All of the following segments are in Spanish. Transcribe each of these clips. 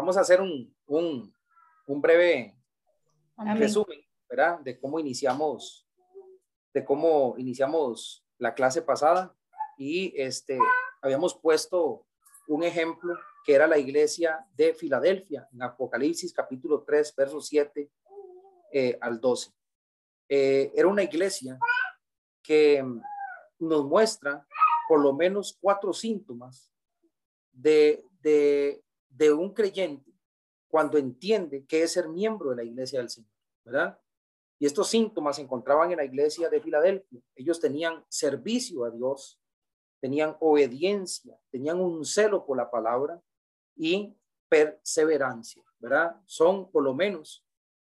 vamos a hacer un, un, un breve resumen, ¿verdad? De cómo iniciamos, de cómo iniciamos la clase pasada y este, habíamos puesto un ejemplo que era la iglesia de Filadelfia en Apocalipsis capítulo 3, verso 7 eh, al 12. Eh, era una iglesia que nos muestra por lo menos cuatro síntomas de, de, de un creyente cuando entiende que es ser miembro de la iglesia del Señor, ¿verdad? Y estos síntomas se encontraban en la iglesia de Filadelfia. Ellos tenían servicio a Dios, tenían obediencia, tenían un celo por la palabra y perseverancia, ¿verdad? Son por lo menos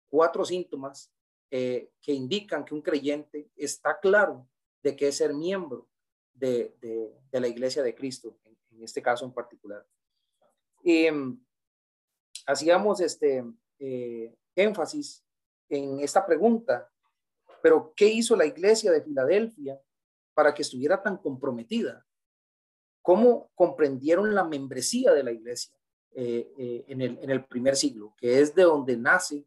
cuatro síntomas eh, que indican que un creyente está claro de que es ser miembro de, de, la iglesia de Cristo, en, este caso en particular. Mm, hacíamos este eh, énfasis en esta pregunta, pero ¿qué hizo la iglesia de Filadelfia para que estuviera tan comprometida? ¿Cómo comprendieron la membresía de la iglesia eh, eh, en, el, en el primer siglo, que es de donde nace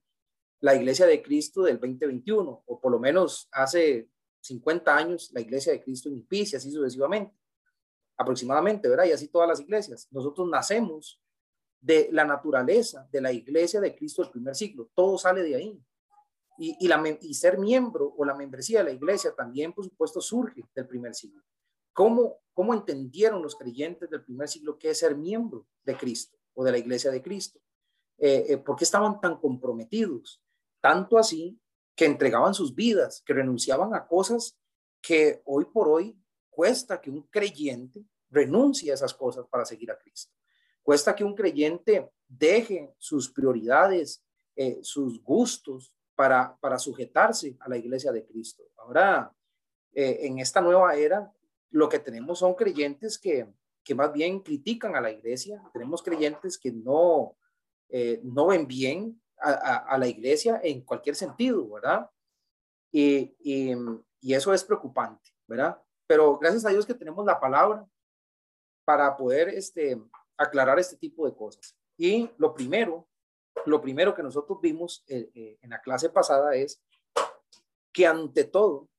la iglesia de Cristo del 2021, o por lo menos hace 50 años la iglesia de Cristo en Ipicia, así sucesivamente, aproximadamente, ¿verdad? Y así todas las iglesias. Nosotros nacemos de la naturaleza de la iglesia de Cristo del primer siglo, todo sale de ahí. Y, y, ser miembro o la membresía de la iglesia también, por supuesto, surge del primer siglo. ¿Cómo, ¿Cómo entendieron los creyentes del primer siglo qué es ser miembro de Cristo o de la iglesia de Cristo? Eh, eh, ¿Por qué estaban tan comprometidos? Tanto así que entregaban sus vidas, que renunciaban a cosas que hoy por hoy cuesta que un creyente renuncie a esas cosas para seguir a Cristo. Cuesta que un creyente deje sus prioridades, eh, sus gustos para, para sujetarse a la iglesia de Cristo. Ahora, en esta nueva era, lo que tenemos son creyentes que, que más bien critican a la iglesia, tenemos creyentes que no, eh, no ven bien a, a, la iglesia en cualquier sentido, ¿verdad? Y, y, y, eso es preocupante, ¿verdad? Pero gracias a Dios que tenemos la palabra para poder este, aclarar este tipo de cosas. Y lo primero, lo primero que nosotros vimos eh, eh, en la clase pasada es que ante todo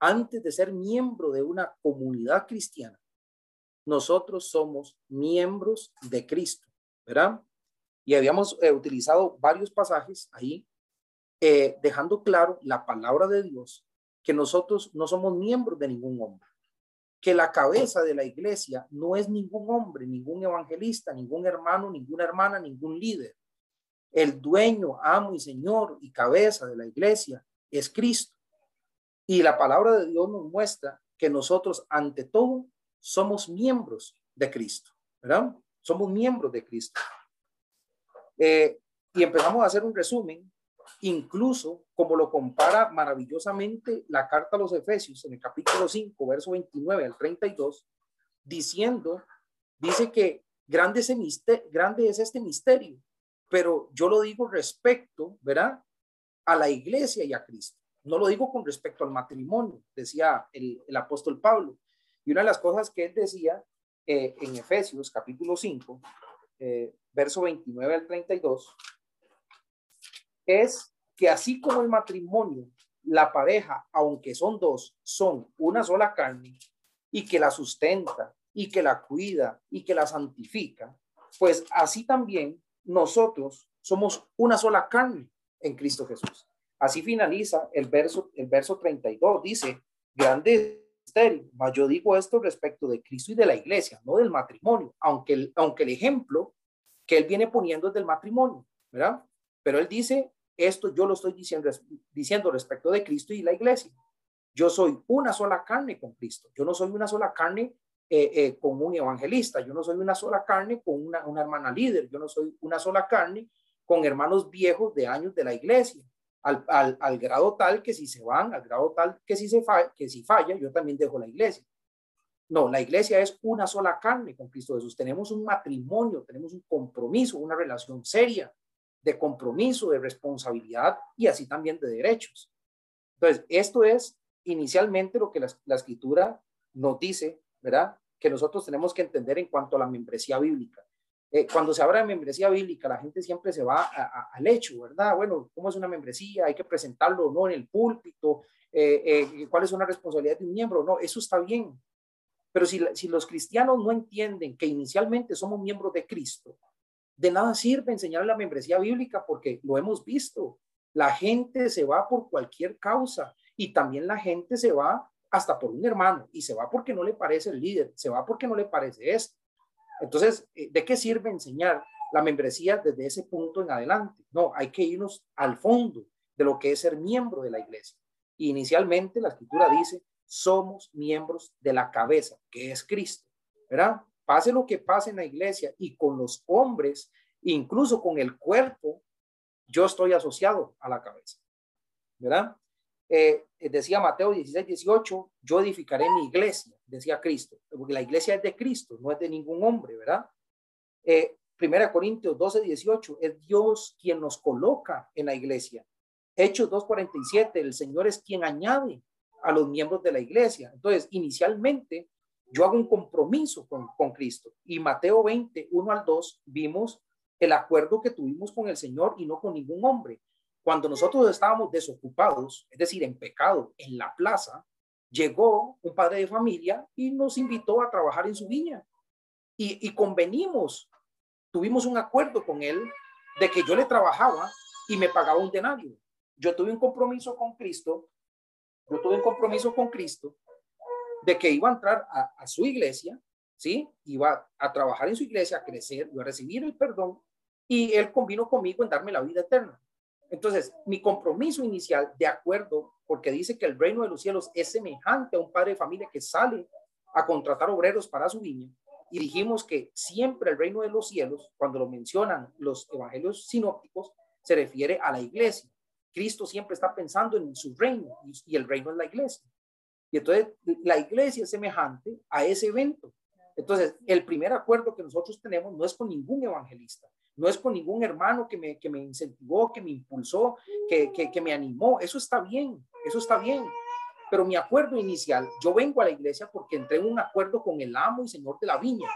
antes de ser miembro de una comunidad cristiana, nosotros somos miembros de Cristo, ¿verdad? Y habíamos eh, utilizado varios pasajes ahí, dejando claro la palabra de Dios, que nosotros no somos miembros de ningún hombre, que la cabeza de la iglesia no es ningún hombre, ningún evangelista, ningún hermano, ninguna hermana, ningún líder. El dueño, amo y señor y cabeza de la iglesia es Cristo. Y la palabra de Dios nos muestra que nosotros, ante todo, somos miembros de Cristo, ¿verdad? Somos miembros de Cristo. Eh, y empezamos a hacer un resumen, incluso como lo compara maravillosamente la carta a los Efesios en el capítulo 5, verso 29 al 32, diciendo, dice que grande es, este misterio, pero yo lo digo respecto, ¿verdad? A la iglesia y a Cristo. No lo digo con respecto al matrimonio, decía el, apóstol Pablo. Y una de las cosas que él decía eh, en Efesios capítulo 5, eh, verso 29 al 32, es que así como el matrimonio, la pareja, aunque son dos, son una sola carne y que la sustenta y que la cuida y que la santifica, pues así también nosotros somos una sola carne en Cristo Jesús. Así finaliza el verso, el verso 32. Dice, grande misterio, yo digo esto respecto de Cristo y de la iglesia, no del matrimonio, aunque el, aunque el ejemplo que él viene poniendo es del matrimonio, ¿verdad? Pero él dice, esto yo lo estoy diciendo, diciendo respecto de Cristo y la iglesia. Yo soy una sola carne con Cristo. Yo no soy una sola carne eh, eh, con un evangelista. Yo no soy una sola carne con una, una hermana líder. Yo no soy una sola carne con hermanos viejos de años de la iglesia al, al, grado tal que si se van, al grado tal que si, se que si falla, yo también dejo la iglesia. No, la iglesia es una sola carne con Cristo Jesús. Tenemos un matrimonio, tenemos un compromiso, una relación seria de compromiso, de responsabilidad y así también de derechos. Entonces, esto es inicialmente lo que la, escritura nos dice, ¿verdad? Que nosotros tenemos que entender en cuanto a la membresía bíblica. eh, cuando se habla de membresía bíblica, la gente siempre se va al hecho, ¿verdad? Bueno, ¿cómo es una membresía? Hay que presentarlo o no en el púlpito. Eh, eh, ¿Cuál es una responsabilidad de un miembro? No, eso está bien. Pero si, si los cristianos no entienden que inicialmente somos miembros de Cristo, de nada sirve enseñar la membresía bíblica porque lo hemos visto. La gente se va por cualquier causa y también la gente se va hasta por un hermano y se va porque no le parece el líder, se va porque no le parece esto. Entonces, eh, ¿de qué sirve enseñar la membresía desde ese punto en adelante? No, hay que irnos al fondo de lo que es ser miembro de la iglesia. inicialmente la escritura dice, somos miembros de la cabeza, que es Cristo, ¿verdad? Pase lo que pase en la iglesia y con los hombres, incluso con el cuerpo, yo estoy asociado a la cabeza, ¿verdad? Eh, decía Mateo 16, 18, yo edificaré mi iglesia, decía Cristo, porque la iglesia es de Cristo, no es de ningún hombre, ¿verdad? Eh, Primera Corintios 12, 18, es Dios quien nos coloca en la iglesia. Hechos 2.47, el Señor es quien añade a los miembros de la iglesia. Entonces, inicialmente, yo hago un compromiso con, con Cristo. Y Mateo 20, 1 al 2, vimos el acuerdo que tuvimos con el Señor y no con ningún hombre. Cuando nosotros estábamos desocupados, es decir, en pecado, en la plaza, llegó un padre de familia y nos invitó a trabajar en su viña. Y, y convenimos, tuvimos un acuerdo con él de que yo le trabajaba y me pagaba un denario. Yo tuve un compromiso con Cristo yo tuve un compromiso con Cristo de que iba a entrar a, su iglesia, ¿sí? Iba a trabajar en su iglesia, a crecer, iba a recibir el perdón y él convino conmigo en darme la vida eterna. Entonces, mi compromiso inicial, de acuerdo, porque dice que el reino de los cielos es semejante a un padre de familia que sale a contratar obreros para su viña, y dijimos que siempre el reino de los cielos, cuando lo mencionan los evangelios sinópticos, se refiere a la iglesia. Cristo siempre está pensando en su reino y, el reino es la iglesia. Y entonces la iglesia es semejante a ese evento. Entonces, el primer acuerdo que nosotros tenemos no es con ningún evangelista, no es con ningún hermano que me, que me incentivó, que me impulsó, que, que, me animó. Eso está bien, eso está bien. Pero mi acuerdo inicial, yo vengo a la iglesia porque entré en un acuerdo con el amo y señor de la viña.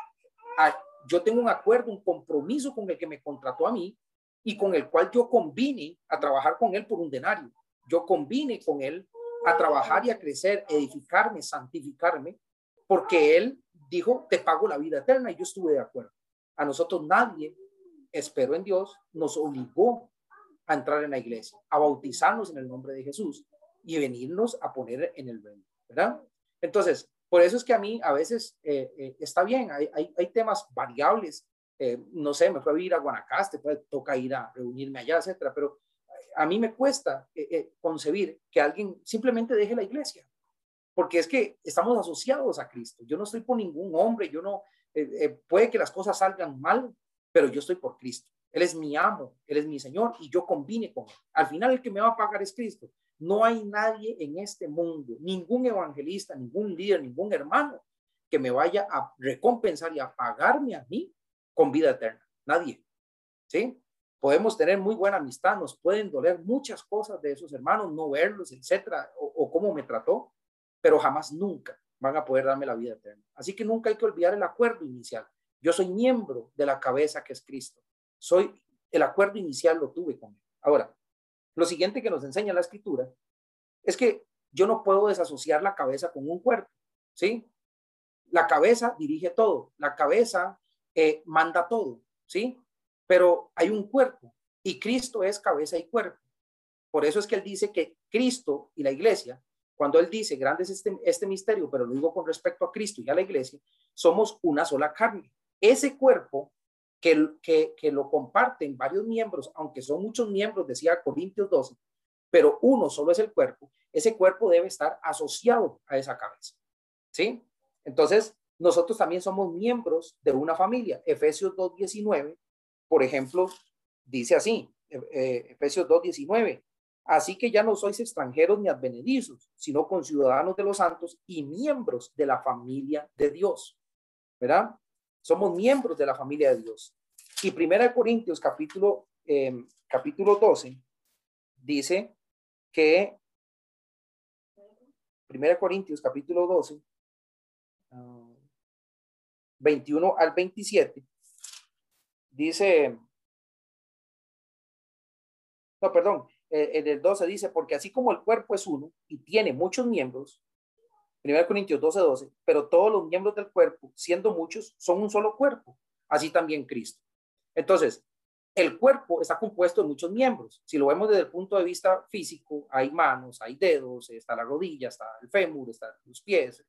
Ah, yo tengo un acuerdo, un compromiso con el que me contrató a mí y con el cual yo convine a trabajar con él por un denario. Yo convine con él a trabajar y a crecer, edificarme, santificarme, porque él dijo, te pago la vida eterna y yo estuve de acuerdo. A nosotros nadie, espero en Dios, nos obligó a entrar en la iglesia, a bautizarnos en el nombre de Jesús y venirnos a poner en el reino. Entonces, por eso es que a mí a veces eh, eh, está bien, hay, temas variables eh, no sé, me a vivir a Guanacaste, pues toca ir a reunirme allá, etcétera, pero a mí me cuesta eh, eh, concebir que alguien simplemente deje la iglesia, porque es que estamos asociados a Cristo. Yo no estoy por ningún hombre, yo no, puede que las cosas salgan mal, pero yo estoy por Cristo. Él es mi amo, Él es mi Señor y yo combine con Él. Al final el que me va a pagar es Cristo. No hay nadie en este mundo, ningún evangelista, ningún líder, ningún hermano que me vaya a recompensar y a pagarme a mí con vida eterna. Nadie. ¿Sí? Podemos tener muy buena amistad, nos pueden doler muchas cosas de esos hermanos, no verlos, etcétera, o, cómo me trató, pero jamás nunca van a poder darme la vida eterna. Así que nunca hay que olvidar el acuerdo inicial. Yo soy miembro de la cabeza que es Cristo. Soy el acuerdo inicial lo tuve con él. Ahora, lo siguiente que nos enseña la escritura es que yo no puedo desasociar la cabeza con un cuerpo, ¿sí? La cabeza dirige todo. La cabeza eh, manda todo, ¿sí? Pero hay un cuerpo y Cristo es cabeza y cuerpo. Por eso es que él dice que Cristo y la iglesia, cuando él dice, grande es este, este misterio, pero lo digo con respecto a Cristo y a la iglesia, somos una sola carne. Ese cuerpo que, que, que lo comparten varios miembros, aunque son muchos miembros, decía Corintios 12, pero uno solo es el cuerpo, ese cuerpo debe estar asociado a esa cabeza. ¿Sí? Entonces, nosotros también somos miembros de una familia. Efesios 2.19, por ejemplo, dice así, eh, eh, Efesios 2.19, así que ya no sois extranjeros ni advenedizos, sino conciudadanos de los santos y miembros de la familia de Dios. ¿Verdad? Somos miembros de la familia de Dios. Y Primera Corintios capítulo, eh, capítulo 12 dice que Primera Corintios capítulo 12 21 al 27, dice, no, perdón, eh, en el 12 dice, porque así como el cuerpo es uno y tiene muchos miembros, 1 Corintios 12, 12, pero todos los miembros del cuerpo, siendo muchos, son un solo cuerpo, así también Cristo. Entonces, el cuerpo está compuesto de muchos miembros. Si lo vemos desde el punto de vista físico, hay manos, hay dedos, está la rodilla, está el fémur, están los pies,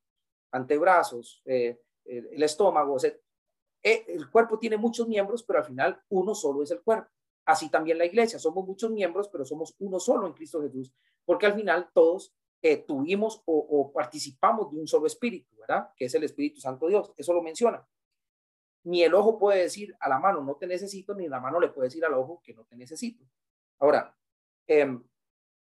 antebrazos, eh, el, estómago. Eh, el cuerpo tiene muchos miembros, pero al final uno solo es el cuerpo. Así también la iglesia, somos muchos miembros, pero somos uno solo en Cristo Jesús, porque al final todos eh, tuvimos o, participamos de un solo espíritu, ¿verdad? Que es el Espíritu Santo Dios. Eso lo menciona. Ni el ojo puede decir a la mano, no te necesito, ni la mano le puede decir al ojo que no te necesito. Ahora, em,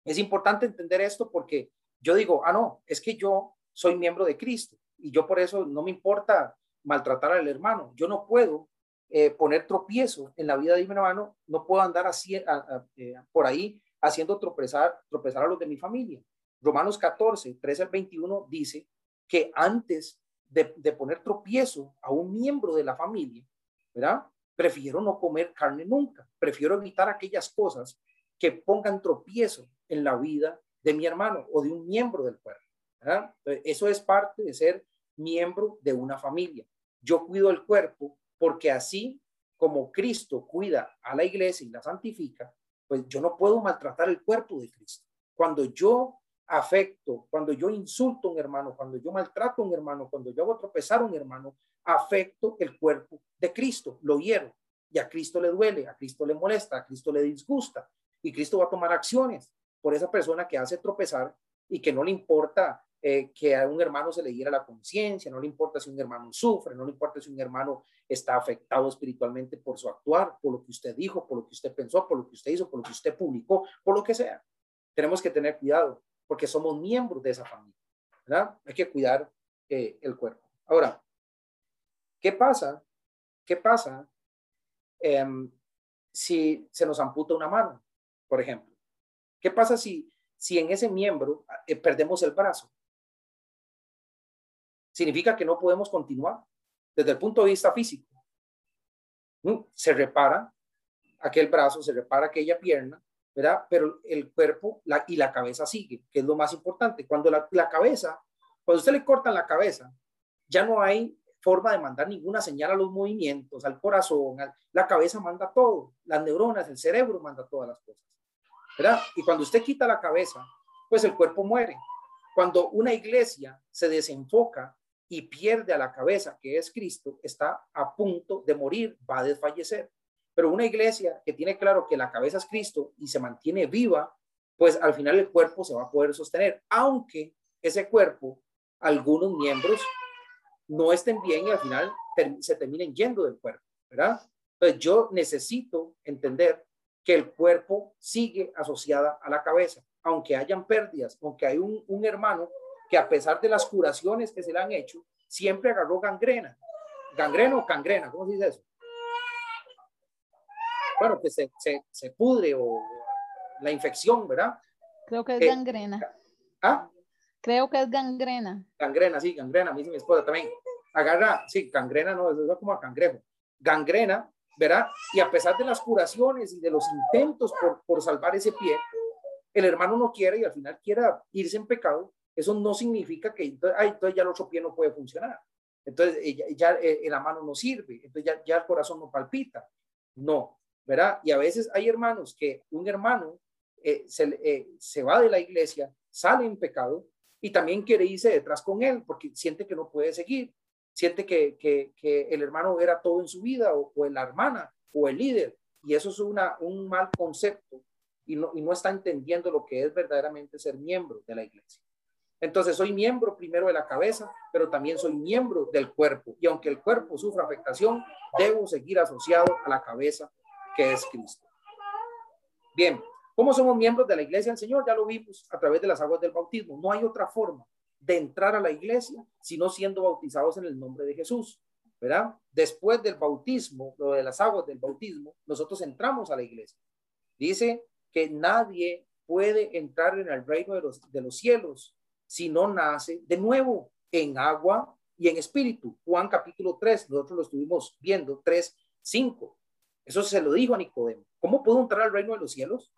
es importante entender esto porque yo digo, ah, no, es que yo soy miembro de Cristo y yo por eso no me importa maltratar al hermano. Yo no puedo eh, poner tropiezo en la vida de mi hermano, no puedo andar así, eh, por ahí haciendo tropezar, a los de mi familia. Romanos 14, 13 al 21 dice que antes de, poner tropiezo a un miembro de la familia, ¿verdad? Prefiero no comer carne nunca, prefiero evitar aquellas cosas que pongan tropiezo en la vida de mi hermano o de un miembro del cuerpo. Eso es parte de ser miembro de una familia. Yo cuido el cuerpo porque así como Cristo cuida a la iglesia y la santifica, pues yo no puedo maltratar el cuerpo de Cristo. Cuando yo afecto, cuando yo insulto a un hermano, cuando yo maltrato a un hermano, cuando yo hago tropezar a un hermano, afecto el cuerpo de Cristo, lo hiero. Y a Cristo le duele, a Cristo le molesta, a Cristo le disgusta. Y Cristo va a tomar acciones por esa persona que hace tropezar y que no le importa eh, que a un hermano se le hiera la conciencia, no le importa si un hermano sufre, no le importa si un hermano está afectado espiritualmente por su actuar, por lo que usted dijo, por lo que usted pensó, por lo que usted hizo, por lo que usted publicó, por lo que sea. Tenemos que tener cuidado porque somos miembros de esa familia, ¿verdad? Hay que cuidar eh, el cuerpo. Ahora, ¿qué pasa? ¿Qué pasa em, si se nos amputa una mano, por ejemplo? ¿Qué pasa si, si en ese miembro eh, perdemos el brazo? Significa que no podemos continuar desde el punto de vista físico. Se repara aquel brazo, se repara aquella pierna, ¿verdad? Pero el cuerpo y la cabeza sigue, que es lo más importante. Cuando la, cabeza, cuando usted le cortan la cabeza, ya no hay forma de mandar ninguna señal a los movimientos, al corazón, la cabeza manda todo, las neuronas, el cerebro manda todas las cosas, ¿verdad? Y cuando usted quita la cabeza, pues el cuerpo muere. Cuando una iglesia se desenfoca y pierde a la cabeza, que es Cristo, está a punto de morir, va a desfallecer. Pero una iglesia que tiene claro que la cabeza es Cristo y se mantiene viva, pues al final el cuerpo se va a poder sostener, aunque ese cuerpo, algunos miembros no estén bien y al final se terminen yendo del cuerpo, ¿verdad? Entonces yo necesito entender que el cuerpo sigue asociada a la cabeza, aunque hayan pérdidas, aunque hay un, un hermano que a pesar de las curaciones que se le han hecho, siempre agarró gangrena. Gangrena o cangrena, ¿cómo se dice eso? bueno, que se, se, se pudre o la infección, ¿verdad? Creo que es gangrena. ¿Ah? Creo que es gangrena. Gangrena, sí, gangrena, a mí mi esposa también. Agarra, sí, gangrena no, es como a cangrejo. Gangrena, ¿verdad? Y a pesar de las curaciones y de los intentos por, por salvar ese pie, el hermano no quiere y al final quiera irse en pecado, eso no significa que ay, entonces ya el otro pie no puede funcionar. Entonces ya, ya eh, la mano no sirve, entonces ya, ya el corazón no palpita. No, ¿verdad? Y a veces hay hermanos que un hermano eh, se, eh, se, va de la iglesia, sale en pecado y también quiere irse detrás con él porque siente que no puede seguir, siente que, que, que el hermano era todo en su vida o, o, la hermana o el líder y eso es una, un mal concepto y no, y no está entendiendo lo que es verdaderamente ser miembro de la iglesia. Entonces soy miembro primero de la cabeza, pero también soy miembro del cuerpo. Y aunque el cuerpo sufra afectación, debo seguir asociado a la cabeza que es Cristo. Bien, ¿cómo somos miembros de la iglesia del Señor? Ya lo vimos a través de las aguas del bautismo. No hay otra forma de entrar a la iglesia sino siendo bautizados en el nombre de Jesús. ¿Verdad? Después del bautismo, lo de las aguas del bautismo, nosotros entramos a la iglesia. Dice que nadie puede entrar en el reino de los, de los cielos si no nace de nuevo en agua y en espíritu. Juan capítulo 3, nosotros lo estuvimos viendo, 3, 5. Eso se lo dijo a Nicodemo. ¿Cómo puedo entrar al reino de los cielos?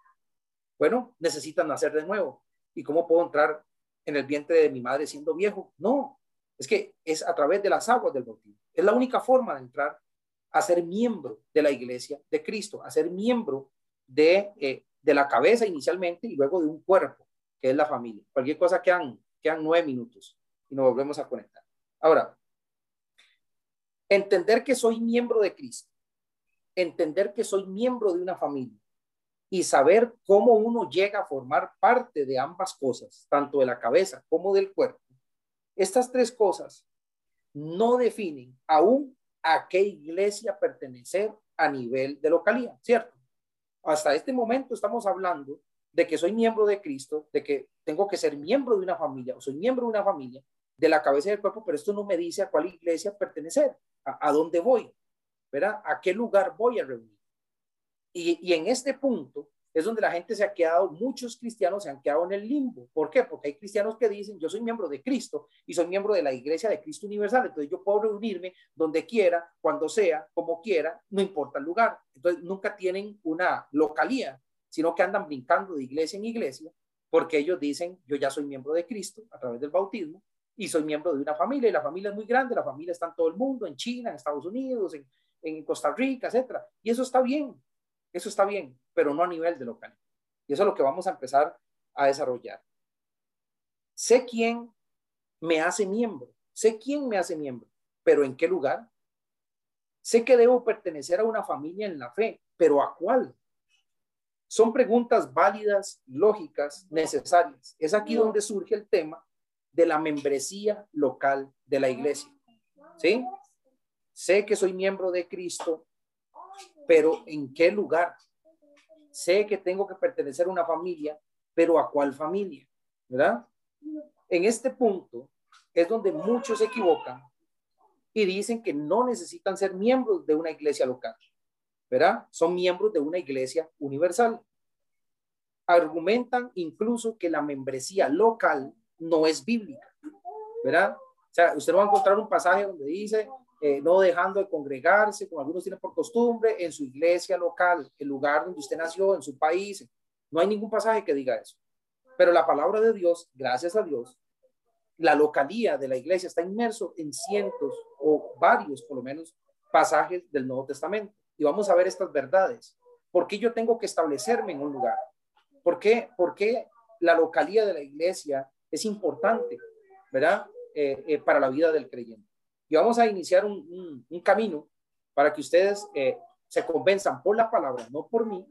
Bueno, necesitan nacer de nuevo. ¿Y cómo puedo entrar en el vientre de mi madre siendo viejo? No, es que es a través de las aguas del bautismo. Es la única forma de entrar a ser miembro de la iglesia de Cristo, a ser miembro de, eh, de la cabeza inicialmente y luego de un cuerpo, que es la familia. Cualquier cosa quedan, quedan nueve minutos y nos volvemos a conectar. Ahora, entender que soy miembro de Cristo, entender que soy miembro de una familia y saber cómo uno llega a formar parte de ambas cosas, tanto de la cabeza como del cuerpo. Estas tres cosas no definen aún a qué iglesia pertenecer a nivel de localidad, ¿cierto? Hasta este momento estamos hablando de que soy miembro de Cristo, de que tengo que ser miembro de una familia o soy miembro de una familia de la cabeza del cuerpo, pero esto no me dice a cuál iglesia pertenecer, a, dónde voy, ¿verdad? ¿A qué lugar voy a reunir? Y, y en este punto es donde la gente se ha quedado, muchos cristianos se han quedado en el limbo. ¿Por qué? Porque hay cristianos que dicen, yo soy miembro de Cristo y soy miembro de la iglesia de Cristo Universal, entonces yo puedo reunirme donde quiera, cuando sea, como quiera, no importa el lugar. Entonces nunca tienen una localía, sino que andan brincando de iglesia en iglesia, porque ellos dicen, yo ya soy miembro de Cristo a través del bautismo y soy miembro de una familia y la familia es muy grande, la familia está en todo el mundo, en China, en Estados Unidos, en, en Costa Rica, etcétera. Y eso está bien, eso está bien, pero no a nivel de local. Y eso es lo que vamos a empezar a desarrollar. Sé quién me hace miembro, sé quién me hace miembro, pero ¿en qué lugar? Sé que debo pertenecer a una familia en la fe, pero ¿a cuál? Son preguntas válidas, lógicas, necesarias. Es aquí donde surge el tema de la membresía local de la iglesia. ¿Sí? Sé que soy miembro de Cristo, pero ¿en qué lugar? Sé que tengo que pertenecer a una familia, pero ¿a cuál familia? ¿Verdad? En este punto es donde muchos se equivocan y dicen que no necesitan ser miembros de una iglesia local, ¿verdad? Son miembros de una iglesia universal. Argumentan incluso que la membresía local no es bíblica, ¿verdad? O sea, usted va a encontrar un pasaje donde dice eh, no dejando de congregarse, como algunos tienen por costumbre, en su iglesia local, el lugar donde usted nació, en su país. No hay ningún pasaje que diga eso. Pero la palabra de Dios, gracias a Dios, la localía de la iglesia está inmerso en cientos o varios, por lo menos, pasajes del Nuevo Testamento. Y vamos a ver estas verdades. ¿Por qué yo tengo que establecerme en un lugar? ¿Por qué, por qué la localía de la iglesia es importante, ¿verdad? Eh, eh, para la vida del creyente. Y vamos a iniciar un, camino para que ustedes eh, se convenzan por la palabra, no por mí,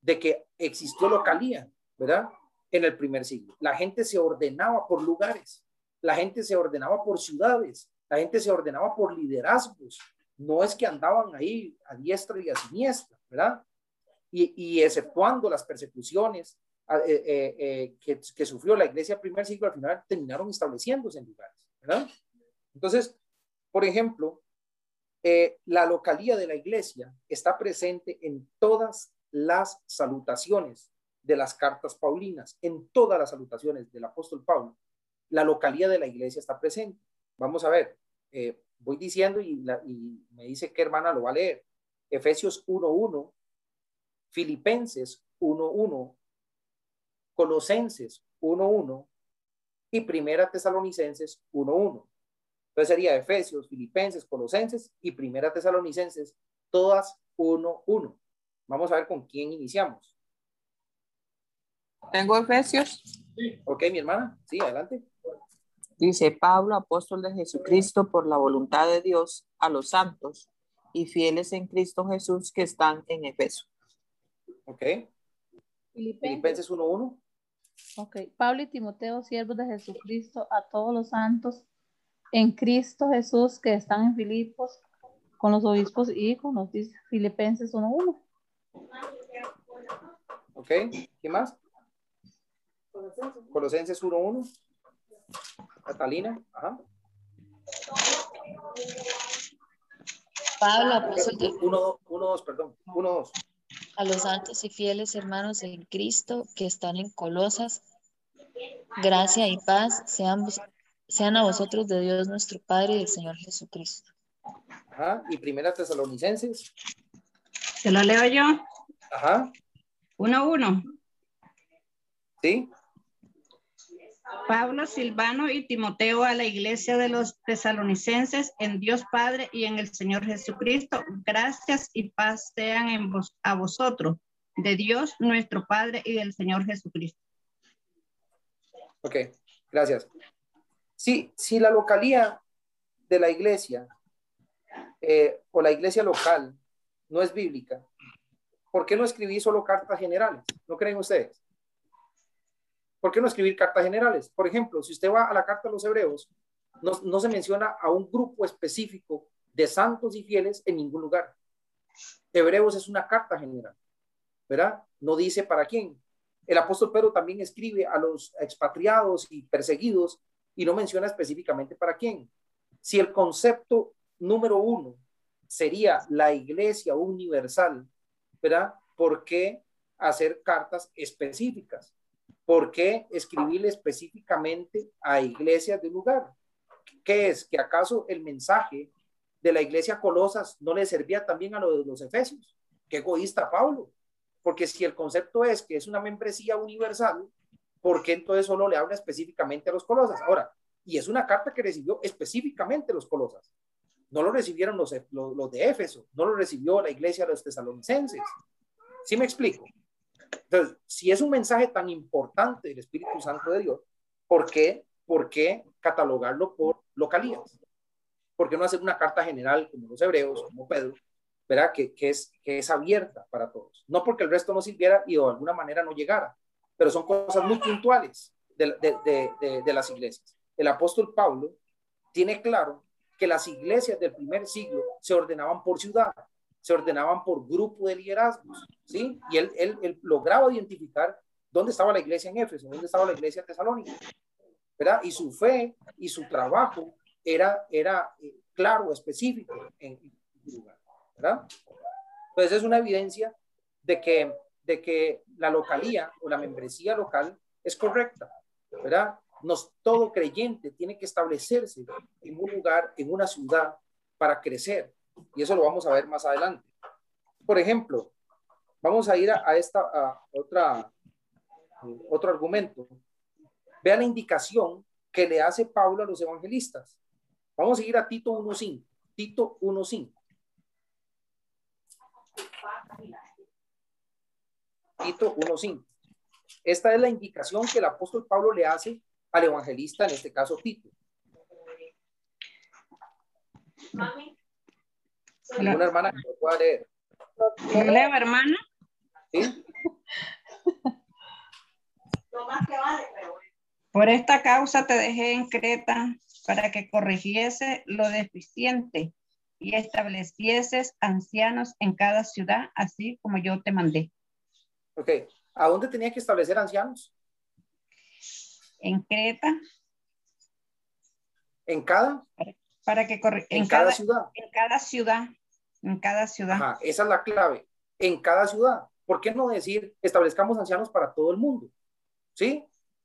de que existió localía, ¿verdad? En el primer siglo. La gente se ordenaba por lugares, la gente se ordenaba por ciudades, la gente se ordenaba por liderazgos. No es que andaban ahí a diestra y a siniestra, ¿verdad? Y, exceptuando las persecuciones eh, eh, que, que, sufrió la iglesia primer siglo, al final terminaron estableciéndose en lugares, ¿verdad? Entonces, por ejemplo, eh, la localía de la iglesia está presente en todas las salutaciones de las cartas paulinas, en todas las salutaciones del apóstol Pablo. La localía de la iglesia está presente. Vamos a ver, eh, voy diciendo y, me dice qué hermana lo va a leer. Efesios 1.1, Filipenses 1.1, Colosenses 1.1 y Primera Tesalonicenses 1.1. Entonces sería Efesios, Filipenses, Colosenses y Primera Tesalonicenses, todas uno, uno. Vamos a ver con quién iniciamos. Tengo Efesios. Ok, mi hermana. Sí, adelante. Dice Pablo, apóstol de Jesucristo, por la voluntad de Dios, a los santos y fieles en Cristo Jesús que están en Efeso. Ok. Filipenses 1.1. Ok. Pablo y Timoteo, siervos de Jesucristo, a todos los santos en Cristo Jesús que están en Filipos con los obispos y con los dice Filipenses 1.1. Ok, ¿qué más? Colosenses 1.1. Catalina, ajá. Pablo, apóstol de... 1.2, perdón, 1.2. A los santos y fieles hermanos en Cristo que están en Colosas, gracia y paz sean sean a vosotros de Dios nuestro Padre y del Señor Jesucristo. Ajá, y primera tesalonicenses. Se lo leo yo. Ajá. Uno, uno. ¿Sí? Pablo, Silvano y Timoteo a la iglesia de los tesalonicenses en Dios Padre y en el Señor Jesucristo. Gracias y paz sean en vos, a vosotros, de Dios nuestro Padre y del Señor Jesucristo. Ok, gracias. Sí, si la localía de la iglesia eh, o la iglesia local no es bíblica, ¿por qué no escribí solo cartas generales? ¿No creen ustedes? ¿Por qué no escribir cartas generales? Por ejemplo, si usted va a la carta de los hebreos, no, se menciona a un grupo específico de santos y fieles en ningún lugar. Hebreos es una carta general, ¿verdad? No dice para quién. El apóstol Pedro también escribe a los expatriados y perseguidos y no menciona específicamente para quién. Si el concepto número uno sería la iglesia universal, ¿verdad? ¿Por qué hacer cartas específicas? ¿Por qué escribirle específicamente a iglesias de lugar? ¿Qué es? ¿Que acaso el mensaje de la iglesia Colosas no le servía también a los de los Efesios? Qué egoísta Pablo. Porque si el concepto es que es una membresía universal, ¿por qué entonces solo le habla específicamente a los Colosas? Ahora, y es una carta que recibió específicamente los Colosas. No lo recibieron los, los, los de Éfeso, no lo recibió la iglesia de los tesalonicenses. ¿Sí me explico? Entonces, si es un mensaje tan importante del Espíritu Santo de Dios, ¿por qué, por qué catalogarlo por localías? ¿Por qué no hacer una carta general como los hebreos, como Pedro, ¿verdad? Que, que, es, que es abierta para todos? No porque el resto no sirviera y de alguna manera no llegara, pero son cosas muy puntuales de, de, de, de las iglesias. El apóstol Pablo tiene claro que las iglesias del primer siglo se ordenaban por ciudad se ordenaban por grupo de liderazgos, ¿sí? Y él, él, lograba identificar dónde estaba la iglesia en Éfeso, dónde estaba la iglesia en Tesalónica, ¿verdad? Y su fe y su trabajo era, era eh, claro, específico en lugar, ¿verdad? Entonces es una evidencia de que, de que la localía o la membresía local es correcta, ¿verdad? Nos, todo creyente tiene que establecerse en un lugar, en una ciudad, para crecer, y eso lo vamos a ver más adelante. Por ejemplo, vamos a ir a, esta otra otro argumento. Vea la indicación que le hace Pablo a los evangelistas. Vamos a ir a Tito 1.5. Tito 1.5. Tito 1.5. Esta es la indicación que el apóstol Pablo le hace al evangelista, en este caso Tito. ¿Alguna hermana que lo pueda leer? ¿Lo leo, hermana? ¿Sí? Por esta causa te dejé en Creta para que corrigiese lo deficiente y establecieses ancianos en cada ciudad, así como yo te mandé. Ok, ¿a dónde tenía que establecer ancianos? En Creta. ¿En cada? Para, que corri en, cada, ciudad. En cada ciudad. En cada ciudad. esa es la clave. En cada ciudad. ¿Por qué no decir establezcamos ancianos para todo el mundo? ¿Sí?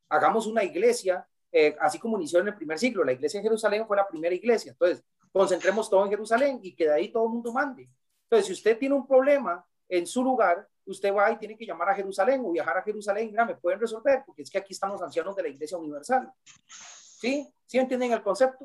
Hagamos una iglesia, eh, así como inició en el primer siglo. La iglesia en Jerusalén fue la primera iglesia. Entonces, concentremos todo en Jerusalén y que de ahí todo el mundo mande. Entonces, si usted tiene un problema en su lugar, usted va y tiene que llamar a Jerusalén o viajar a Jerusalén, mira, me pueden resolver, porque es que aquí están los ancianos de la iglesia universal. ¿Sí? ¿Sí entienden el concepto?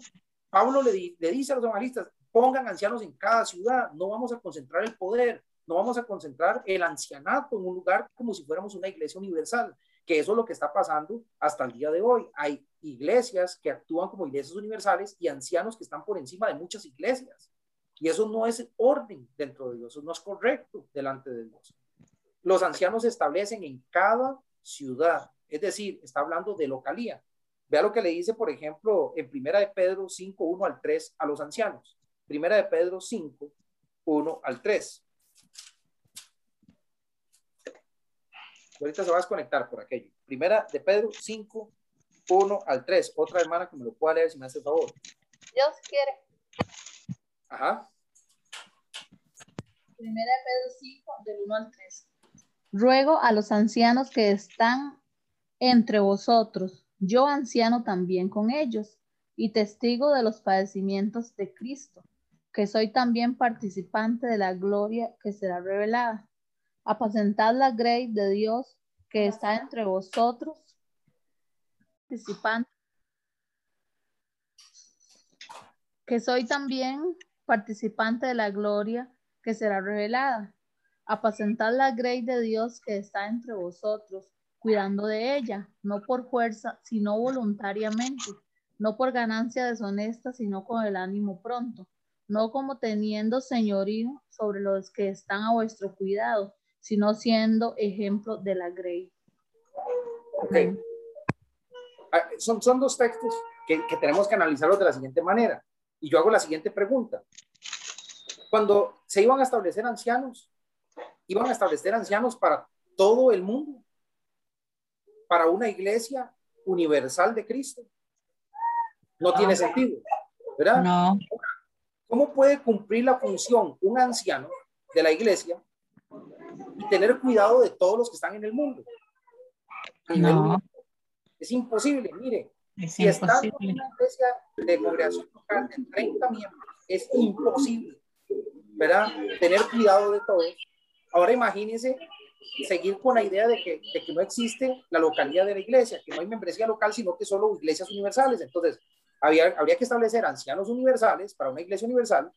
Pablo le, le dice a los evangelistas, pongan ancianos en cada ciudad, no vamos a concentrar el poder, no vamos a concentrar el ancianato en un lugar como si fuéramos una iglesia universal, que eso es lo que está pasando hasta el día de hoy. Hay iglesias que actúan como iglesias universales y ancianos que están por encima de muchas iglesias. Y eso no es orden dentro de Dios, eso no es correcto delante de Dios. Los ancianos se establecen en cada ciudad, es decir, está hablando de localía. Vea lo que le dice, por ejemplo, en Primera de Pedro 5, 1 al 3 a los ancianos. Primera de Pedro 5, 1 al 3. Ahorita se va a desconectar por aquello. Primera de Pedro 5, 1 al 3. Otra hermana que me lo pueda leer si me hace el favor. Dios quiere. Ajá. Primera de Pedro 5, del 1 al 3. Ruego a los ancianos que están entre vosotros, yo anciano también con ellos, y testigo de los padecimientos de Cristo que soy también participante de la gloria que será revelada. Apacentad la grey de Dios que está entre vosotros, participante, que soy también participante de la gloria que será revelada. Apacentad la grey de Dios que está entre vosotros, cuidando de ella, no por fuerza, sino voluntariamente, no por ganancia deshonesta, sino con el ánimo pronto no como teniendo señorío sobre los que están a vuestro cuidado, sino siendo ejemplo de la grey. Okay. Ah, son, son dos textos que, que tenemos que analizarlos de la siguiente manera. Y yo hago la siguiente pregunta. Cuando se iban a establecer ancianos, iban a establecer ancianos para todo el mundo, para una iglesia universal de Cristo. No tiene sentido, ¿verdad? No. ¿Cómo puede cumplir la función un anciano de la iglesia y tener cuidado de todos los que están en el mundo? No. Es imposible, mire. si está en una iglesia de congregación local de 30 miembros, es imposible, ¿verdad? Tener cuidado de todos. Ahora imagínense seguir con la idea de que, de que no existe la localidad de la iglesia, que no hay membresía local, sino que solo iglesias universales. Entonces, habría que establecer ancianos universales para una iglesia universal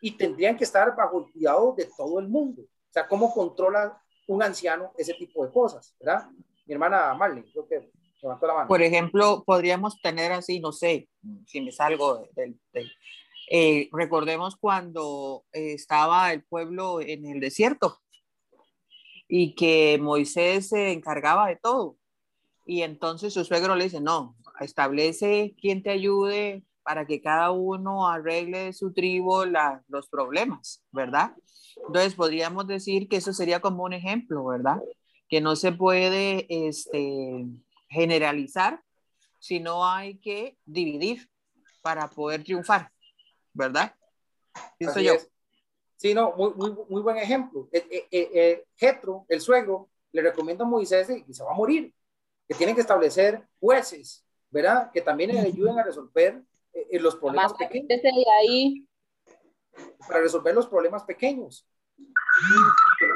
y tendrían que estar bajo el cuidado de todo el mundo. O sea, ¿cómo controla un anciano ese tipo de cosas? ¿Verdad? Mi hermana Marlene, creo que levantó la mano. Por ejemplo, podríamos tener así, no sé, si me salgo del... Eh, recordemos cuando estaba el pueblo en el desierto y que Moisés se encargaba de todo. Y entonces su suegro le dice, no, establece quien te ayude para que cada uno arregle su tribu los problemas, ¿verdad? Entonces podríamos decir que eso sería como un ejemplo, ¿verdad? Que no se puede este, generalizar, sino hay que dividir para poder triunfar, ¿verdad? Eso yo. Sí, no, muy, muy, muy buen ejemplo. Eh, eh, eh, Jetro, el suegro, le recomienda a Moisés que se va a morir, que tienen que establecer jueces ¿verdad? Que también le ayuden a resolver eh, los problemas pequeños. ahí. Para resolver los problemas pequeños. Que no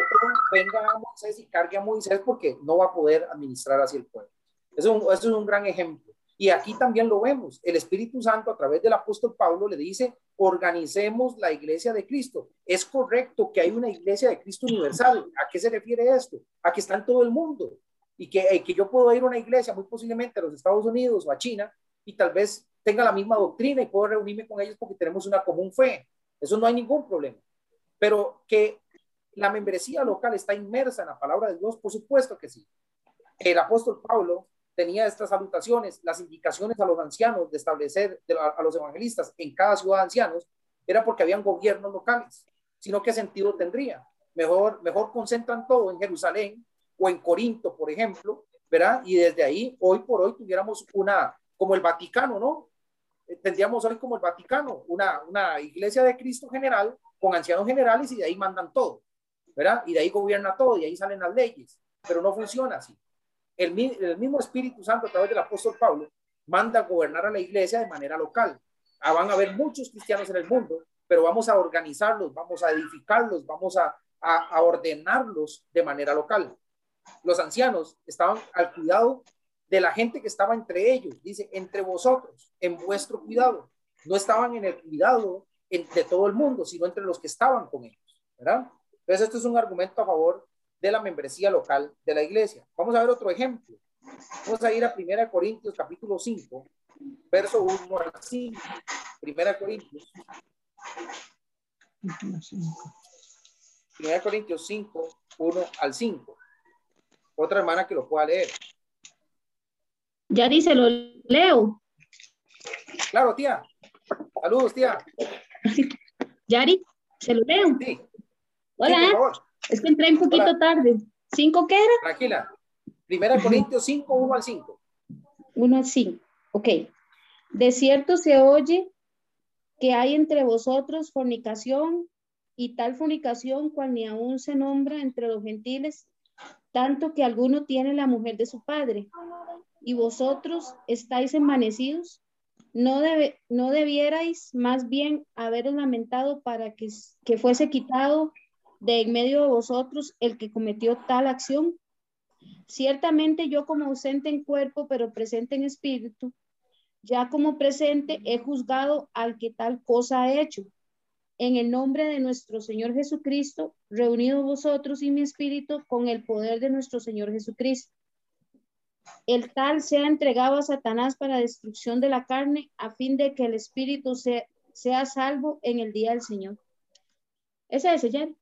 venga a Moisés y cargue a Moisés porque no va a poder administrar así el pueblo. Eso, eso es un gran ejemplo. Y aquí también lo vemos. El Espíritu Santo a través del apóstol Pablo le dice, organicemos la iglesia de Cristo. Es correcto que hay una iglesia de Cristo universal. ¿A qué se refiere esto? A que está en todo el mundo y que, eh, que yo puedo ir a una iglesia muy posiblemente a los Estados Unidos o a China y tal vez tenga la misma doctrina y puedo reunirme con ellos porque tenemos una común fe. Eso no hay ningún problema. Pero que la membresía local está inmersa en la palabra de Dios, por supuesto que sí. El apóstol Pablo tenía estas salutaciones, las indicaciones a los ancianos de establecer a, los evangelistas en cada ciudad de ancianos, era porque habían gobiernos locales, sino qué sentido tendría. Mejor, mejor concentran todo en Jerusalén o en Corinto, por ejemplo, ¿verdad? Y desde ahí, hoy por hoy, tuviéramos una, como el Vaticano, ¿no? Eh, tendríamos hoy como el Vaticano, una, una iglesia de Cristo general con ancianos generales y de ahí mandan todo, ¿verdad? Y de ahí gobierna todo y ahí salen las leyes, pero no funciona así. El, mismo Espíritu Santo a través del apóstol Pablo manda a gobernar a la iglesia de manera local. Ah, van a haber muchos cristianos en el mundo, pero vamos a organizarlos, vamos a edificarlos, vamos a, a ordenarlos de manera local los ancianos estaban al cuidado de la gente que estaba entre ellos, dice, entre vosotros, en vuestro cuidado. No estaban en el cuidado de todo el mundo, sino entre los que estaban con ellos, ¿verdad? Entonces, esto es un argumento a favor de la membresía local de la iglesia. Vamos a ver otro ejemplo. Vamos a ir a 1 Corintios capítulo 5, verso 1 al 5. 1 Corintios. 1 Corintios 5, 1 al 5 otra hermana que lo pueda leer. Ya dice, lo leo. Claro, tía. Saludos, tía. Yari, se lo leo. Sí. Hola. es que entré un poquito tarde. ¿Cinco qué era? Tranquila. Primera Corintios 5, 1 al 5. 1 al 5. Ok. De cierto se oye que hay entre vosotros fornicación y tal fornicación cual ni aún se nombra entre los gentiles tanto que alguno tiene la mujer de su padre, y vosotros estáis envanecidos. no, debe, no debierais más bien haberos lamentado para que, que fuese quitado de en medio de vosotros el que cometió tal acción. Ciertamente yo como ausente en cuerpo, pero presente en espíritu, ya como presente he juzgado al que tal cosa ha hecho. En el nombre de nuestro Señor Jesucristo, reunidos vosotros y mi espíritu con el poder de nuestro Señor Jesucristo el tal sea entregado a Satanás para destrucción de la carne, a fin de que el espíritu sea, sea salvo en el día del Señor. Ese es, señor.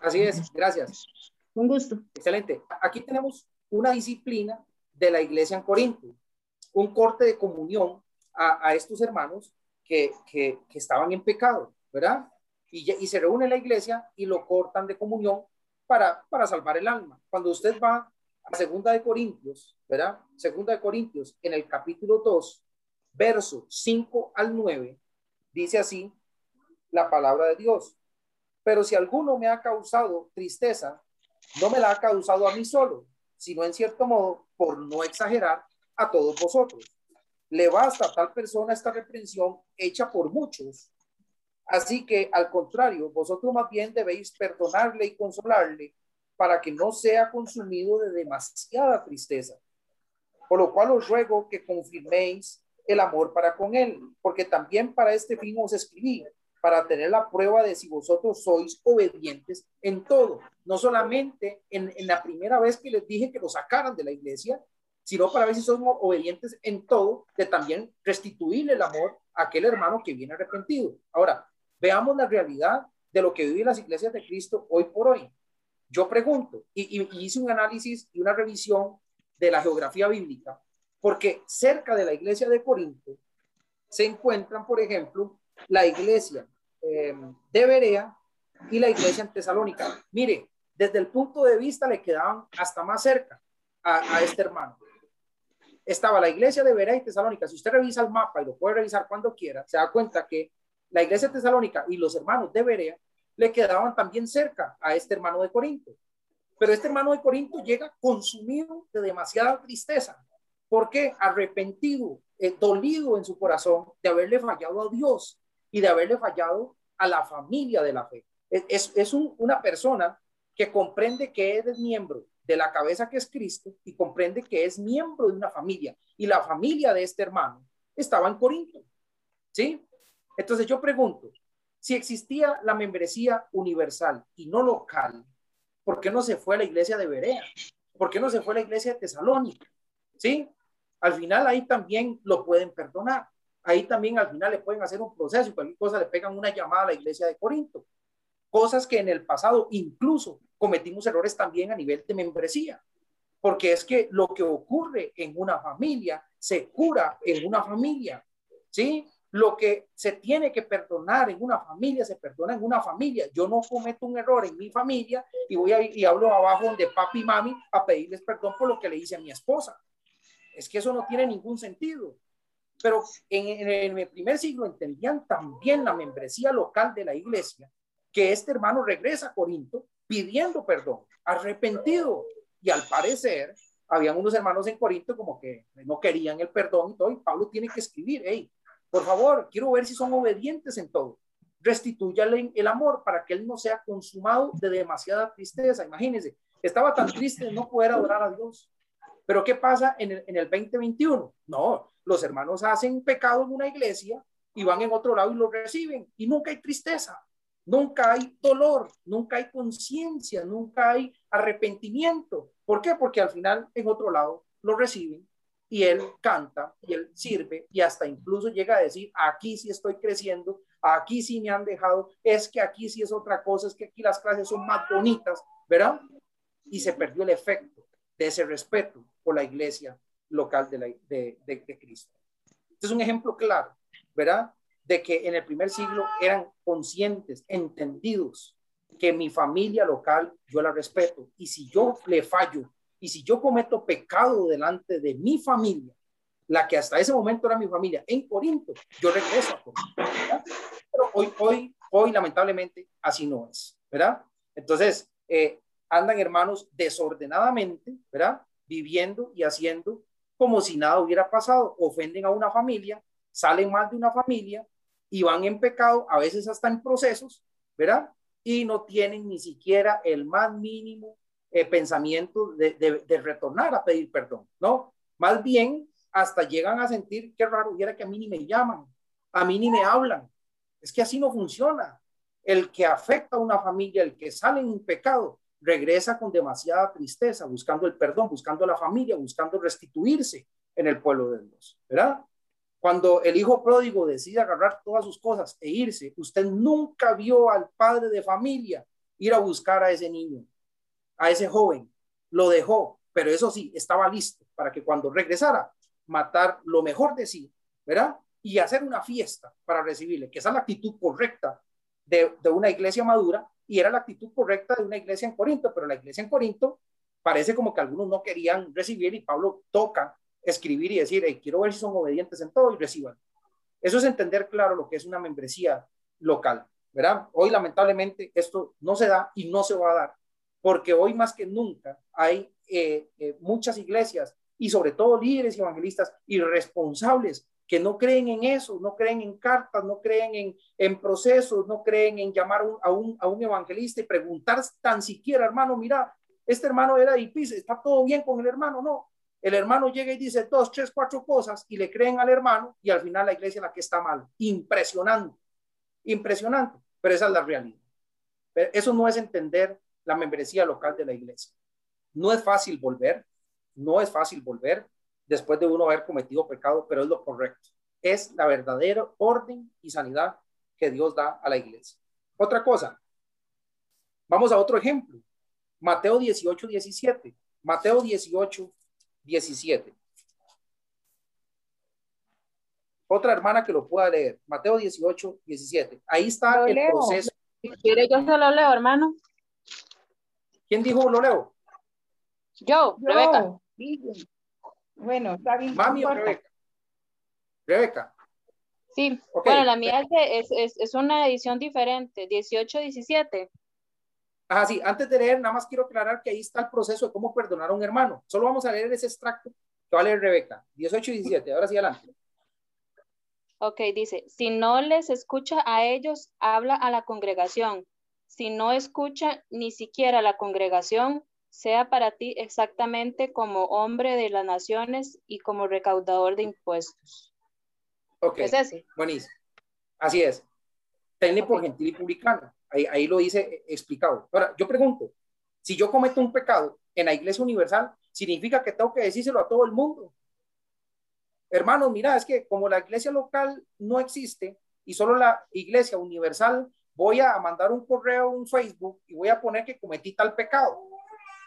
Así es, gracias. Un gusto. Excelente. Aquí tenemos una disciplina de la iglesia en Corinto, un corte de comunión a, estos hermanos que, estaban en pecado, ¿verdad? Y, se reúne la iglesia y lo cortan de comunión para, para salvar el alma. Cuando usted va a Segunda de Corintios, ¿verdad? Segunda de Corintios, en el capítulo 2, verso 5 al 9, dice así la palabra de Dios. Pero si alguno me ha causado tristeza, no me la ha causado a mí solo, sino en cierto modo, por no exagerar, a todos vosotros. Le basta a tal persona esta reprensión hecha por muchos. Así que, al contrario, vosotros más bien debéis perdonarle y consolarle para que no sea consumido de demasiada tristeza. Por lo cual os ruego que confirméis el amor para con él, porque también para este fin os escribí, para tener la prueba de si vosotros sois obedientes en todo, no solamente en, la primera vez que les dije que lo sacaran de la iglesia, sino para ver si somos obedientes en todo, de también restituirle el amor a aquel hermano que viene arrepentido. Ahora, veamos la realidad de lo que viven las iglesias de Cristo hoy por hoy. Yo pregunto, y, hice un análisis y una revisión de la geografía bíblica, porque cerca de la iglesia de Corinto se encuentran, por ejemplo, la iglesia em, de Berea y la iglesia en Tesalónica. Mire, desde el punto de vista le quedaban hasta más cerca a, a este hermano. Estaba la iglesia de Berea y Tesalónica. Si usted revisa el mapa y lo puede revisar cuando quiera, se da cuenta que la iglesia de Tesalónica y los hermanos de Berea le quedaban también cerca a este hermano de Corinto. Pero este hermano de Corinto llega consumido de demasiada tristeza. porque Arrepentido, eh, dolido en su corazón de haberle fallado a Dios y de haberle fallado a la familia de la fe. Es, es una persona que comprende que es miembro de la cabeza que es Cristo y comprende que es miembro de una familia. Y la familia de este hermano estaba en Corinto. ¿Sí? Entonces yo pregunto, si existía la membresía universal y no local, ¿por qué no se fue a la iglesia de Berea? ¿Por qué no se fue a la iglesia de Tesalónica? ¿Sí? Al final ahí también lo pueden perdonar. Ahí también al final le pueden hacer un proceso y cualquier cosa le pegan una llamada a la iglesia de Corinto. Cosas que en el pasado incluso cometimos errores también a nivel de membresía. Porque es que lo que ocurre en una familia se cura en una familia. ¿Sí? Lo que se tiene que perdonar en una familia, se perdona en una familia. Yo no cometo un error en mi familia y voy a, y hablo abajo de papi y mami a pedirles perdón por lo que le hice a mi esposa. Es que eso no tiene ningún sentido. Pero en, en el primer siglo entendían también la membresía local de la iglesia, que este hermano regresa a Corinto pidiendo perdón, arrepentido. Y al parecer, habían unos hermanos en Corinto como que no querían el perdón y todo, y Pablo tiene que escribir, hey, por favor, quiero ver si son obedientes en todo. Restitúyale el amor para que él no sea consumado de demasiada tristeza. Imagínense, estaba tan triste de no poder adorar a Dios. Pero ¿qué pasa en el, en el 2021? No, los hermanos hacen pecado en una iglesia y van en otro lado y lo reciben. Y nunca hay tristeza, nunca hay dolor, nunca hay conciencia, nunca hay arrepentimiento. ¿Por qué? Porque al final en otro lado lo reciben y él canta y él sirve y hasta incluso llega a decir, aquí sí estoy creciendo, aquí sí me han dejado, es que aquí sí es otra cosa, es que aquí las clases son más bonitas, ¿verdad? Y se perdió el efecto de ese respeto por la iglesia local de, la, de, de, Cristo. Este es un ejemplo claro, ¿verdad? De que en el primer siglo eran conscientes, entendidos, que mi familia local yo la respeto y si yo le fallo y si yo cometo pecado delante de mi familia, la que hasta ese momento era mi familia en Corinto, yo regreso a Corinto. Pero hoy, hoy, hoy, lamentablemente, así no es, ¿verdad? Entonces, eh, andan hermanos desordenadamente, ¿verdad? Viviendo y haciendo como si nada hubiera pasado. Ofenden a una familia salen más de una familia y van en pecado, a veces hasta en procesos, ¿verdad? Y no tienen ni siquiera el más mínimo eh, pensamiento de, de, retornar a pedir perdón, ¿no? Más bien, hasta llegan a sentir, qué raro, hubiera que a mí ni me llaman, a mí ni me hablan. Es que así no funciona. El que afecta a una familia, el que sale en pecado, regresa con demasiada tristeza, buscando el perdón, buscando la familia, buscando restituirse en el pueblo de Dios, ¿verdad? Cuando el hijo pródigo decide agarrar todas sus cosas e irse, usted nunca vio al padre de familia ir a buscar a ese niño, a ese joven. Lo dejó, pero eso sí, estaba listo para que cuando regresara, matar lo mejor de sí, ¿verdad? Y hacer una fiesta para recibirle, que esa es la actitud correcta de, de una iglesia madura y era la actitud correcta de una iglesia en Corinto, pero la iglesia en Corinto parece como que algunos no querían recibir y Pablo toca escribir y decir, quiero ver si son obedientes en todo y reciban. Eso es entender claro lo que es una membresía local, ¿verdad? Hoy lamentablemente esto no se da y no se va a dar, porque hoy más que nunca hay eh, eh, muchas iglesias y sobre todo líderes evangelistas irresponsables que no creen en eso, no creen en cartas, no creen en, en procesos, no creen en llamar a, un, a un evangelista y preguntar tan siquiera, hermano, mira, este hermano era de ¿está todo bien con el hermano? No, el hermano llega y dice dos, tres, cuatro cosas y le creen al hermano y al final la iglesia es la que está mal. Impresionante, impresionante, pero esa es la realidad. Pero eso no es entender la membresía local de la iglesia. No es fácil volver, no es fácil volver después de uno haber cometido pecado, pero es lo correcto. Es la verdadera orden y sanidad que Dios da a la iglesia. Otra cosa, vamos a otro ejemplo. Mateo 18, 17. Mateo 18, 17. Otra hermana que lo pueda leer, Mateo 18, 17. Ahí está el proceso. Si quiere, yo se lo leo, hermano. ¿Quién dijo lo leo? Yo, Rebeca. Bueno, está bien. Mami o Rebeca. Rebeca. Sí, bueno, la mía es, es, es, una edición diferente, 18, 17. Ah, sí, antes de leer, nada más quiero aclarar que ahí está el proceso de cómo perdonar a un hermano. Solo vamos a leer ese extracto que va a leer Rebeca, 18 y 17. Ahora sí, adelante. Ok, dice, si no les escucha a ellos, habla a la congregación. Si no escucha ni siquiera la congregación, sea para ti exactamente como hombre de las naciones y como recaudador de impuestos. Ok, ¿Es ese? buenísimo. Así es. Técnico por gentil y publicano. Ahí, lo dice eh, explicado. Ahora, yo pregunto, si yo cometo un pecado en la iglesia universal, ¿significa que tengo que decírselo a todo el mundo? Hermanos, mira, es que como la iglesia local no existe y solo la iglesia universal, voy a mandar un correo, un Facebook y voy a poner que cometí tal pecado.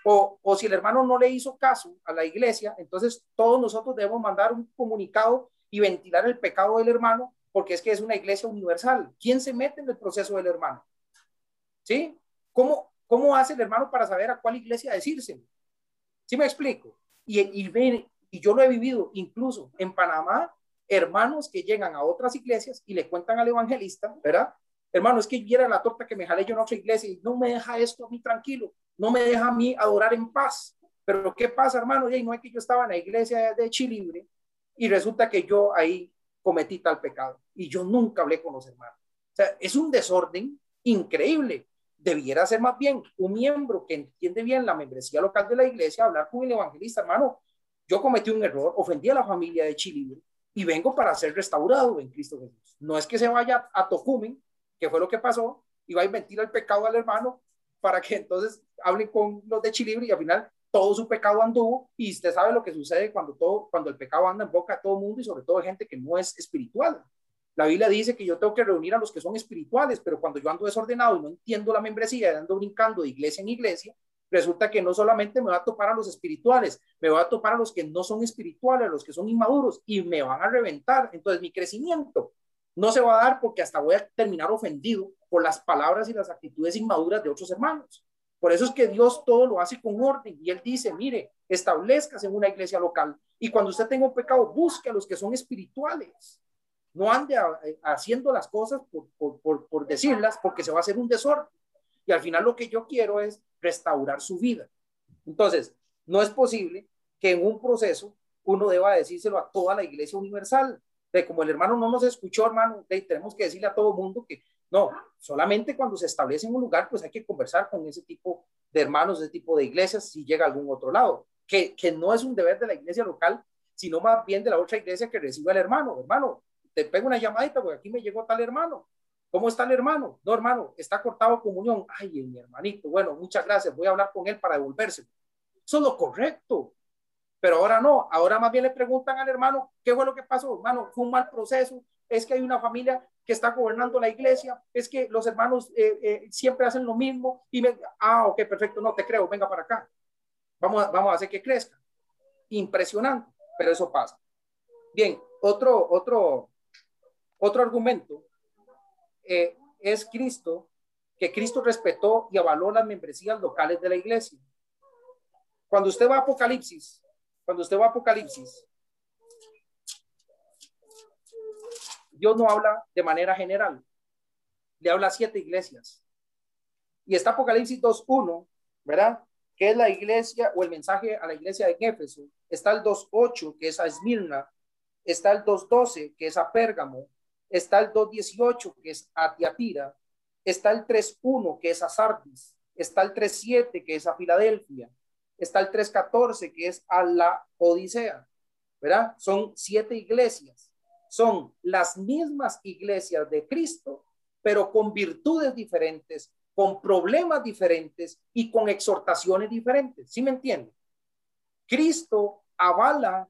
O, o si el hermano no le hizo caso a la iglesia, entonces todos nosotros debemos mandar un comunicado y ventilar el pecado del hermano, porque es que es una iglesia universal. ¿Quién se mete en el proceso del hermano? ¿Sí? ¿Cómo, cómo hace el hermano para saber a cuál iglesia decirse? ¿Sí me explico? Y, y, y yo lo he vivido incluso en Panamá, hermanos que llegan a otras iglesias y le cuentan al evangelista, ¿verdad? Hermano, es que viera la torta que me jalé yo en otra iglesia y no me deja esto a mí tranquilo, no me deja a mí adorar en paz. Pero ¿qué pasa, hermano? Y no es que yo estaba en la iglesia de Chilibre y resulta que yo ahí cometí tal pecado y yo nunca hablé con los hermanos. O sea, es un desorden increíble debiera ser más bien un miembro que entiende bien la membresía local de la iglesia, hablar con el evangelista, hermano, yo cometí un error, ofendí a la familia de Chile y vengo para ser restaurado en Cristo Jesús. No es que se vaya a Tocumen, que fue lo que pasó, y va a inventar el pecado al hermano para que entonces hablen con los de Chile y al final todo su pecado anduvo y usted sabe lo que sucede cuando todo cuando el pecado anda en boca de todo mundo y sobre todo gente que no es espiritual. La Biblia dice que yo tengo que reunir a los que son espirituales, pero cuando yo ando desordenado y no entiendo la membresía ando brincando de iglesia en iglesia, resulta que no solamente me va a topar a los espirituales, me va a topar a los que no son espirituales, a los que son inmaduros y me van a reventar. Entonces mi crecimiento no se va a dar porque hasta voy a terminar ofendido por las palabras y las actitudes inmaduras de otros hermanos. Por eso es que Dios todo lo hace con orden y Él dice, mire, establezcase en una iglesia local y cuando usted tenga un pecado, busque a los que son espirituales no ande eh, haciendo las cosas por, decirlas, porque se va a hacer un desorden. Y al final lo que yo quiero es restaurar su vida. Entonces, no es posible que en un proceso uno deba decírselo a toda la iglesia universal. De como el hermano no nos escuchó, hermano, tenemos que decirle a todo mundo que no, solamente cuando se establece en un lugar, pues hay que conversar con ese tipo de hermanos, ese tipo de iglesias, si llega a algún otro lado, que, que no es un deber de la iglesia local, sino más bien de la otra iglesia que reciba al hermano. Hermano, te pego una llamadita porque aquí me llegó tal hermano. ¿Cómo está el hermano? No, hermano, está cortado comunión. Ay, mi hermanito, bueno, muchas gracias, voy a hablar con él para devolverse. Eso es lo correcto. Pero ahora no, ahora más bien le preguntan al hermano, ¿qué fue lo que pasó? Hermano, fue un mal proceso, es que hay una familia que está gobernando la iglesia, es que los hermanos eh, eh, siempre hacen lo mismo y ah, ok, perfecto, no te creo, venga para acá. Vamos a, vamos a hacer que crezca. Impresionante, pero eso pasa. Bien, otro, otro, otro argumento eh, es Cristo, que Cristo respetó y avaló las membresías locales de la iglesia. Cuando usted va a Apocalipsis, cuando usted va a Apocalipsis, Dios no habla de manera general, le habla a siete iglesias. Y está Apocalipsis 2.1, ¿verdad? Que es la iglesia o el mensaje a la iglesia de Éfeso. Está el 2.8, que es a Esmirna. Está el 2.12, que es a Pérgamo. Está el 2.18, que es a Tiatira. Está el 3.1, que es a Sardis. Está el 3.7, que es a Filadelfia. Está el 3.14, que es a la Odisea. ¿Verdad? Son siete iglesias son las mismas iglesias de Cristo, pero con virtudes diferentes, con problemas diferentes y con exhortaciones diferentes. ¿Sí me entiende? Cristo avala,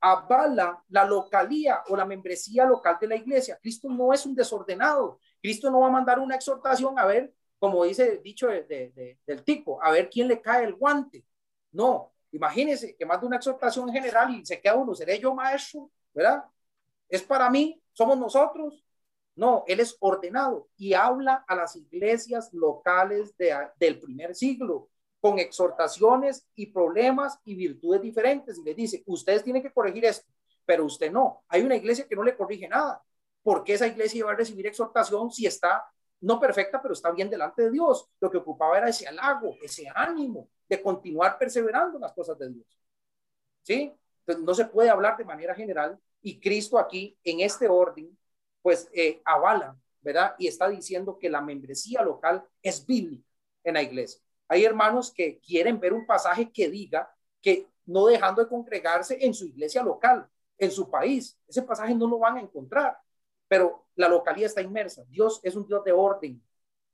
avala la localía o la membresía local de la iglesia. Cristo no es un desordenado. Cristo no va a mandar una exhortación a ver, como dice dicho del tipo, a ver quién le cae el guante. No, imagínese que manda una exhortación general y se queda uno, seré yo maestro, ¿verdad? es para mí, somos nosotros. No, él es ordenado y habla a las iglesias locales del primer siglo con exhortaciones y problemas y virtudes diferentes y le dice, ustedes tienen que corregir esto, pero usted no. Hay una iglesia que no le corrige nada. porque esa iglesia va a recibir exhortación si está no perfecta, pero está bien delante de Dios? Lo que ocupaba era ese halago, ese ánimo de continuar perseverando en las cosas de Dios. ¿Sí? No se puede hablar de manera general y Cristo aquí, en este orden, pues eh, avala, ¿verdad? Y está diciendo que la membresía local es bíblica en la iglesia. Hay hermanos que quieren ver un pasaje que diga que no dejando de congregarse en su iglesia local, en su país. Ese pasaje no lo van a encontrar, pero la localidad está inmersa. Dios es un Dios de orden.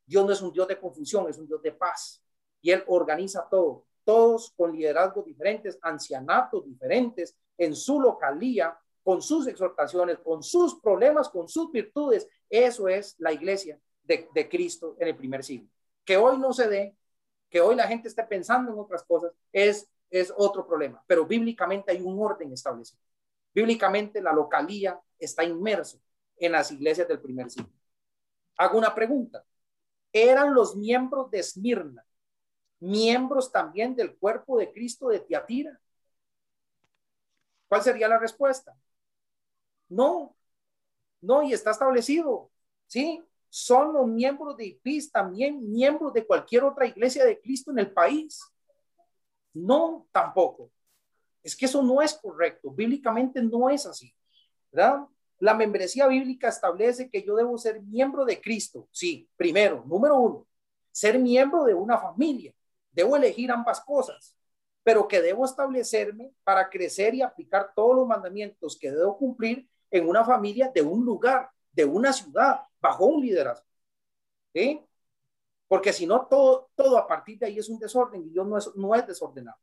Dios no es un Dios de confusión, es un Dios de paz. Y Él organiza todo, todos con liderazgos diferentes, ancianatos diferentes en su localía con sus exhortaciones, con sus problemas, con sus virtudes. Eso es la iglesia de, Cristo en el primer siglo. Que hoy no se dé, que hoy la gente esté pensando en otras cosas, es, otro problema. Pero bíblicamente hay un orden establecido. Bíblicamente la localía está inmerso en las iglesias del primer siglo. Hago una pregunta. ¿Eran los miembros de Esmirna miembros también del cuerpo de Cristo de Tiatira? ¿Cuál sería la respuesta? No, no, y está establecido, ¿sí? Son los miembros de IPIS también miembros de cualquier otra iglesia de Cristo en el país. No, tampoco. Es que eso no es correcto. Bíblicamente no es así, ¿verdad? La membresía bíblica establece que yo debo ser miembro de Cristo. Sí, primero, número uno, ser miembro de una familia. Debo elegir ambas cosas, pero que debo establecerme para crecer y aplicar todos los mandamientos que debo cumplir en una familia de un lugar, de una ciudad, bajo un liderazgo. ¿Sí? Porque si no, todo, todo a partir de ahí es un desorden y Dios no es, no es desordenado.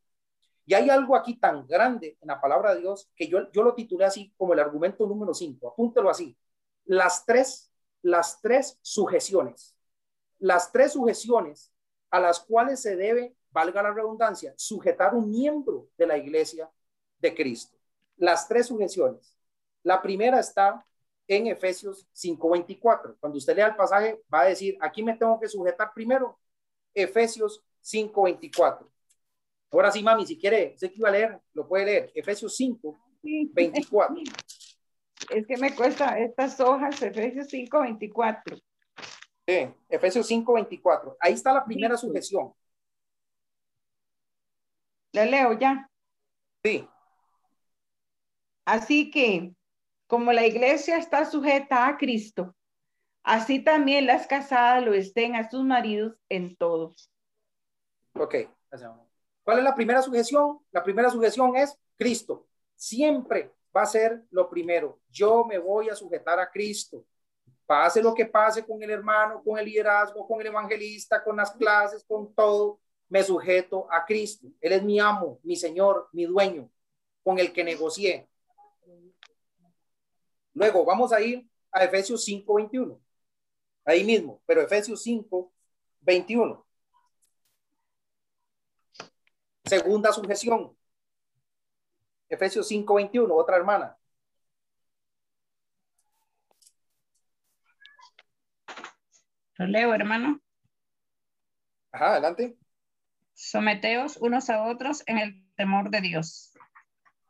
Y hay algo aquí tan grande en la palabra de Dios que yo, yo lo titulé así como el argumento número 5. Apúntelo así. Las tres, las tres sujeciones. Las tres sujeciones a las cuales se debe, valga la redundancia, sujetar un miembro de la iglesia de Cristo. Las tres sujeciones. La primera está en Efesios 5:24. Cuando usted lea el pasaje, va a decir, aquí me tengo que sujetar primero. Efesios 5:24. Ahora sí, mami, si quiere, sé que iba a leer, lo puede leer. Efesios 5, 24. Es que me cuesta estas hojas, Efesios 5, 24. Sí, Efesios 5, 24. Ahí está la primera sujeción. ¿La leo ya? Sí. Así que como la iglesia está sujeta a Cristo, así también las casadas lo estén a sus maridos en todo. Ok. ¿Cuál es la primera sujeción? La primera sujeción es Cristo. Siempre va a ser lo primero. Yo me voy a sujetar a Cristo. Pase lo que pase con el hermano, con el liderazgo, con el evangelista, con las clases, con todo, me sujeto a Cristo. Él es mi amo, mi Señor, mi dueño, con el que negocié. Luego vamos a ir a Efesios 5, 21. Ahí mismo, pero Efesios 5, 21. Segunda sujeción. Efesios 5, 21, otra hermana. Lo leo, hermano. Ajá, adelante. Someteos unos a otros en el temor de Dios.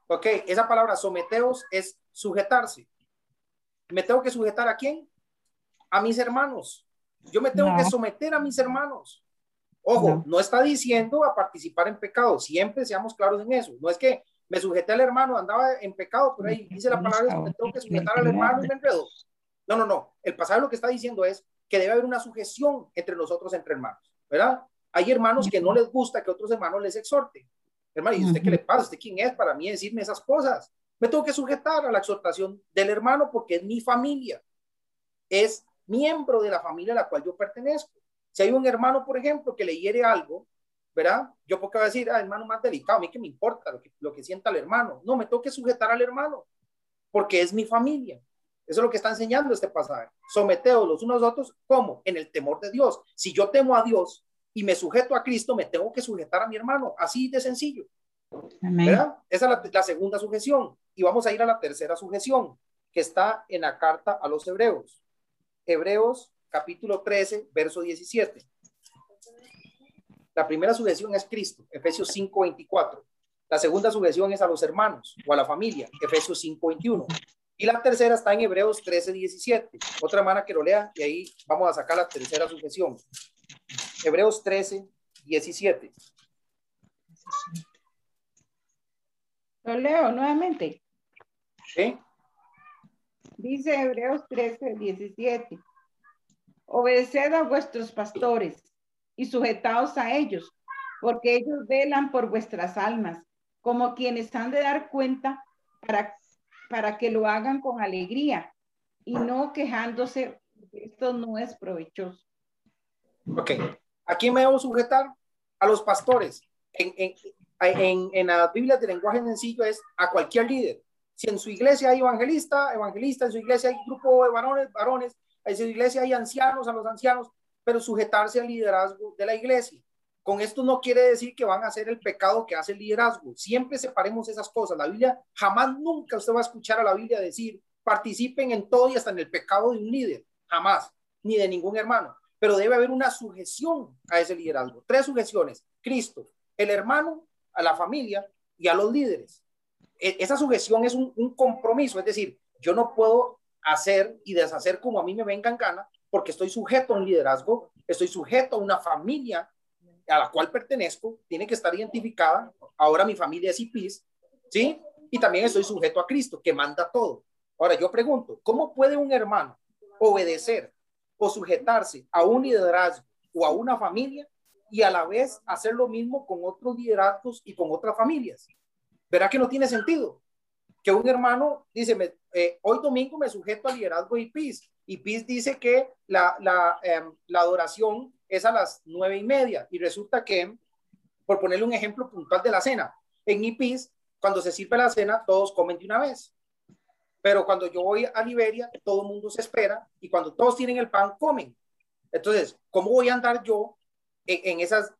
Ok, esa palabra someteos es sujetarse. ¿Me tengo que sujetar a quién? A mis hermanos. Yo me tengo que someter a mis hermanos. Ojo, no. está diciendo a participar en pecado. Siempre seamos claros en eso. No es que me sujeté al hermano, andaba en pecado, pero ahí dice la palabra, me tengo que sujetar al hermano y me enredo. No, no, no. El pasaje lo que está diciendo es que debe haber una sujeción entre nosotros, entre hermanos, ¿verdad? Hay hermanos que no les gusta que otros hermanos les exhorten. Hermano, ¿y usted qué le pasa? ¿Usted quién es para mí decirme esas cosas? Me tengo que sujetar a la exhortación del hermano porque es mi familia. Es miembro de la familia a la cual yo pertenezco. Si hay un hermano, por ejemplo, que le hiere algo, ¿verdad? Yo porque voy a decir, ah, hermano más delicado, a mí que me importa lo que, lo que sienta el hermano. No, me tengo que sujetar al hermano porque es mi familia. Eso es lo que está enseñando este pasaje. Someteos los unos a los otros, ¿cómo? En el temor de Dios. Si yo temo a Dios y me sujeto a Cristo, me tengo que sujetar a mi hermano. Así de sencillo. ¿Verdad? Esa es la, segunda sujeción. Y vamos a ir a la tercera sujeción, que está en la carta a los hebreos. Hebreos capítulo 13, verso 17. La primera sujeción es Cristo, Efesios 5, 24. La segunda sujeción es a los hermanos o a la familia, Efesios 5, 21. Y la tercera está en Hebreos 13, 17. Otra hermana que lo lea y ahí vamos a sacar la tercera sujeción. Hebreos 13, 17. Lo leo nuevamente. Sí. Dice Hebreos 13, 17. Obedeced a vuestros pastores y sujetaos a ellos, porque ellos velan por vuestras almas, como quienes han de dar cuenta para, para que lo hagan con alegría y no quejándose, esto no es provechoso. Ok, aquí me debo sujetar a los pastores. En, en, en, en la Biblia de lenguaje sencillo es a cualquier líder. Si en su iglesia hay evangelista, evangelista, en su iglesia hay grupo de varones, varones, en su iglesia hay ancianos, a los ancianos, pero sujetarse al liderazgo de la iglesia. Con esto no quiere decir que van a hacer el pecado que hace el liderazgo. Siempre separemos esas cosas. La Biblia, jamás nunca usted va a escuchar a la Biblia decir, participen en todo y hasta en el pecado de un líder. Jamás, ni de ningún hermano. Pero debe haber una sujeción a ese liderazgo. Tres sujeciones. Cristo, el hermano, a la familia y a los líderes. E, esa sujeción es un, un compromiso. Es decir, yo no puedo hacer y deshacer como a mí me venga en gana porque estoy sujeto a un liderazgo, estoy sujeto a una familia a la cual pertenezco, tiene que estar identificada. Ahora mi familia es IPIS, ¿sí? Y también estoy sujeto a Cristo, que manda todo. Ahora yo pregunto, ¿cómo puede un hermano obedecer o sujetarse a un liderazgo o a una familia y a la vez hacer lo mismo con otros liderazgos y con otras familias? ¿Verdad que no tiene sentido? Que un hermano dice, eh, hoy domingo me sujeto al liderazgo IPIS, y PIS dice que la, la, em, la, adoración es a las nueve y media y resulta que, por ponerle un ejemplo puntual de la cena, en IPIS, cuando se sirve la cena, todos comen de una vez. Pero cuando yo voy a Liberia, todo el mundo se espera y cuando todos tienen el pan, comen. Entonces, ¿cómo voy a andar yo en, esas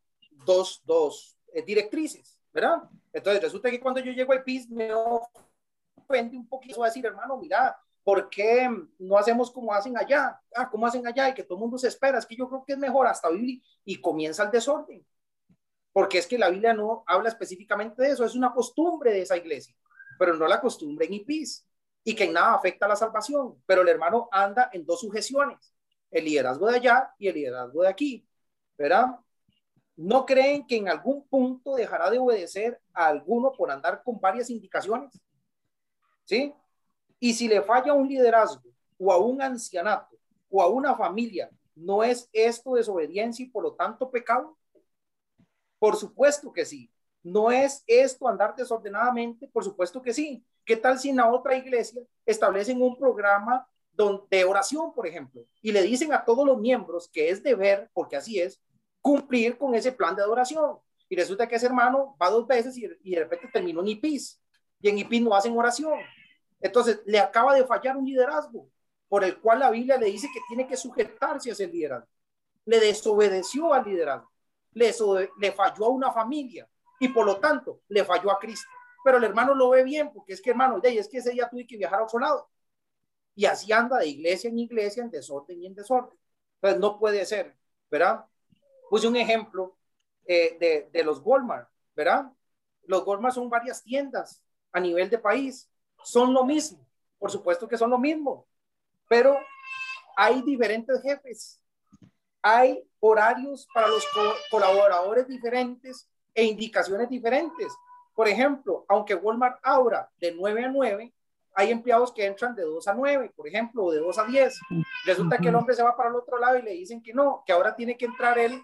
dos, dos eh, directrices? ¿Verdad? Entonces, resulta que cuando yo llego a IPIS, me ofende un poquito a decir, hermano, mira, ¿por qué no hacemos como hacen allá? Ah, ¿cómo hacen allá? Y que todo el mundo se espera. Es que yo creo que es mejor hasta vivir y comienza el desorden. Porque es que la Biblia no habla específicamente de eso, es una costumbre de esa iglesia, pero no la costumbre en IPIS y que en nada afecta a la salvación. Pero el hermano anda en dos sujeciones, el liderazgo de allá y el liderazgo de aquí, ¿verdad? ¿No creen que en algún punto dejará de obedecer a alguno por andar con varias indicaciones? ¿Sí? Y si le falla a un liderazgo o a un ancianato o a una familia, ¿no es esto desobediencia y por lo tanto pecado? Por supuesto que sí. ¿No es esto andar desordenadamente? Por supuesto que sí. ¿Qué tal si en la otra iglesia establecen un programa de oración, por ejemplo, y le dicen a todos los miembros que es deber, porque así es, cumplir con ese plan de adoración? Y resulta que ese hermano va dos veces y de repente terminó en IPIS, y en IPIS no hacen oración. Entonces, le acaba de fallar un liderazgo por el cual la Biblia le dice que tiene que sujetarse a ese liderazgo. Le desobedeció al liderazgo, le, le falló a una familia, y por lo tanto le falló a Cristo. Pero el hermano lo ve bien porque es que hermano, de es que ese día tuve que viajar a otro lado. Y así anda de iglesia en iglesia, en desorden y en desorden. Entonces no puede ser, ¿verdad? Puse un ejemplo eh, de, de los Walmart, ¿verdad? Los Walmart son varias tiendas a nivel de país. Son lo mismo, por supuesto que son lo mismo, pero hay diferentes jefes, hay horarios para los colaboradores diferentes e indicaciones diferentes. Por ejemplo, aunque Walmart abra de 9 a 9, hay empleados que entran de 2 a 9, por ejemplo, o de 2 a 10. Resulta que el hombre se va para el otro lado y le dicen que no, que ahora tiene que entrar él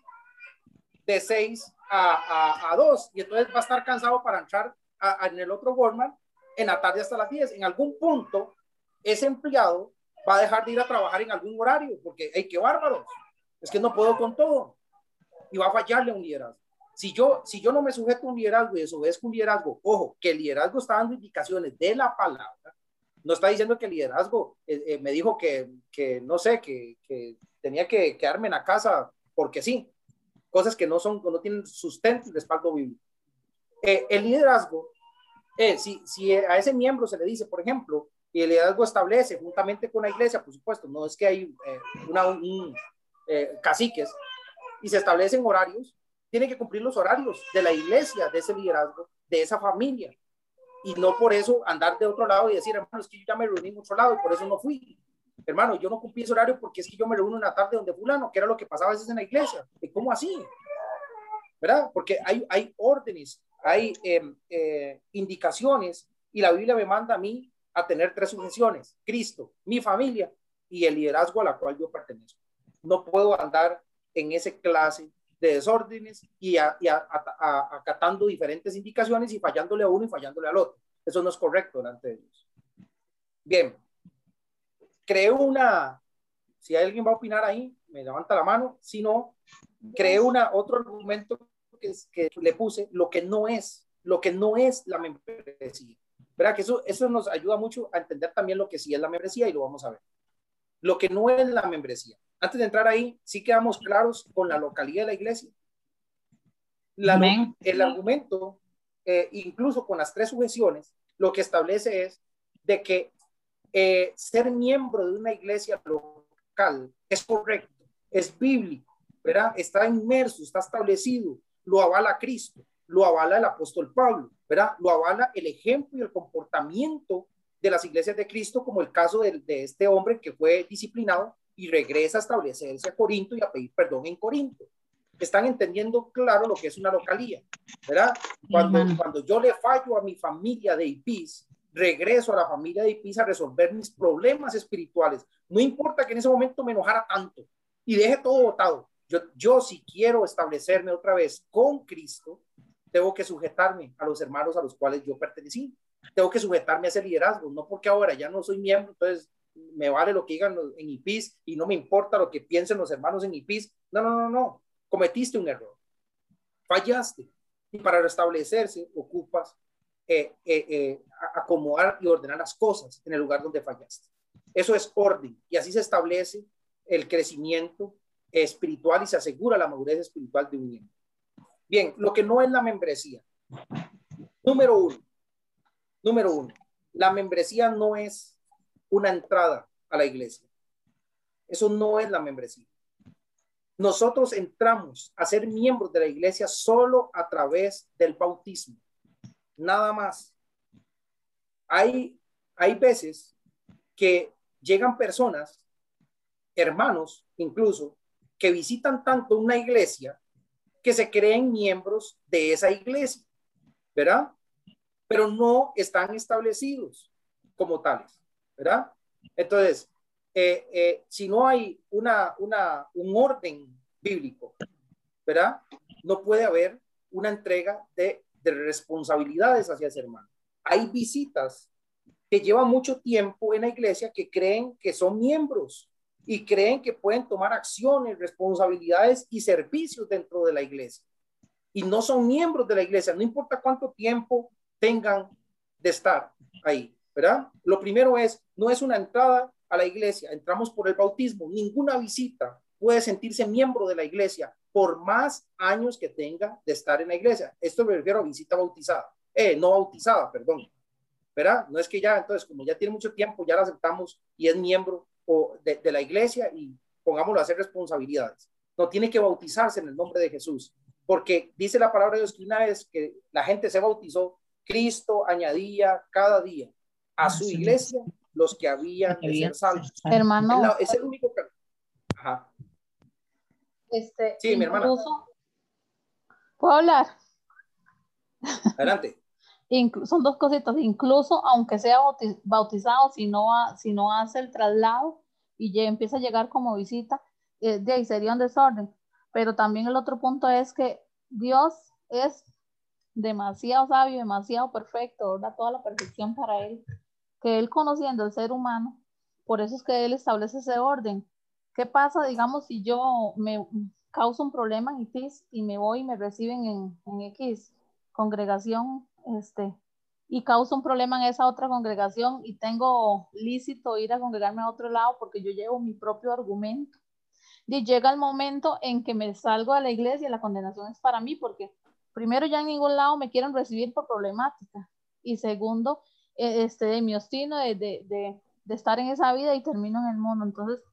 de 6 a, a, 2 y entonces va a estar cansado para entrar en el otro Walmart en la tarde hasta las 10. En algún punto, ese empleado va a dejar de ir a trabajar en algún horario porque, hay que bárbaros! Es que no puedo con todo. Y va a fallarle un liderazgo. Si yo, si yo no me sujeto a un liderazgo y desobedezco un liderazgo, ojo, que el liderazgo está dando indicaciones de la palabra, no está diciendo que el liderazgo eh, eh, me dijo que, que, no sé, que, que, tenía que quedarme en la casa porque sí, cosas que no son, no tienen sustento y respaldo bíblico. Eh, el liderazgo, si, si a ese miembro se le dice, por ejemplo, y el liderazgo establece juntamente con la iglesia, por supuesto, no es que hay una, un, caciques y se establecen horarios, tiene que cumplir los horarios de la iglesia, de ese liderazgo, de esa familia. Y no por eso andar de otro lado y decir, hermano, es que yo ya me reuní en otro lado y por eso no fui. Hermano, yo no cumplí ese horario porque es que yo me reúno en la tarde donde fulano, que era lo que pasaba a veces en la iglesia. ¿Y cómo así? ¿Verdad? Porque hay, hay órdenes, hay em, eh, indicaciones y la Biblia me manda a mí a tener tres sujeciones, Cristo, mi familia y el liderazgo a la cual yo pertenezco. No puedo andar en ese clase de desórdenes y, acatando diferentes indicaciones y fallándole a uno y fallándole al otro. Eso no es correcto delante de Dios. Bien, creo una, si alguien va a opinar ahí, me levanta la mano, si no, creo una, otro argumento que, que le puse, lo que no es, lo que no es la membresía. ¿Verdad? Que eso, eso nos ayuda mucho a entender también lo que sí es la membresía y lo vamos a ver. Lo que no es la membresía antes de entrar ahí, sí quedamos claros con la localidad de la iglesia. el argumento, eh, incluso con las tres sujeciones, lo que establece es de que eh, ser miembro de una iglesia local es correcto, es bíblico, ¿verdad? Está inmerso, está establecido, lo avala Cristo, lo avala el apóstol Pablo, ¿verdad? Lo avala el ejemplo y el comportamiento de las iglesias de Cristo, como el caso de este hombre que fue disciplinado y regresa a establecerse a Corinto y a pedir perdón en Corinto. Están entendiendo claro lo que es una localía, ¿verdad? Cuando, cuando yo le fallo a mi familia de IPIS, regreso a la familia de IPIS a resolver mis problemas espirituales. No importa que en ese momento me enojara tanto y deje todo botado. Yo, yo si quiero establecerme otra vez con Cristo, tengo que sujetarme a los hermanos a los cuales yo pertenecí. Tengo que sujetarme a ese liderazgo, no porque ahora ya no soy miembro, entonces me vale lo que digan en IPIS y no me importa lo que piensen los hermanos en IPIS. No, no, no, no. Cometiste un error. Fallaste. Y para restablecerse ocupas eh, eh, eh, acomodar y ordenar las cosas en el lugar donde fallaste. Eso es orden. Y así se establece el crecimiento espiritual y se asegura la madurez espiritual de un miembro. Bien, lo que no es la membresía. Número uno. Número uno. La membresía no es una entrada a la iglesia. Eso no es la membresía. Nosotros entramos a ser miembros de la iglesia solo a través del bautismo. Nada más. Hay, hay veces que llegan personas, hermanos incluso, que visitan tanto una iglesia que se creen miembros de esa iglesia, ¿verdad? Pero no están establecidos como tales. ¿verdad? Entonces, eh, eh, si no hay una, una, un orden bíblico, ¿verdad? No puede haber una entrega de, de responsabilidades hacia ese hermano. Hay visitas que llevan mucho tiempo en la iglesia que creen que son miembros y creen que pueden tomar acciones, responsabilidades y servicios dentro de la iglesia. Y no son miembros de la iglesia, no importa cuánto tiempo tengan de estar ahí, ¿verdad? Lo primero es, no es una entrada a la iglesia, entramos por el bautismo, ninguna visita puede sentirse miembro de la iglesia por más años que tenga de estar en la iglesia. Esto me refiero a visita bautizada, eh, no bautizada, perdón. ¿Verdad? No es que ya, entonces, como ya tiene mucho tiempo, ya la aceptamos y es miembro de, de la iglesia y pongámoslo a hacer responsabilidades. No tiene que bautizarse en el nombre de Jesús, porque dice la palabra de Dios que una vez que la gente se bautizó, Cristo añadía cada día a su iglesia los que habían de ser salvos. Hermano. Es el único que... Ajá. Este, Sí, mi hermana. ¿Puedo hablar? Adelante. Inclu- son dos cositas. Incluso aunque sea bauti- bautizado, si no, si no hace el traslado y ya empieza a llegar como visita, eh, de ahí sería un desorden. Pero también el otro punto es que Dios es demasiado sabio, demasiado perfecto, ¿verdad? Toda la perfección para Él. Que Él conociendo el ser humano, por eso es que Él establece ese orden. ¿Qué pasa, digamos, si yo me causo un problema en X y me voy y me reciben en, en X congregación, este, y causo un problema en esa otra congregación y tengo lícito ir a congregarme a otro lado porque yo llevo mi propio argumento? Y llega el momento en que me salgo de la iglesia y la condenación es para mí porque primero ya en ningún lado me quieren recibir por problemática y segundo, eh, este, mi obstino de, de, de, de estar en esa vida y termino en el mundo. Entonces,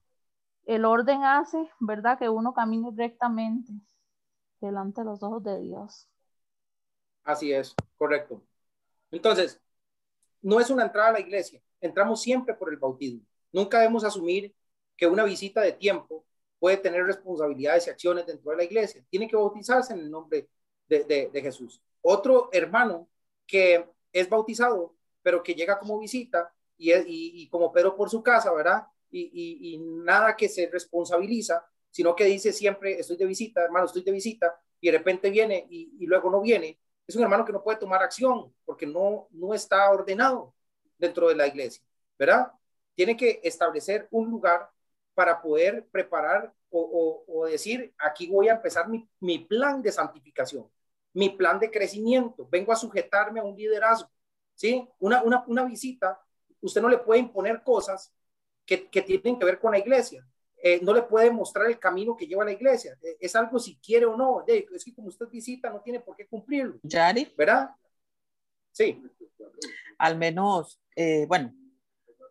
el orden hace, ¿verdad? Que uno camine rectamente delante de los ojos de Dios. Así es, correcto. Entonces, no es una entrada a la iglesia, entramos siempre por el bautismo. Nunca debemos asumir que una visita de tiempo puede tener responsabilidades y acciones dentro de la iglesia. Tiene que bautizarse en el nombre de, Jesús. Otro hermano que es bautizado, pero que llega como visita y, como Pedro por su casa, ¿verdad? Y, nada que se responsabiliza, sino que dice siempre, estoy de visita, hermano, estoy de visita, y de repente viene y luego no viene. Es un hermano que no puede tomar acción porque no, no está ordenado dentro de la iglesia, ¿verdad? Tiene que establecer un lugar para poder preparar o, decir, aquí voy a empezar mi, mi, plan de santificación, mi plan de crecimiento, vengo a sujetarme a un liderazgo, ¿sí? Una, una, una visita, usted no le puede imponer cosas que tienen que ver con la iglesia, eh, no le puede mostrar el camino que lleva la iglesia, eh, es algo si quiere o no, es que como usted visita no tiene por qué cumplirlo, Yari, ¿verdad? Sí. al menos, eh, bueno,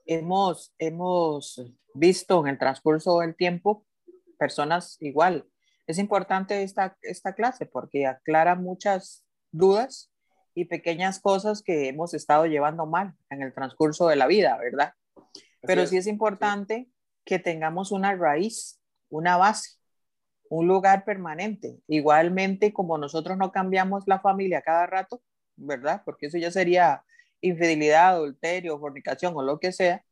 hemos, hemos visto en el transcurso del tiempo personas igual. Es importante esta, esta clase porque aclara muchas dudas y pequeñas cosas que hemos estado llevando mal en el transcurso de la vida, ¿verdad? Pero es. sí es importante. Que tengamos una raíz, una base, un lugar permanente. Igualmente, como nosotros no cambiamos la familia cada rato, ¿verdad? Porque eso ya sería infidelidad, adulterio, fornicación o lo que sea.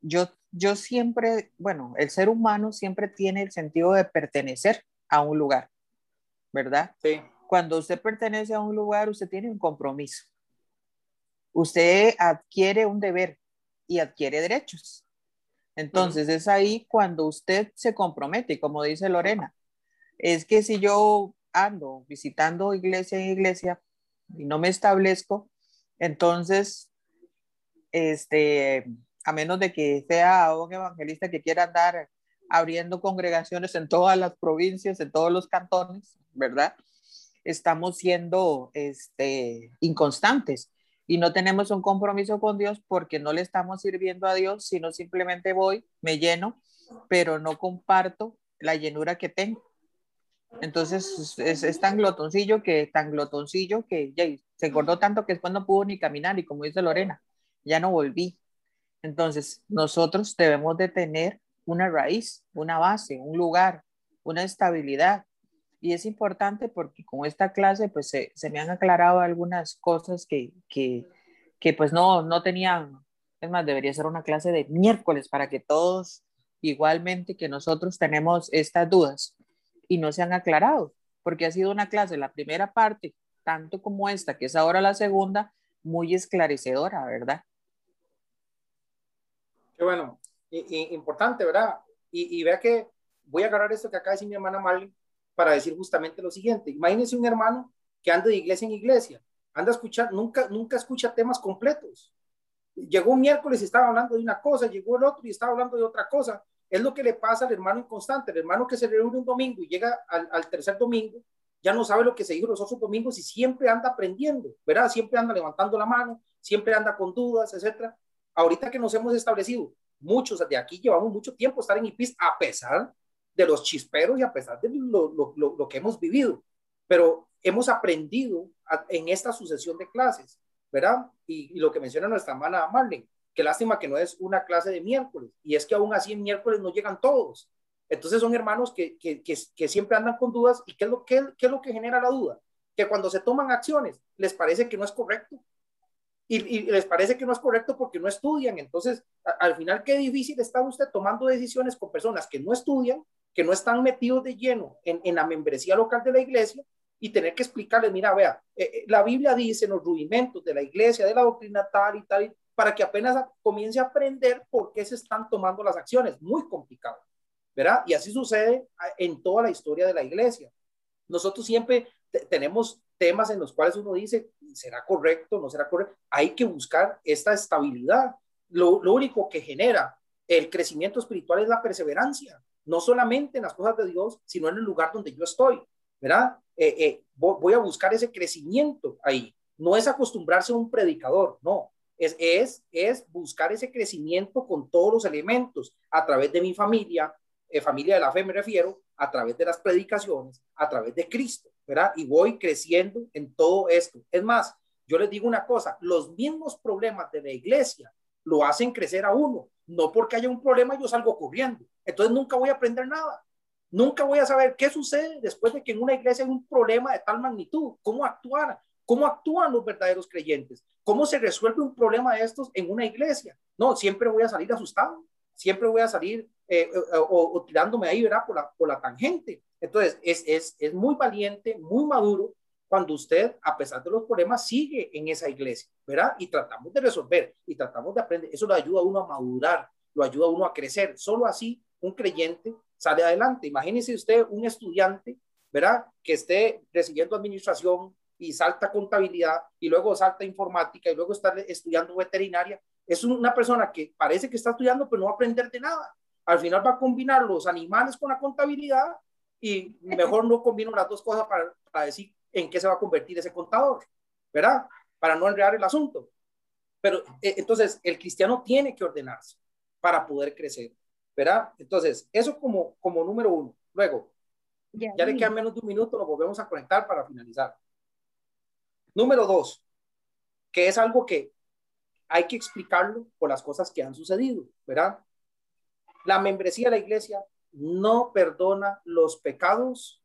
Yo, yo siempre, bueno, el ser humano siempre tiene el sentido de pertenecer a un lugar, ¿verdad? Sí. Cuando usted pertenece a un lugar, usted tiene un compromiso. Usted adquiere un deber y adquiere derechos. Entonces es ahí cuando usted se compromete, como dice Lorena, es que si yo ando visitando iglesia en iglesia y no me establezco, entonces, este, a menos de que sea un evangelista que quiera andar abriendo congregaciones en todas las provincias, en todos los cantones, ¿verdad? Estamos siendo este, inconstantes y no tenemos un compromiso con Dios porque no le estamos sirviendo a Dios, sino simplemente voy, me lleno, pero no comparto la llenura que tengo. Entonces es, tan glotoncillo que tan glotoncillo que ya, se engordó tanto que después no pudo ni caminar y como dice Lorena, ya no volví. Entonces nosotros debemos de tener una raíz, una base, un lugar, una estabilidad. Y es importante porque con esta clase pues se, se me han aclarado algunas cosas que, que, que pues no, no tenían Es más, debería ser una clase de miércoles para que todos, igualmente que nosotros tenemos estas dudas y no se han aclarado, porque ha sido una clase, la primera parte, tanto como esta, que es ahora la segunda, muy esclarecedora, ¿verdad? Qué bueno, importante, ¿verdad? Y, vea que voy a agarrar esto que de decir mi hermana Marlene para decir justamente lo siguiente. Imagínense un hermano que anda de iglesia en iglesia, anda a escuchar, nunca, nunca escucha temas completos. Llegó un miércoles y estaba hablando de una cosa, llegó el otro y estaba hablando de otra cosa. Es lo que le pasa al hermano inconstante, el hermano que se reúne un domingo y llega al, al tercer domingo, ya no sabe lo que se dijo los otros domingos y siempre anda aprendiendo, ¿verdad? Siempre anda levantando la mano, siempre anda con dudas, etcétera. Ahorita que nos hemos establecido, muchos de aquí llevamos mucho tiempo estar en IPIS a pesar de los chisperos y a pesar de lo, lo, lo, que hemos vivido, pero hemos aprendido en esta sucesión de clases, ¿verdad? Y, lo que menciona nuestra hermana Marlene, qué lástima que no es una clase de miércoles, y es que aún así en miércoles no llegan todos. Entonces son hermanos que, que, que, que siempre andan con dudas, ¿y qué es, lo, qué, qué es lo que genera la duda? Que cuando se toman acciones les parece que no es correcto, y, les parece que no es correcto porque no estudian. Entonces, al final, qué difícil está usted tomando decisiones con personas que no estudian, que no están metidos de lleno en, en la membresía local de la iglesia y tener que explicarles, mira, vea, eh, eh, la Biblia dice los rudimentos de la iglesia, de la doctrina tal y tal, para que apenas comience a aprender por qué se están tomando las acciones. Muy complicado, ¿verdad? Y así sucede en toda la historia de la iglesia. Nosotros siempre tenemos temas en los cuales uno dice, ¿será correcto? ¿No será correcto? Hay que buscar esta estabilidad. Lo, lo único que genera el crecimiento espiritual es la perseverancia, no solamente en las cosas de Dios, sino en el lugar donde yo estoy, ¿verdad? Eh, eh, voy a buscar ese crecimiento ahí. No es acostumbrarse a un predicador, no. Es, es, es buscar ese crecimiento con todos los elementos a través de mi familia, eh, familia de la fe me refiero, a través de las predicaciones, a través de Cristo, ¿verdad? Y voy creciendo en todo esto. Es más, yo les digo una cosa, los mismos problemas de la iglesia lo hacen crecer a uno, no porque haya un problema yo salgo corriendo, entonces nunca voy a aprender nada, nunca voy a saber qué sucede después de que en una iglesia hay un problema de tal magnitud, cómo actuar, cómo actúan los verdaderos creyentes, cómo se resuelve un problema de estos en una iglesia. No, siempre voy a salir asustado, siempre voy a salir eh, eh, o, tirándome ahí, ¿verdad? Por la, por la tangente. Entonces, es, es, es muy valiente, muy maduro cuando usted, a pesar de los problemas, sigue en esa iglesia, ¿verdad? Y tratamos de resolver y tratamos de aprender. Eso lo ayuda a uno a madurar, lo ayuda a uno a crecer. Solo así un creyente sale adelante. Imagínese usted un estudiante, ¿verdad? Que esté recibiendo administración y salta contabilidad y luego salta informática y luego está estudiando veterinaria es una persona que parece que está estudiando, pero no va a aprender de nada. Al final va a combinar los animales con la contabilidad y mejor no combino las dos cosas para, decir en qué se va a convertir ese contador, ¿verdad? Para no enredar el asunto. Pero eh, entonces el cristiano tiene que ordenarse para poder crecer, ¿verdad? Entonces, eso como, como número uno. Luego, ya, ya le quedan menos de un minuto, lo volvemos a conectar para finalizar. Número dos, que es algo que hay que explicarlo por las cosas que han sucedido, ¿verdad? La membresía de la iglesia no perdona los pecados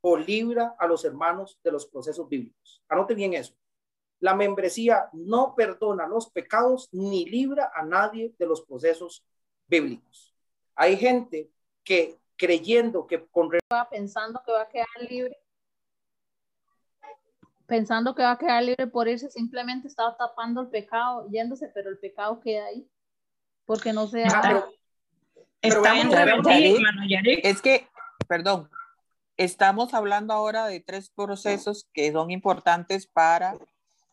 o libra a los hermanos de los procesos bíblicos. Anote bien eso. La membresía no perdona los pecados ni libra a nadie de los procesos bíblicos. Hay gente que creyendo que con pensando que va a quedar libre pensando que va a quedar libre por irse, simplemente estaba tapando el pecado, yéndose, pero el pecado queda ahí, porque no se ha... Está, Es que, perdón, estamos hablando ahora de tres procesos que son importantes para,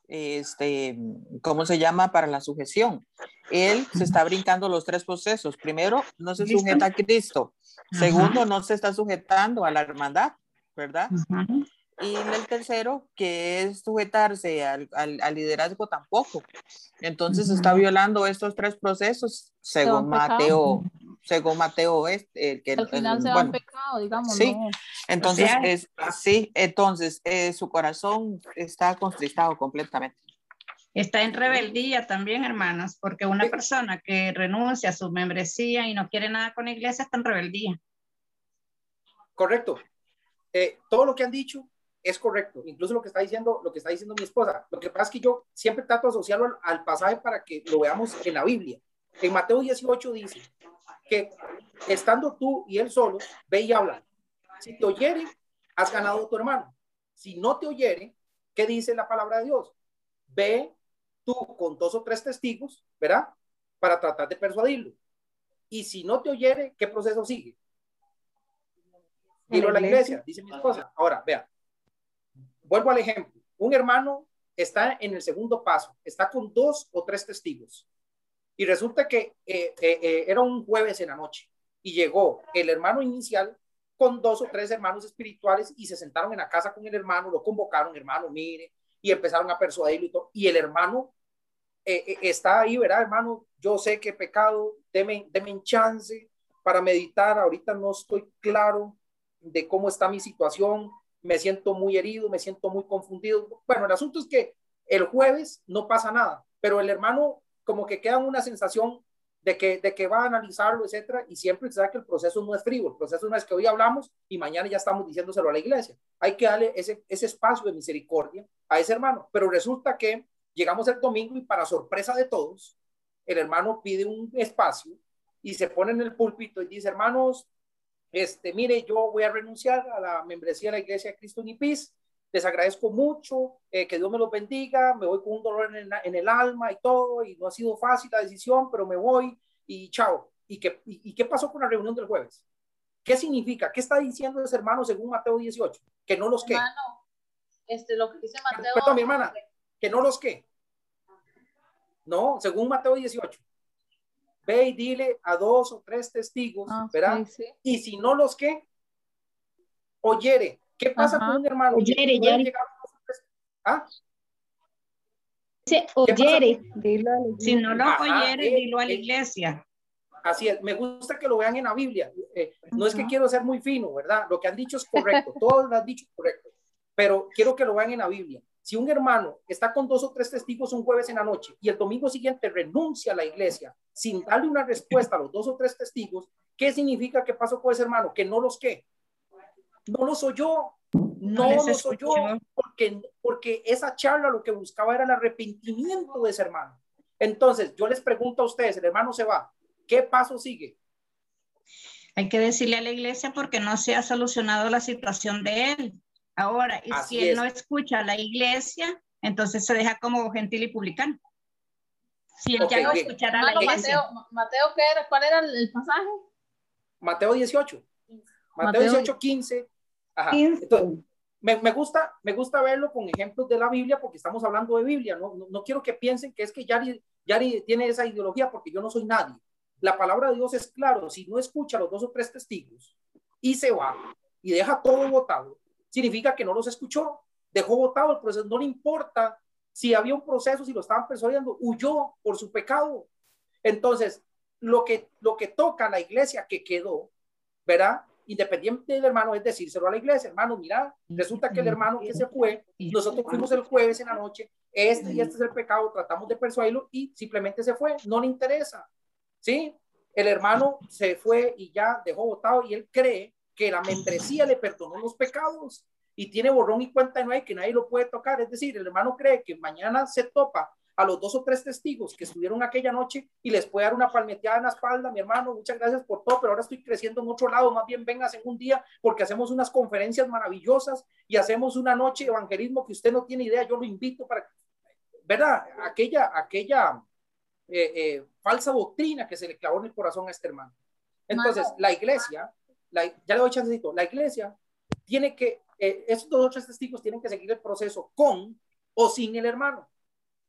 este, ¿cómo se llama? Para la sujeción. Él se está brincando los tres procesos. Primero, no se sujeta a Cristo. Segundo, no se está sujetando a la hermandad, ¿verdad? Y el tercero, que es sujetarse al, al, liderazgo tampoco. Entonces está violando estos tres procesos, según Mateo, según Mateo este, que al final se bueno, pecado, digamos. Sí, entonces es, sí, entonces eh, su corazón está contristado completamente. Está en rebeldía también, hermanas, porque una persona que renuncia a su membresía y no quiere nada con la iglesia está en rebeldía. Correcto. Eh, todo lo que han dicho es correcto. Incluso lo que está diciendo, lo que está diciendo mi esposa. Lo que pasa es que yo siempre trato de asociarlo al, al pasaje para que lo veamos en la Biblia. En Mateo 18 dice que estando tú y él solo, ve y habla. Si te oyere, has ganado a tu hermano. Si no te oyere, ¿qué dice la palabra de Dios? Ve tú con dos o tres testigos, ¿verdad? Para tratar de persuadirlo. Y si no te oyere, ¿qué proceso sigue? Dilo a la iglesia, dice mi esposa. Ahora, vea, vuelvo al ejemplo. Un hermano está en el segundo paso, está con dos o tres testigos. Y resulta que eh, eh, eh, era un jueves en la noche y llegó el hermano inicial con dos o tres hermanos espirituales y se sentaron en la casa con el hermano, lo convocaron, hermano, mire, y empezaron a persuadirlo y todo. Y el hermano está ahí, ¿verdad, hermano? Yo sé que pecado, deme, deme chance para meditar. Ahorita no estoy claro de cómo está mi situación, me siento muy herido, me siento muy confundido. Bueno, el asunto es que el jueves no pasa nada, pero el hermano como que queda una sensación de que, de que va a analizarlo, etcétera, y siempre se sabe que el proceso no es frío, el proceso no es que hoy hablamos y mañana ya estamos diciéndoselo a la iglesia. Hay que darle ese, ese espacio de misericordia a ese hermano, pero resulta que llegamos el domingo y para sorpresa de todos, el hermano pide un espacio y se pone en el púlpito y dice, hermanos, este, mire, yo voy a renunciar a la membresía de la Iglesia de Cristo Unipis, les agradezco mucho, eh, que Dios me los bendiga, me voy con un dolor en el, alma y todo, y no ha sido fácil la decisión, pero me voy y chao. ¿Y qué, y, qué pasó con la reunión del jueves? ¿Qué significa? ¿Qué está diciendo ese hermano según Mateo 18? Que no los que. Hermano, este, lo que dice Mateo. Perdón, mi hermana, que no los que. No, según Mateo 18. Ve y dile a dos o tres testigos, ah, ¿verdad? Y si no los que, oyere, ¿Qué pasa con un hermano? Oyere, ya. ¿Ah? Dice, oyere. Si no lo oyere, dilo a la iglesia. Así es, me gusta que lo vean en la Biblia. Eh, no es que quiero ser muy fino, ¿verdad? Lo que han dicho es correcto, todos lo han dicho correcto, pero quiero que lo vean en la Biblia. Si un hermano está con dos o tres testigos un jueves en la noche y el domingo siguiente renuncia a la iglesia sin darle una respuesta a los dos o tres testigos, ¿qué significa que pasó con ese hermano? Que no los que no los oyó, no, no los oyó, porque, porque esa charla lo que buscaba era el arrepentimiento de ese hermano. Entonces, yo les pregunto a ustedes, el hermano se va, ¿qué paso sigue? Hay que decirle a la iglesia porque no se ha solucionado la situación de él. Ahora, y si él no escucha a la iglesia, entonces se deja como gentil y publicano. Si él ya no escuchará a la iglesia. Mateo, Mateo ¿qué era? ¿cuál era el pasaje? Mateo 18. Mateo 18, 15 me, gusta, me gusta verlo con ejemplos de la Biblia porque estamos hablando de Biblia. No, no, quiero que piensen que es que Yari, Yari tiene esa ideología porque yo no soy nadie. La palabra de Dios es claro. Si no escucha a los dos o tres testigos y se va y deja todo votado, significa que no los escuchó. Dejó votado el proceso. No le importa si había un proceso, si lo estaban persuadiendo, huyó por su pecado. Entonces, lo que, lo que toca a la iglesia que quedó, ¿verdad? independiente del hermano, es decírselo a la iglesia, hermano, mira, resulta que el hermano que se fue, nosotros fuimos el jueves en la noche, este y este es el pecado, tratamos de persuadirlo y simplemente se fue, no le interesa, ¿sí? El hermano se fue y ya dejó votado y él cree que la membresía le perdonó los pecados y tiene borrón y cuenta hay que nadie lo puede tocar, es decir, el hermano cree que mañana se topa a los dos o tres testigos que estuvieron aquella noche y les puede dar una palmeteada en la espalda, mi hermano, muchas gracias por todo, pero ahora estoy creciendo en otro lado, más bien vengas en un día porque hacemos unas conferencias maravillosas y hacemos una noche de evangelismo que usted no tiene idea, yo lo invito para, ¿verdad? Aquella, aquella eh, eh, falsa doctrina que se le clavó en el corazón a este hermano. Entonces, la iglesia, la, ya le doy chancecito, la iglesia tiene que, eh, dos o tres testigos tienen que seguir el proceso con o sin el hermano.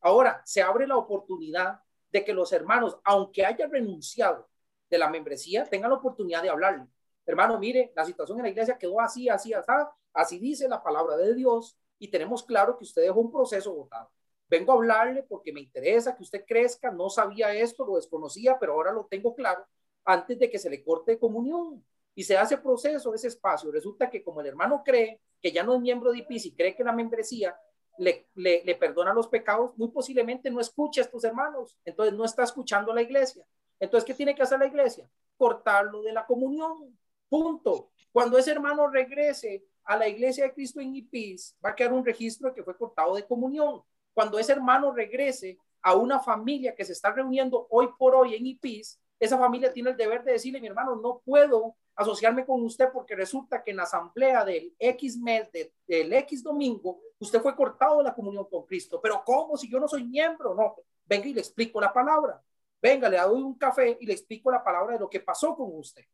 Ahora, se abre la oportunidad de que los hermanos, aunque hayan renunciado de la membresía, tengan la oportunidad de hablarle. Hermano, mire, la situación en la iglesia quedó así, así, así, así dice la palabra de Dios y tenemos claro que usted dejó un proceso votado. Vengo a hablarle porque me interesa que usted crezca, no sabía esto, lo desconocía, pero ahora lo tengo claro antes de que se le corte comunión y se hace proceso, ese espacio. Resulta que como el hermano cree que ya no es miembro de IPIS y cree que la membresía le, le, perdona los pecados, muy posiblemente no escucha a estos hermanos, entonces no está escuchando a la iglesia. Entonces, ¿qué tiene que hacer la iglesia? Cortarlo de la comunión. Punto. Cuando ese hermano regrese a la iglesia de Cristo en IPIS va a quedar un registro que fue cortado de comunión. Cuando ese hermano regrese a una familia que se está reuniendo hoy por hoy en IPIS, esa familia tiene el deber de decirle, mi hermano, no puedo asociarme con usted porque resulta que en la asamblea del X mes, del X domingo, usted fue cortado de la comunión con Cristo. Pero ¿cómo? Si yo no soy miembro, no. Venga y le explico la palabra. Venga, le doy un café y le explico la palabra de lo que pasó con usted.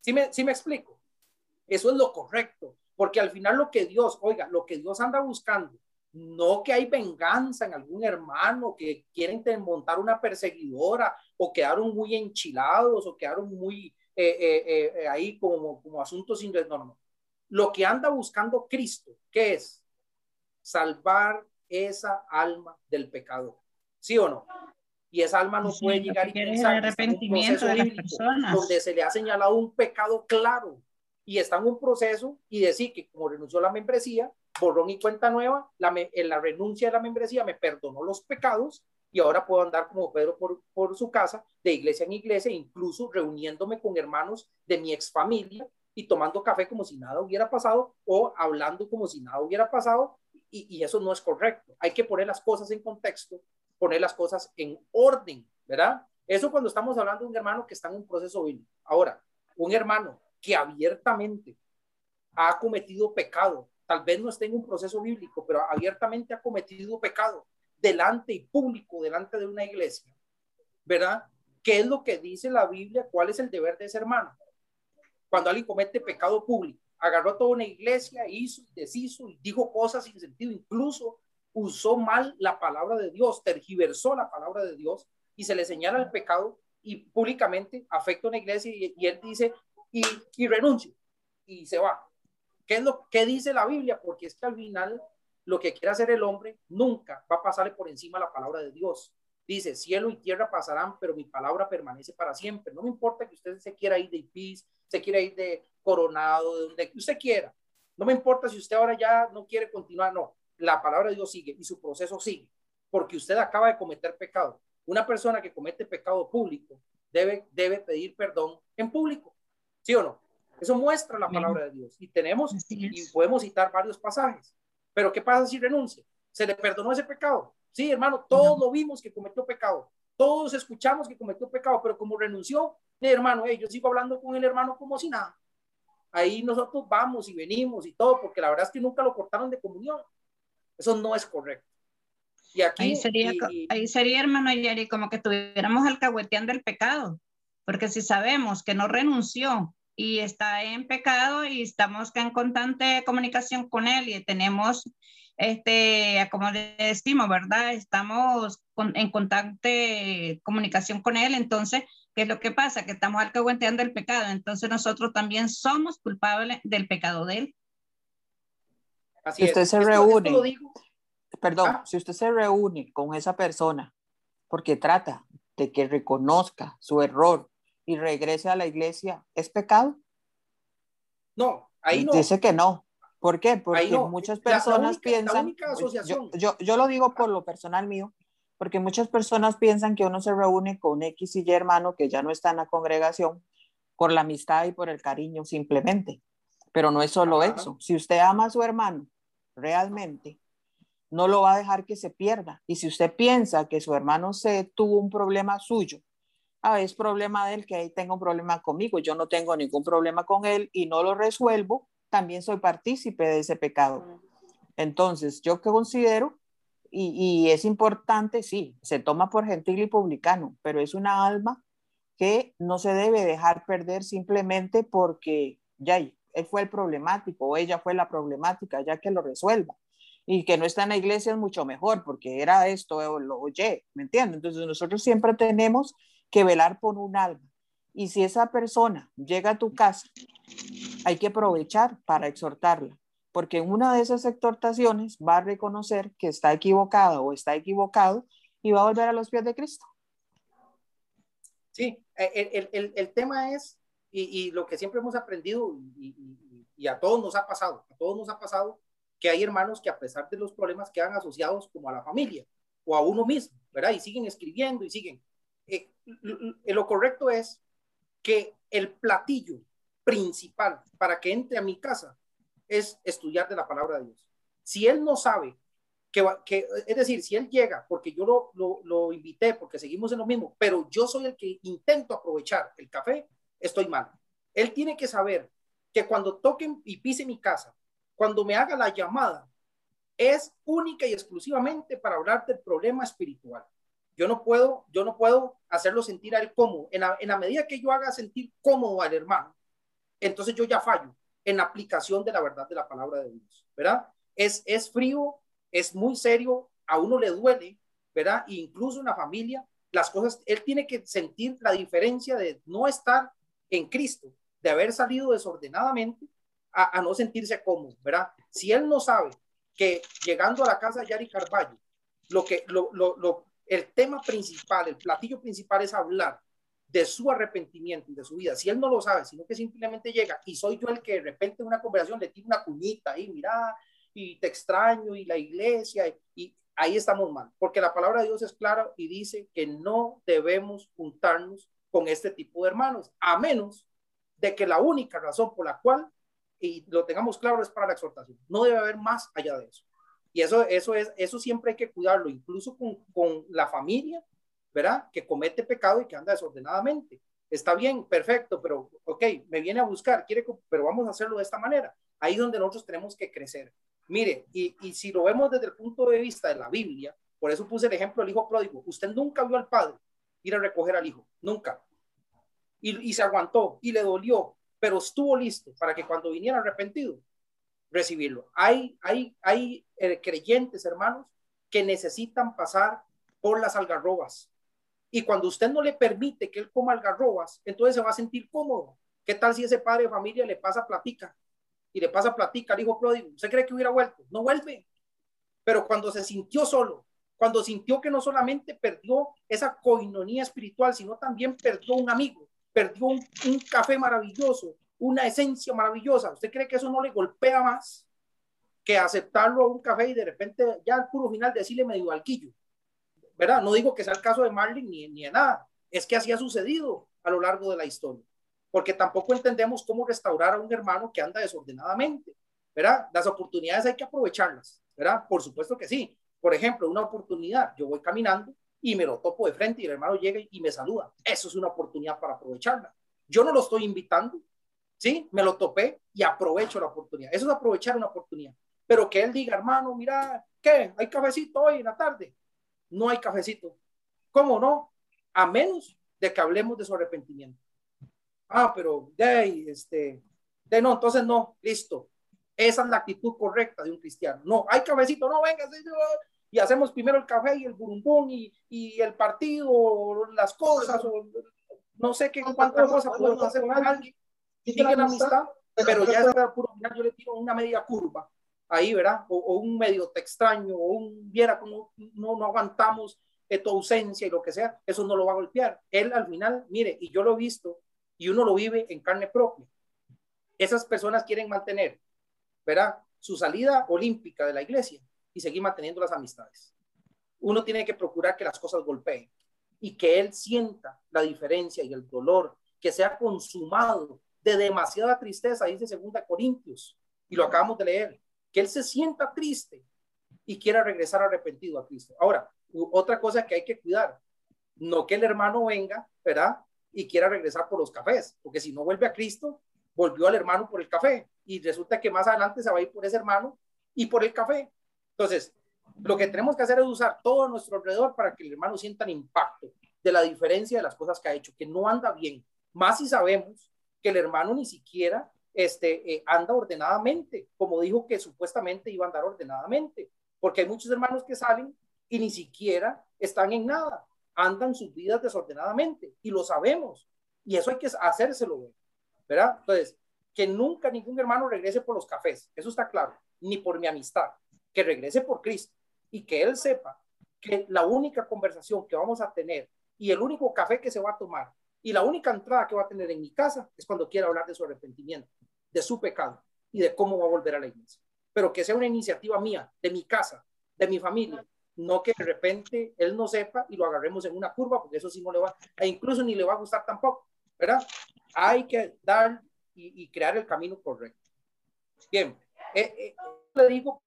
¿Sí me, sí me explico? Eso es lo correcto, porque al final lo que Dios, oiga, lo que Dios anda buscando, no que hay venganza en algún hermano que quieren montar una perseguidora o quedaron muy enchilados o quedaron muy eh, eh, eh, ahí como, como asuntos sin no, no, Lo que anda buscando Cristo, ¿qué es? Salvar esa alma del pecado. ¿Sí o no? Y esa alma no puede llegar y pensar arrepentimiento de las personas. donde se le ha señalado un pecado claro y está en un proceso y decir que como renunció a la membresía, borrón y cuenta nueva, la, en la renuncia de la membresía me perdonó los pecados y ahora puedo andar como Pedro por, por su casa, de iglesia en iglesia, incluso reuniéndome con hermanos de mi ex familia y tomando café como si nada hubiera pasado o hablando como si nada hubiera pasado y, y, eso no es correcto. Hay que poner las cosas en contexto, poner las cosas en orden, ¿verdad? Eso cuando estamos hablando de un hermano que está en un proceso bíblico. Ahora, un hermano que abiertamente ha cometido pecado, tal vez no esté en un proceso bíblico, pero abiertamente ha cometido pecado, delante y público, delante de una iglesia, ¿verdad? ¿Qué es lo que dice la Biblia? ¿Cuál es el deber de ese hermano? Cuando alguien comete pecado público, agarró toda una iglesia, hizo, deshizo y dijo cosas sin sentido, incluso usó mal la palabra de Dios, tergiversó la palabra de Dios y se le señala el pecado y públicamente afecta a una iglesia y, él dice y, y renuncia y se va. ¿Qué es lo que dice la Biblia? Porque es que al final lo que quiere hacer el hombre nunca va a pasarle por encima la palabra de Dios. Dice, cielo y tierra pasarán, pero mi palabra permanece para siempre. No me importa que usted se quiera ir de Ipis, se quiera ir de Coronado, de donde usted quiera. No me importa si usted ahora ya no quiere continuar, no. La palabra de Dios sigue y su proceso sigue, porque usted acaba de cometer pecado. Una persona que comete pecado público debe, debe pedir perdón en público, ¿sí o no? Eso muestra la palabra de Dios y tenemos y podemos citar varios pasajes. Pero ¿qué pasa si renuncia? ¿Se le perdonó ese pecado? Sí, hermano, todos lo vimos que cometió pecado. Todos escuchamos que cometió pecado, pero como renunció, de hermano, yo sigo hablando con el hermano como si nada. Ahí nosotros vamos y venimos y todo, porque la verdad es que nunca lo cortaron de comunión. Eso no es correcto. Y aquí, ahí sería, ahí sería, hermano Yeri, como que estuviéramos alcahueteando el pecado, porque si sabemos que no renunció y está en pecado y estamos en constante comunicación con él y tenemos, este, como decimos, ¿verdad? Estamos en constante comunicación con él, entonces, ¿qué es lo que pasa? Que estamos alcahueteando el pecado, entonces nosotros también somos culpables del pecado de él. Así si usted se reúne, perdón, ah. si usted se reúne con esa persona porque trata de que reconozca su error y regrese a la iglesia, ¿es pecado? No, ahí no. Dice que no. ¿Por qué? Porque muchas personas piensan, yo, yo, lo digo por lo personal mío, porque muchas personas piensan que uno se reúne con X y Y hermano que ya no está en la congregación por la amistad y por el cariño simplemente. Pero no es solo eso. Si usted ama a su hermano realmente, no lo va a dejar que se pierda. Y si usted piensa que su hermano se tuvo un problema suyo ah, es problema de él que ahí tengo un problema conmigo, yo no tengo ningún problema con él y no lo resuelvo, también soy partícipe de ese pecado. Entonces, yo que considero, y, y, es importante, sí, se toma por gentil y publicano, pero es una alma que no se debe dejar perder simplemente porque ya él fue el problemático o ella fue la problemática, ya que lo resuelva. Y que no está en la iglesia es mucho mejor porque era esto, o lo oye, ¿me entiendes? Entonces nosotros siempre tenemos que velar por un alma. Y si esa persona llega a tu casa, hay que aprovechar para exhortarla, porque en una de esas exhortaciones va a reconocer que está equivocado o está equivocado y va a volver a los pies de Cristo. Sí, el, el, el tema es, y, y, lo que siempre hemos aprendido, y, y, a todos nos ha pasado, a todos nos ha pasado, que hay hermanos que a pesar de los problemas quedan asociados como a la familia o a uno mismo, ¿verdad? Y siguen escribiendo y siguen. Lo correcto es que el platillo principal para que entre a mi casa es estudiar de la palabra de Dios. Si él no sabe que, que es decir, si él llega, porque yo lo, lo, lo invité, porque seguimos en lo mismo, pero yo soy el que intento aprovechar el café, estoy mal. Él tiene que saber que cuando toquen y pise mi casa, cuando me haga la llamada, es única y exclusivamente para hablar del problema espiritual. Yo no puedo, yo no puedo hacerlo sentir a él cómodo. En la, en la medida que yo haga sentir cómodo al hermano, entonces yo ya fallo en la aplicación de la verdad de la palabra de Dios, ¿verdad? Es, es frío, es muy serio, a uno le duele, ¿verdad? E incluso en la familia, las cosas, él tiene que sentir la diferencia de no estar en Cristo, de haber salido desordenadamente a, no sentirse cómodo, ¿verdad? Si él no sabe que llegando a la casa de Yari Carballo, lo que, lo, el tema principal, el platillo principal es hablar de su arrepentimiento y de su vida. Si él no lo sabe, sino que simplemente llega y soy yo el que de repente en una conversación le tiro una cuñita y mira, y te extraño y la iglesia y, y ahí estamos mal, porque la palabra de Dios es clara y dice que no debemos juntarnos con este tipo de hermanos, a menos de que la única razón por la cual, y lo tengamos claro, es para la exhortación. No debe haber más allá de eso. Y eso, eso, es, eso siempre hay que cuidarlo, incluso con, con la familia, ¿verdad? Que comete pecado y que anda desordenadamente. Está bien, perfecto, pero ok, me viene a buscar, quiere, pero vamos a hacerlo de esta manera. Ahí es donde nosotros tenemos que crecer. Mire, y, y si lo vemos desde el punto de vista de la Biblia, por eso puse el ejemplo del hijo pródigo. Usted nunca vio al padre ir a recoger al hijo, nunca. Y, y se aguantó y le dolió, pero estuvo listo para que cuando viniera arrepentido, recibirlo. Hay, hay, hay eh, creyentes, hermanos, que necesitan pasar por las algarrobas. Y cuando usted no le permite que él coma algarrobas, entonces se va a sentir cómodo. ¿Qué tal si ese padre de familia le pasa platica? Y le pasa platica al hijo pródigo. ¿Usted cree que hubiera vuelto? No vuelve. Pero cuando se sintió solo, cuando sintió que no solamente perdió esa coinonía espiritual, sino también perdió un amigo, perdió un, un café maravilloso, una esencia maravillosa. ¿Usted cree que eso no le golpea más que aceptarlo a un café y de repente ya al puro final decirle medio alquillo? ¿Verdad? No digo que sea el caso de Marlin ni, ni de nada. Es que así ha sucedido a lo largo de la historia. Porque tampoco entendemos cómo restaurar a un hermano que anda desordenadamente. ¿Verdad? Las oportunidades hay que aprovecharlas. ¿Verdad? Por supuesto que sí. Por ejemplo, una oportunidad, yo voy caminando y me lo topo de frente y el hermano llega y me saluda. Eso es una oportunidad para aprovecharla. Yo no lo estoy invitando, ¿sí? Me lo topé y aprovecho la oportunidad. Eso es aprovechar una oportunidad. Pero que él diga, hermano, mira, ¿qué? ¿Hay cafecito hoy en la tarde? No hay cafecito. ¿Cómo no? A menos de que hablemos de su arrepentimiento. Ah, pero de este, de no, entonces no, listo. Esa es la actitud correcta de un cristiano. No, hay cafecito, no, venga, señor. Y hacemos primero el café y el burumbum y, y el partido, o las cosas, o no sé qué cuántas cosas podemos hacer con alguien sigue la amistad, pero ya es puro yo le tiro una media curva ahí, ¿verdad? O, o un medio te extraño, o un viera como no, no aguantamos eh, tu ausencia y lo que sea, eso no lo va a golpear. Él al final, mire, y yo lo he visto, y uno lo vive en carne propia. Esas personas quieren mantener, ¿verdad? Su salida olímpica de la iglesia y seguir manteniendo las amistades. Uno tiene que procurar que las cosas golpeen y que él sienta la diferencia y el dolor, que sea consumado de demasiada tristeza, dice segunda Corintios, y lo acabamos de leer, que él se sienta triste y quiera regresar arrepentido a Cristo. Ahora, otra cosa que hay que cuidar, no que el hermano venga, ¿verdad? Y quiera regresar por los cafés, porque si no vuelve a Cristo, volvió al hermano por el café y resulta que más adelante se va a ir por ese hermano y por el café. Entonces, lo que tenemos que hacer es usar todo nuestro alrededor para que el hermano sienta el impacto de la diferencia de las cosas que ha hecho, que no anda bien. Más si sabemos que el hermano ni siquiera este, eh, anda ordenadamente, como dijo que supuestamente iba a andar ordenadamente, porque hay muchos hermanos que salen y ni siquiera están en nada, andan sus vidas desordenadamente y lo sabemos, y eso hay que hacérselo, ¿verdad? Entonces, que nunca ningún hermano regrese por los cafés, eso está claro, ni por mi amistad, que regrese por Cristo y que él sepa que la única conversación que vamos a tener y el único café que se va a tomar y la única entrada que va a tener en mi casa es cuando quiera hablar de su arrepentimiento, de su pecado y de cómo va a volver a la iglesia. Pero que sea una iniciativa mía, de mi casa, de mi familia, no que de repente él no sepa y lo agarremos en una curva, porque eso sí no le va, e incluso ni le va a gustar tampoco, ¿verdad? Hay que dar y, y crear el camino correcto. Bien, eh, eh, le digo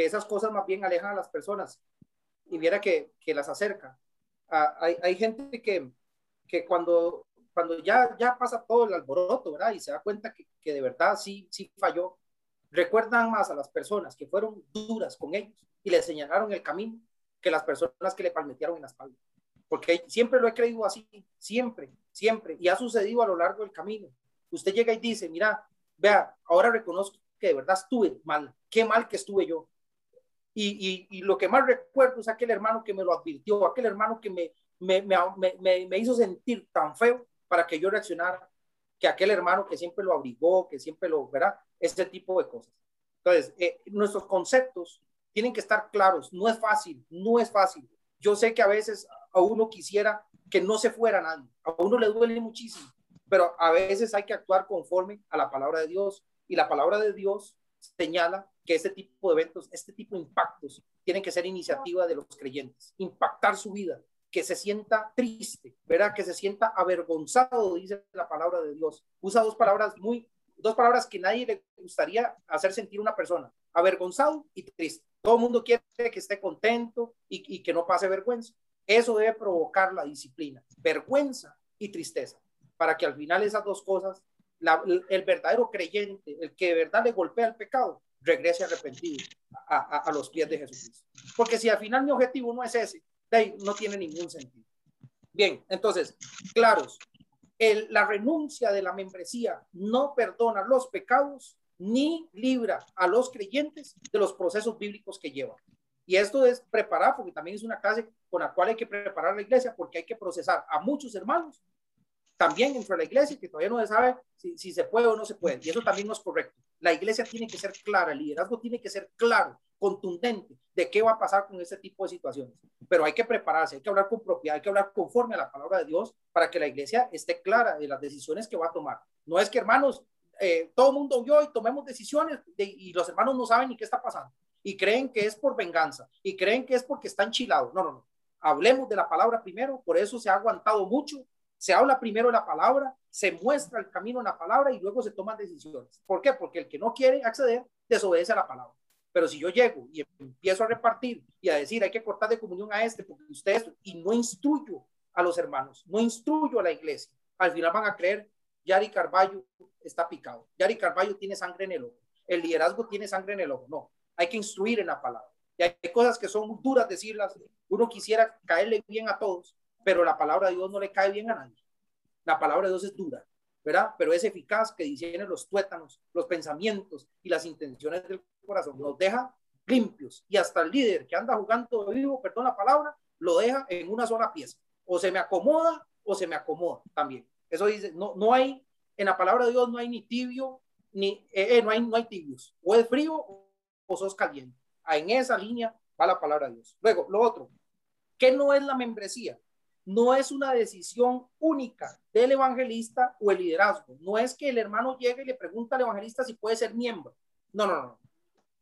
que esas cosas más bien alejan a las personas y viera que, que las acerca. Hay, hay, gente que, que cuando, cuando ya, ya pasa todo el alboroto, ¿verdad? Y se da cuenta que, que de verdad sí, sí falló, recuerdan más a las personas que fueron duras con ellos y le señalaron el camino que las personas que le palmetearon en la espalda. Porque siempre lo he creído así, siempre, siempre. Y ha sucedido a lo largo del camino. Usted llega y dice, mira, vea, ahora reconozco que de verdad estuve mal. Qué mal que estuve yo. Y, y, lo que más recuerdo es aquel hermano que me lo advirtió, aquel hermano que me, me, me, me, hizo sentir tan feo para que yo reaccionara, que aquel hermano que siempre lo abrigó, que siempre lo, verá, ese tipo de cosas. Entonces, eh, nuestros conceptos tienen que estar claros. No es fácil, no es fácil. Yo sé que a veces a uno quisiera que no se fuera nadie, a uno le duele muchísimo, pero a veces hay que actuar conforme a la palabra de Dios y la palabra de Dios señala que este tipo de eventos, este tipo de impactos, tienen que ser iniciativa de los creyentes, impactar su vida, que se sienta triste, ¿verdad? Que se sienta avergonzado, dice la palabra de Dios. Usa dos palabras muy, dos palabras que nadie le gustaría hacer sentir una persona, avergonzado y triste. Todo el mundo quiere que esté contento y, y que no pase vergüenza. Eso debe provocar la disciplina, vergüenza y tristeza, para que al final esas dos cosas el verdadero creyente, el que de verdad le golpea el pecado, regrese arrepentido a, a, los pies de Jesucristo. Porque si al final mi objetivo no es ese, no tiene ningún sentido. Bien, entonces, claros, el, la renuncia de la membresía no perdona los pecados ni libra a los creyentes de los procesos bíblicos que llevan. Y esto es preparar, porque también es una clase con la cual hay que preparar la iglesia, porque hay que procesar a muchos hermanos también dentro de la iglesia que todavía no se sabe si, se puede o no se puede. Y eso también no es correcto. La iglesia tiene que ser clara, el liderazgo tiene que ser claro, contundente de qué va a pasar con este tipo de situaciones. Pero hay que prepararse, hay que hablar con propiedad, hay que hablar conforme a la palabra de Dios para que la iglesia esté clara de las decisiones que va a tomar. No es que, hermanos, eh, todo el mundo vio y tomemos decisiones y los hermanos no saben ni qué está pasando. Y creen que es por venganza y creen que es porque está enchilado. No, no, no. Hablemos de la palabra primero, por eso se ha aguantado mucho se habla primero la palabra, se muestra el camino en la palabra y luego se toman decisiones. ¿Por qué? Porque el que no quiere acceder desobedece a la palabra. Pero si yo llego y empiezo a repartir y a decir hay que cortar de comunión a este porque ustedes y no instruyo a los hermanos, no instruyo a la iglesia, al final van a creer Yari Carballo está picado. Yari Carballo tiene sangre en el ojo. El liderazgo tiene sangre en el ojo. No, hay que instruir en la palabra. Y hay cosas que son duras decirlas. Uno quisiera caerle bien a todos, pero la palabra de Dios no le cae bien a nadie. La palabra de Dios es dura, ¿verdad? Pero es eficaz que disiene los tuétanos, los pensamientos y las intenciones del corazón. Nos deja limpios y hasta el líder que anda jugando vivo, perdón la palabra, lo deja en una sola pieza. O se me acomoda o se me acomoda también. Eso dice, no, no hay, en la palabra de Dios no hay ni tibio, ni, eh, eh, no, hay, no hay tibios. O es frío o sos caliente. En esa línea va la palabra de Dios. Luego, lo otro, ¿qué no es la membresía? No es una decisión única del evangelista o el liderazgo. No es que el hermano llegue y le pregunta al evangelista si puede ser miembro. No, no, no.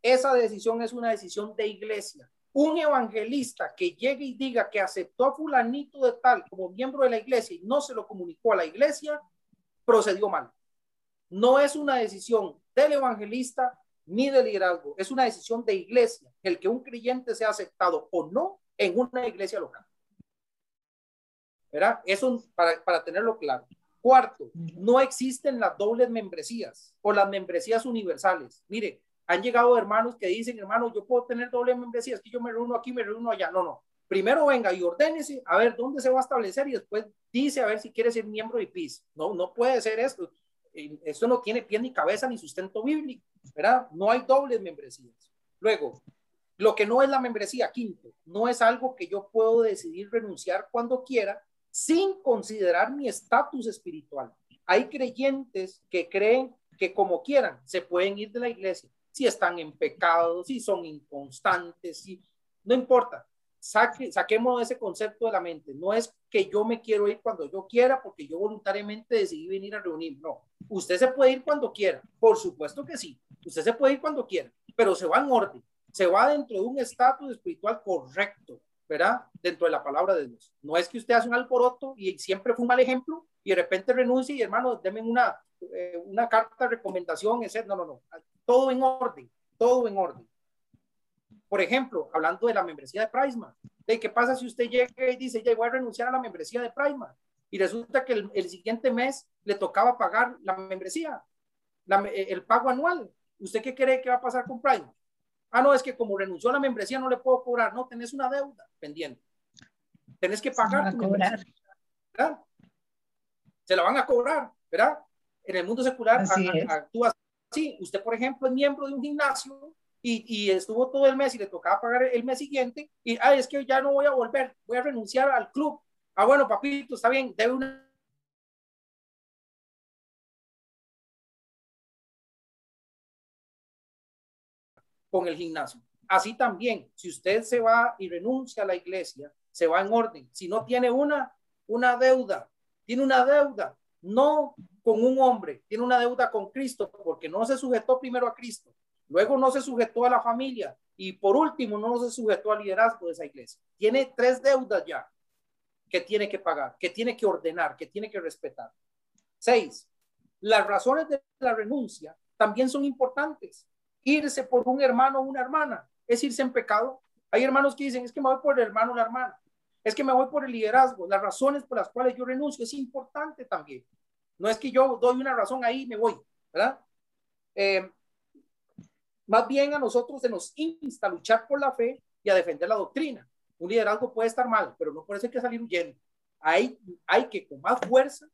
Esa decisión es una decisión de iglesia. Un evangelista que llegue y diga que aceptó a fulanito de tal como miembro de la iglesia y no se lo comunicó a la iglesia, procedió mal. No es una decisión del evangelista ni del liderazgo, es una decisión de iglesia, el que un creyente sea aceptado o no en una iglesia local. ¿Verdad? Eso para, para tenerlo claro. Cuarto, no existen las dobles membresías o las membresías universales. Mire, han llegado hermanos que dicen, hermano, yo puedo tener doble membresía, es que yo me reúno aquí, me reúno allá. No, no. Primero venga y ordénese a ver dónde se va a establecer y después dice a ver si quiere ser miembro de PIS. No, no puede ser esto. Esto no tiene pie ni cabeza ni sustento bíblico, ¿verdad? No hay dobles membresías. Luego, lo que no es la membresía, quinto, no es algo que yo puedo decidir renunciar cuando quiera sin considerar mi estatus espiritual. Hay creyentes que creen que como quieran se pueden ir de la iglesia, si están en pecado, si son inconstantes, si no importa. saque, saquemos ese concepto de la mente. No es que yo me quiero ir cuando yo quiera porque yo voluntariamente decidí venir a reunir. No, usted se puede ir cuando quiera. Por supuesto que sí. Usted se puede ir cuando quiera, pero se va en orden. Se va dentro de un estatus espiritual correcto, ¿verdad? Dentro de la palabra de Dios. No es que usted hace un alboroto y siempre fue un mal ejemplo y de repente renuncie y hermano, denme una, eh, una carta de recomendación, etc. No, no, no. Todo en orden, todo en orden. Por ejemplo, hablando de la membresía de Prisma, ¿de qué pasa si usted llega y dice, ya voy a renunciar a la membresía de Prisma? Y resulta que el, siguiente mes le tocaba pagar la membresía, eh, el pago anual. ¿Usted qué cree que va a pasar con Prisma? Ah, no, es que como renunció a la membresía no le puedo cobrar. No, tenés una deuda pendiente. Tenés que pagar. Tu cobrar. Se la van a cobrar, ¿verdad? En el mundo secular actúa así. Usted, por ejemplo, es miembro de un gimnasio y, estuvo todo el mes y le tocaba pagar el mes siguiente y, ah, es que ya no voy a volver, voy a renunciar al club. Ah, bueno, papito, está bien, debe una... con el gimnasio. Así también, si usted se va y renuncia a la iglesia, se va en orden. Si no tiene una, una deuda, tiene una deuda, no con un hombre, tiene una deuda con Cristo, porque no se sujetó primero a Cristo. Luego no se sujetó a la familia y por último no se sujetó al liderazgo de esa iglesia. Tiene tres deudas ya que tiene que pagar, que tiene que ordenar, que tiene que respetar. Seis, las razones de la renuncia también son importantes. Irse por un hermano o una hermana es irse en pecado. Hay hermanos que dicen, es que me voy por el hermano o la hermana. Es que me voy por el liderazgo. Las razones por las cuales yo renuncio es importante también. No es que yo doy una razón ahí y me voy, ¿verdad? Eh, más bien a nosotros se nos insta a luchar por la fe y a defender la doctrina. Un liderazgo puede estar mal, pero no puede ser que salir huyendo. Hay, hay que con más fuerza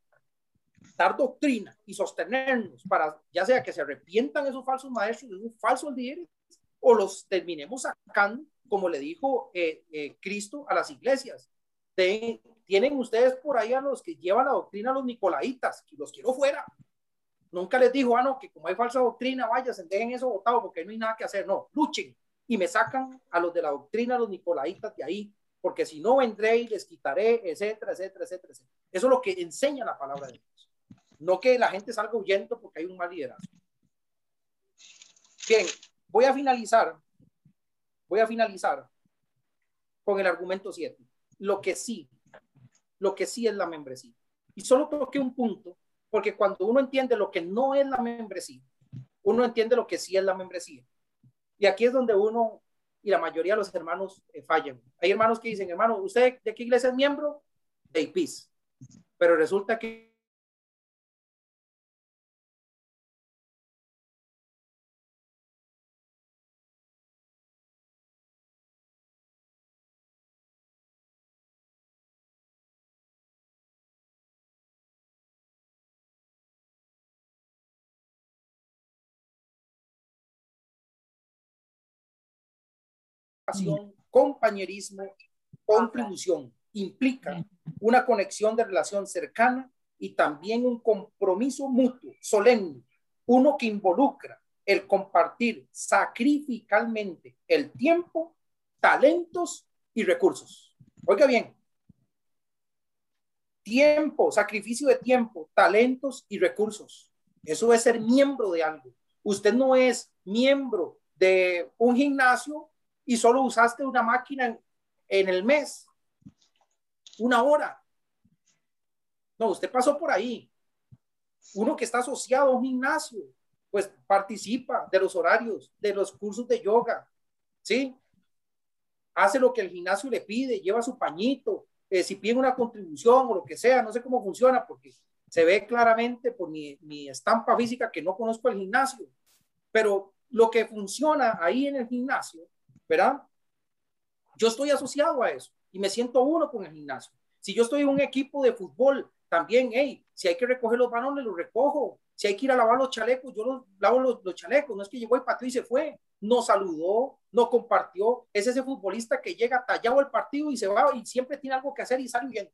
dar doctrina y sostenernos para ya sea que se arrepientan esos falsos maestros, esos falsos líderes, o los terminemos sacando, como le dijo eh, eh, Cristo a las iglesias. tienen ustedes por ahí a los que llevan la doctrina a los nicolaitas, que los quiero fuera. Nunca les dijo, ah, no, que como hay falsa doctrina, vaya, se dejen eso votado porque no hay nada que hacer. No, luchen y me sacan a los de la doctrina, a los nicolaitas de ahí, porque si no vendré y les quitaré, etcétera, etcétera, etcétera, etcétera. Eso es lo que enseña la palabra de Dios. No que la gente salga huyendo porque hay un mal liderazgo. Bien, voy a finalizar. Voy a finalizar con el argumento 7. Lo que sí, lo que sí es la membresía. Y solo toqué un punto porque cuando uno entiende lo que no es la membresía, uno entiende lo que sí es la membresía. Y aquí es donde uno y la mayoría de los hermanos eh, fallan. Hay hermanos que dicen, hermano, ¿usted de qué iglesia es miembro? De IPIS. Pero resulta que compañerismo, contribución. Implica una conexión de relación cercana y también un compromiso mutuo, solemne, uno que involucra el compartir sacrificalmente el tiempo, talentos y recursos. Oiga bien, tiempo, sacrificio de tiempo, talentos y recursos. Eso es ser miembro de algo. Usted no es miembro de un gimnasio y solo usaste una máquina en, el mes, una hora. No, usted pasó por ahí. Uno que está asociado a un gimnasio, pues participa de los horarios, de los cursos de yoga, ¿sí? Hace lo que el gimnasio le pide, lleva su pañito, eh, si pide una contribución o lo que sea, no sé cómo funciona porque se ve claramente por mi, mi estampa física que no conozco el gimnasio, pero lo que funciona ahí en el gimnasio ¿verdad? Yo estoy asociado a eso y me siento uno con el gimnasio. Si yo estoy en un equipo de fútbol, también, hey, si hay que recoger los balones, los recojo. Si hay que ir a lavar los chalecos, yo los lavo los, chalecos. No es que llegó el partido y se fue. No saludó, no compartió. Es ese futbolista que llega tallado al partido y se va y siempre tiene algo que hacer y sale bien.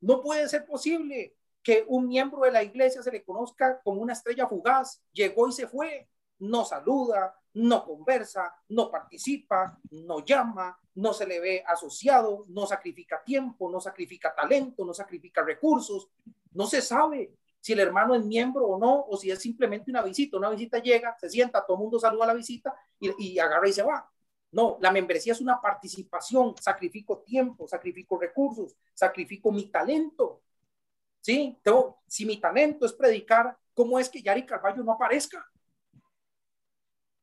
No puede ser posible que un miembro de la iglesia se le conozca como una estrella fugaz. Llegó y se fue. no saluda, no conversa, no participa, no llama, no se le ve asociado, no sacrifica tiempo, no sacrifica talento, no sacrifica recursos, no se sabe si el hermano es miembro o no, o si es simplemente una visita. Una visita llega, se sienta, todo el mundo saluda a la visita y, agarra y se va. No, la membresía es una participación, sacrifico tiempo, sacrifico recursos, sacrifico mi talento. ¿Sí? Tengo, si mi talento es predicar, ¿cómo es que Yari Carballo no aparezca?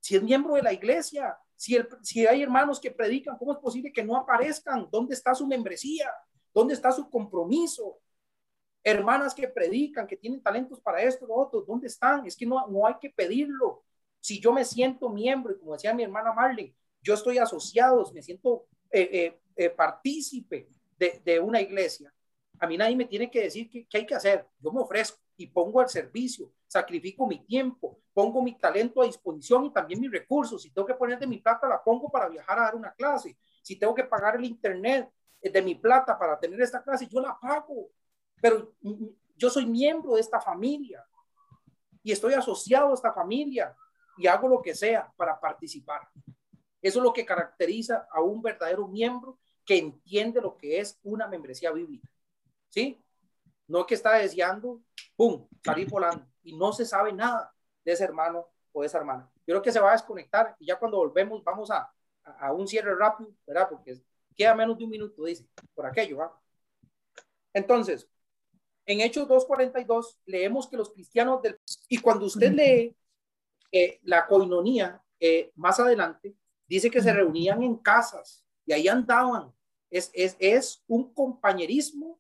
Si es miembro de la iglesia, si, el, si hay hermanos que predican, ¿cómo es posible que no aparezcan? ¿Dónde está su membresía? ¿Dónde está su compromiso? Hermanas que predican, que tienen talentos para esto, lo otro, ¿dónde están? Es que no, no hay que pedirlo. Si yo me siento miembro, y como decía mi hermana Marlene, yo estoy asociado, me siento eh, eh, eh, partícipe de, de, una iglesia, a mí nadie me tiene que decir qué hay que hacer. Yo me ofrezco y pongo al servicio, sacrifico mi tiempo, pongo mi talento a disposición y también mis recursos. Si tengo que poner de mi plata, la pongo para viajar a dar una clase. Si tengo que pagar el internet de mi plata para tener esta clase, yo la pago pero yo soy miembro de esta familia y estoy asociado a esta familia y hago lo que sea para participar. Eso es lo que caracteriza a un verdadero miembro que entiende lo que es una membresía bíblica. ¿Sí? No que está deseando, ¡pum!, salir volando y no se sabe nada de ese hermano o de esa hermana. Yo creo que se va a desconectar y ya cuando volvemos vamos a, a, un cierre rápido, ¿verdad? Porque queda menos de un minuto, dice, por aquello, ¿va? Entonces, en Hechos 2.42 leemos que los cristianos del... Y cuando usted lee eh, la coinonía eh, más adelante, dice que se reunían en casas y ahí andaban. Es, es, es un compañerismo,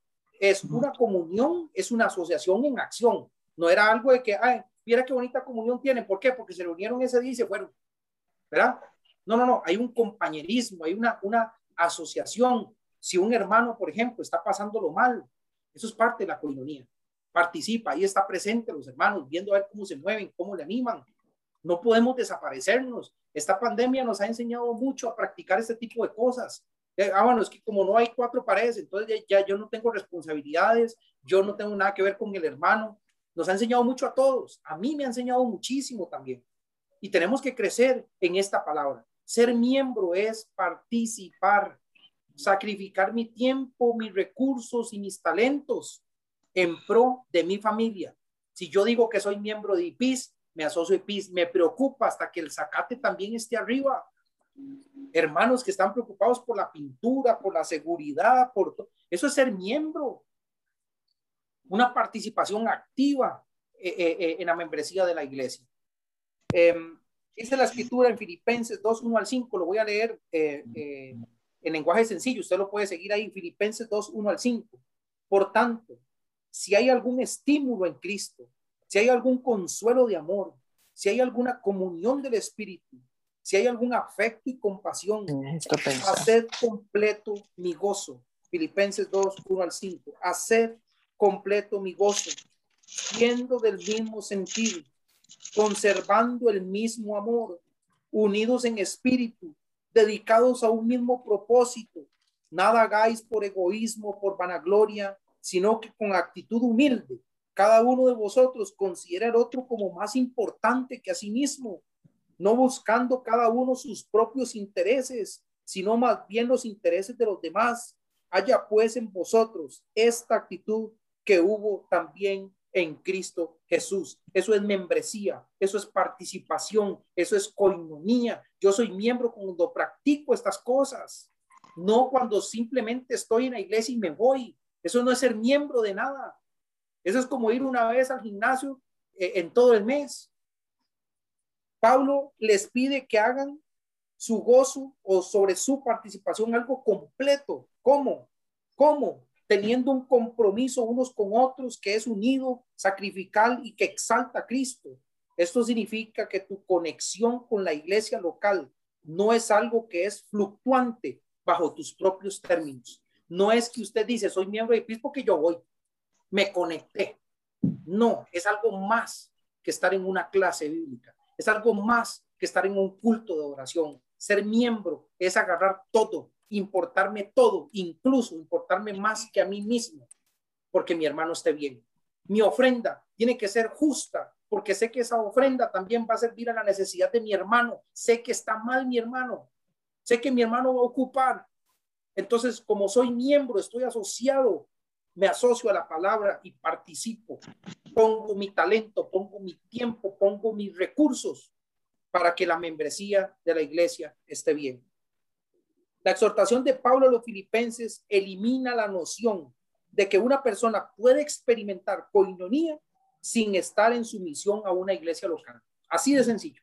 es una comunión, es una asociación en acción. No era algo de que, ay, mira qué bonita comunión tienen. ¿Por qué? Porque se reunieron ese día y se fueron. ¿Verdad? No, no, no. Hay un compañerismo, hay una, una asociación. Si un hermano, por ejemplo, está pasándolo mal, eso es parte de la coinonía. Participa, ahí está presente los hermanos, viendo a ver cómo se mueven, cómo le animan. No podemos desaparecernos. Esta pandemia nos ha enseñado mucho a practicar este tipo de cosas. Eh, ah, bueno, es que como no hay cuatro paredes, entonces ya, ya yo no tengo responsabilidades, yo no tengo nada que ver con el hermano. Nos ha enseñado mucho a todos. A mí me ha enseñado muchísimo también. Y tenemos que crecer en esta palabra. Ser miembro es participar sacrificar mi tiempo, mis recursos y mis talentos en pro de mi familia. Si yo digo que soy miembro de IPIS, me asocio a IPIS, me preocupa hasta que el zacate también esté arriba. Hermanos que están preocupados por la pintura, por la seguridad, por eso es ser miembro. Una participación activa eh, eh, eh, en la membresía de la iglesia. Em, dice la escritura en Filipenses 2, 1 al 5, lo voy a leer en lenguaje sencillo, usted lo puede seguir ahí, Filipenses 2, 1 al 5. Por tanto, si hay algún estímulo en Cristo, si hay algún consuelo de amor, si hay alguna comunión del Espíritu, si hay algún afecto y compasión, hacer completo mi gozo. Filipenses 2, 1 al 5. Hacer completo mi gozo, siendo del mismo sentido, conservando el mismo amor, unidos en espíritu, dedicados a un mismo propósito. Nada hagáis por egoísmo, por vanagloria, sino que con actitud humilde. Cada uno de vosotros considera al otro como más importante que a sí mismo, no buscando cada uno sus propios intereses, sino más bien los intereses de los demás. Haya pues en vosotros esta actitud que hubo también en Cristo Jesús. Eso es membresía, eso es participación, eso es coinonía. Yo soy miembro cuando practico estas cosas, no cuando simplemente estoy en la iglesia y me voy. Eso no es ser miembro de nada. Eso es como ir una vez al gimnasio eh, en todo el mes. Pablo les pide que hagan su gozo o sobre su participación algo completo. ¿Cómo? ¿Cómo? teniendo un compromiso unos con otros que es unido, sacrificial y que exalta a Cristo. Esto significa que tu conexión con la iglesia local no es algo que es fluctuante bajo tus propios términos. No es que usted dice, soy miembro de PIS porque yo voy, me conecté. No, es algo más que estar en una clase bíblica. Es algo más que estar en un culto de oración. Ser miembro es agarrar todo importarme todo, incluso importarme más que a mí mismo, porque mi hermano esté bien. Mi ofrenda tiene que ser justa, porque sé que esa ofrenda también va a servir a la necesidad de mi hermano. Sé que está mal mi hermano. Sé que mi hermano va a ocupar. Entonces, como soy miembro, estoy asociado, me asocio a la palabra y participo. Pongo mi talento, pongo mi tiempo, pongo mis recursos para que la membresía de la iglesia esté bien. La exhortación de Pablo a los filipenses elimina la noción de que una persona puede experimentar coinonía sin estar en sumisión a una iglesia local. Así de sencillo.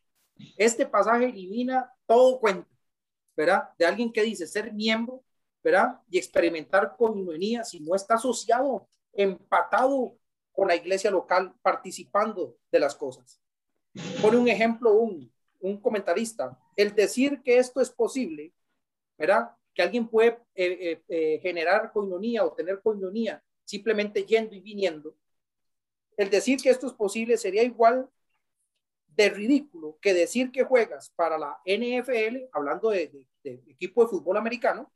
Este pasaje elimina todo cuento, ¿verdad? De alguien que dice ser miembro, ¿verdad? Y experimentar coinonía si no está asociado, empatado con la iglesia local, participando de las cosas. Pone un ejemplo un, un comentarista. El decir que esto es posible ¿verdad? Que alguien puede eh, eh, eh, generar coinonía o tener coinonía simplemente yendo y viniendo. El decir que esto es posible sería igual de ridículo que decir que juegas para la NFL, hablando de, de equipo de fútbol americano,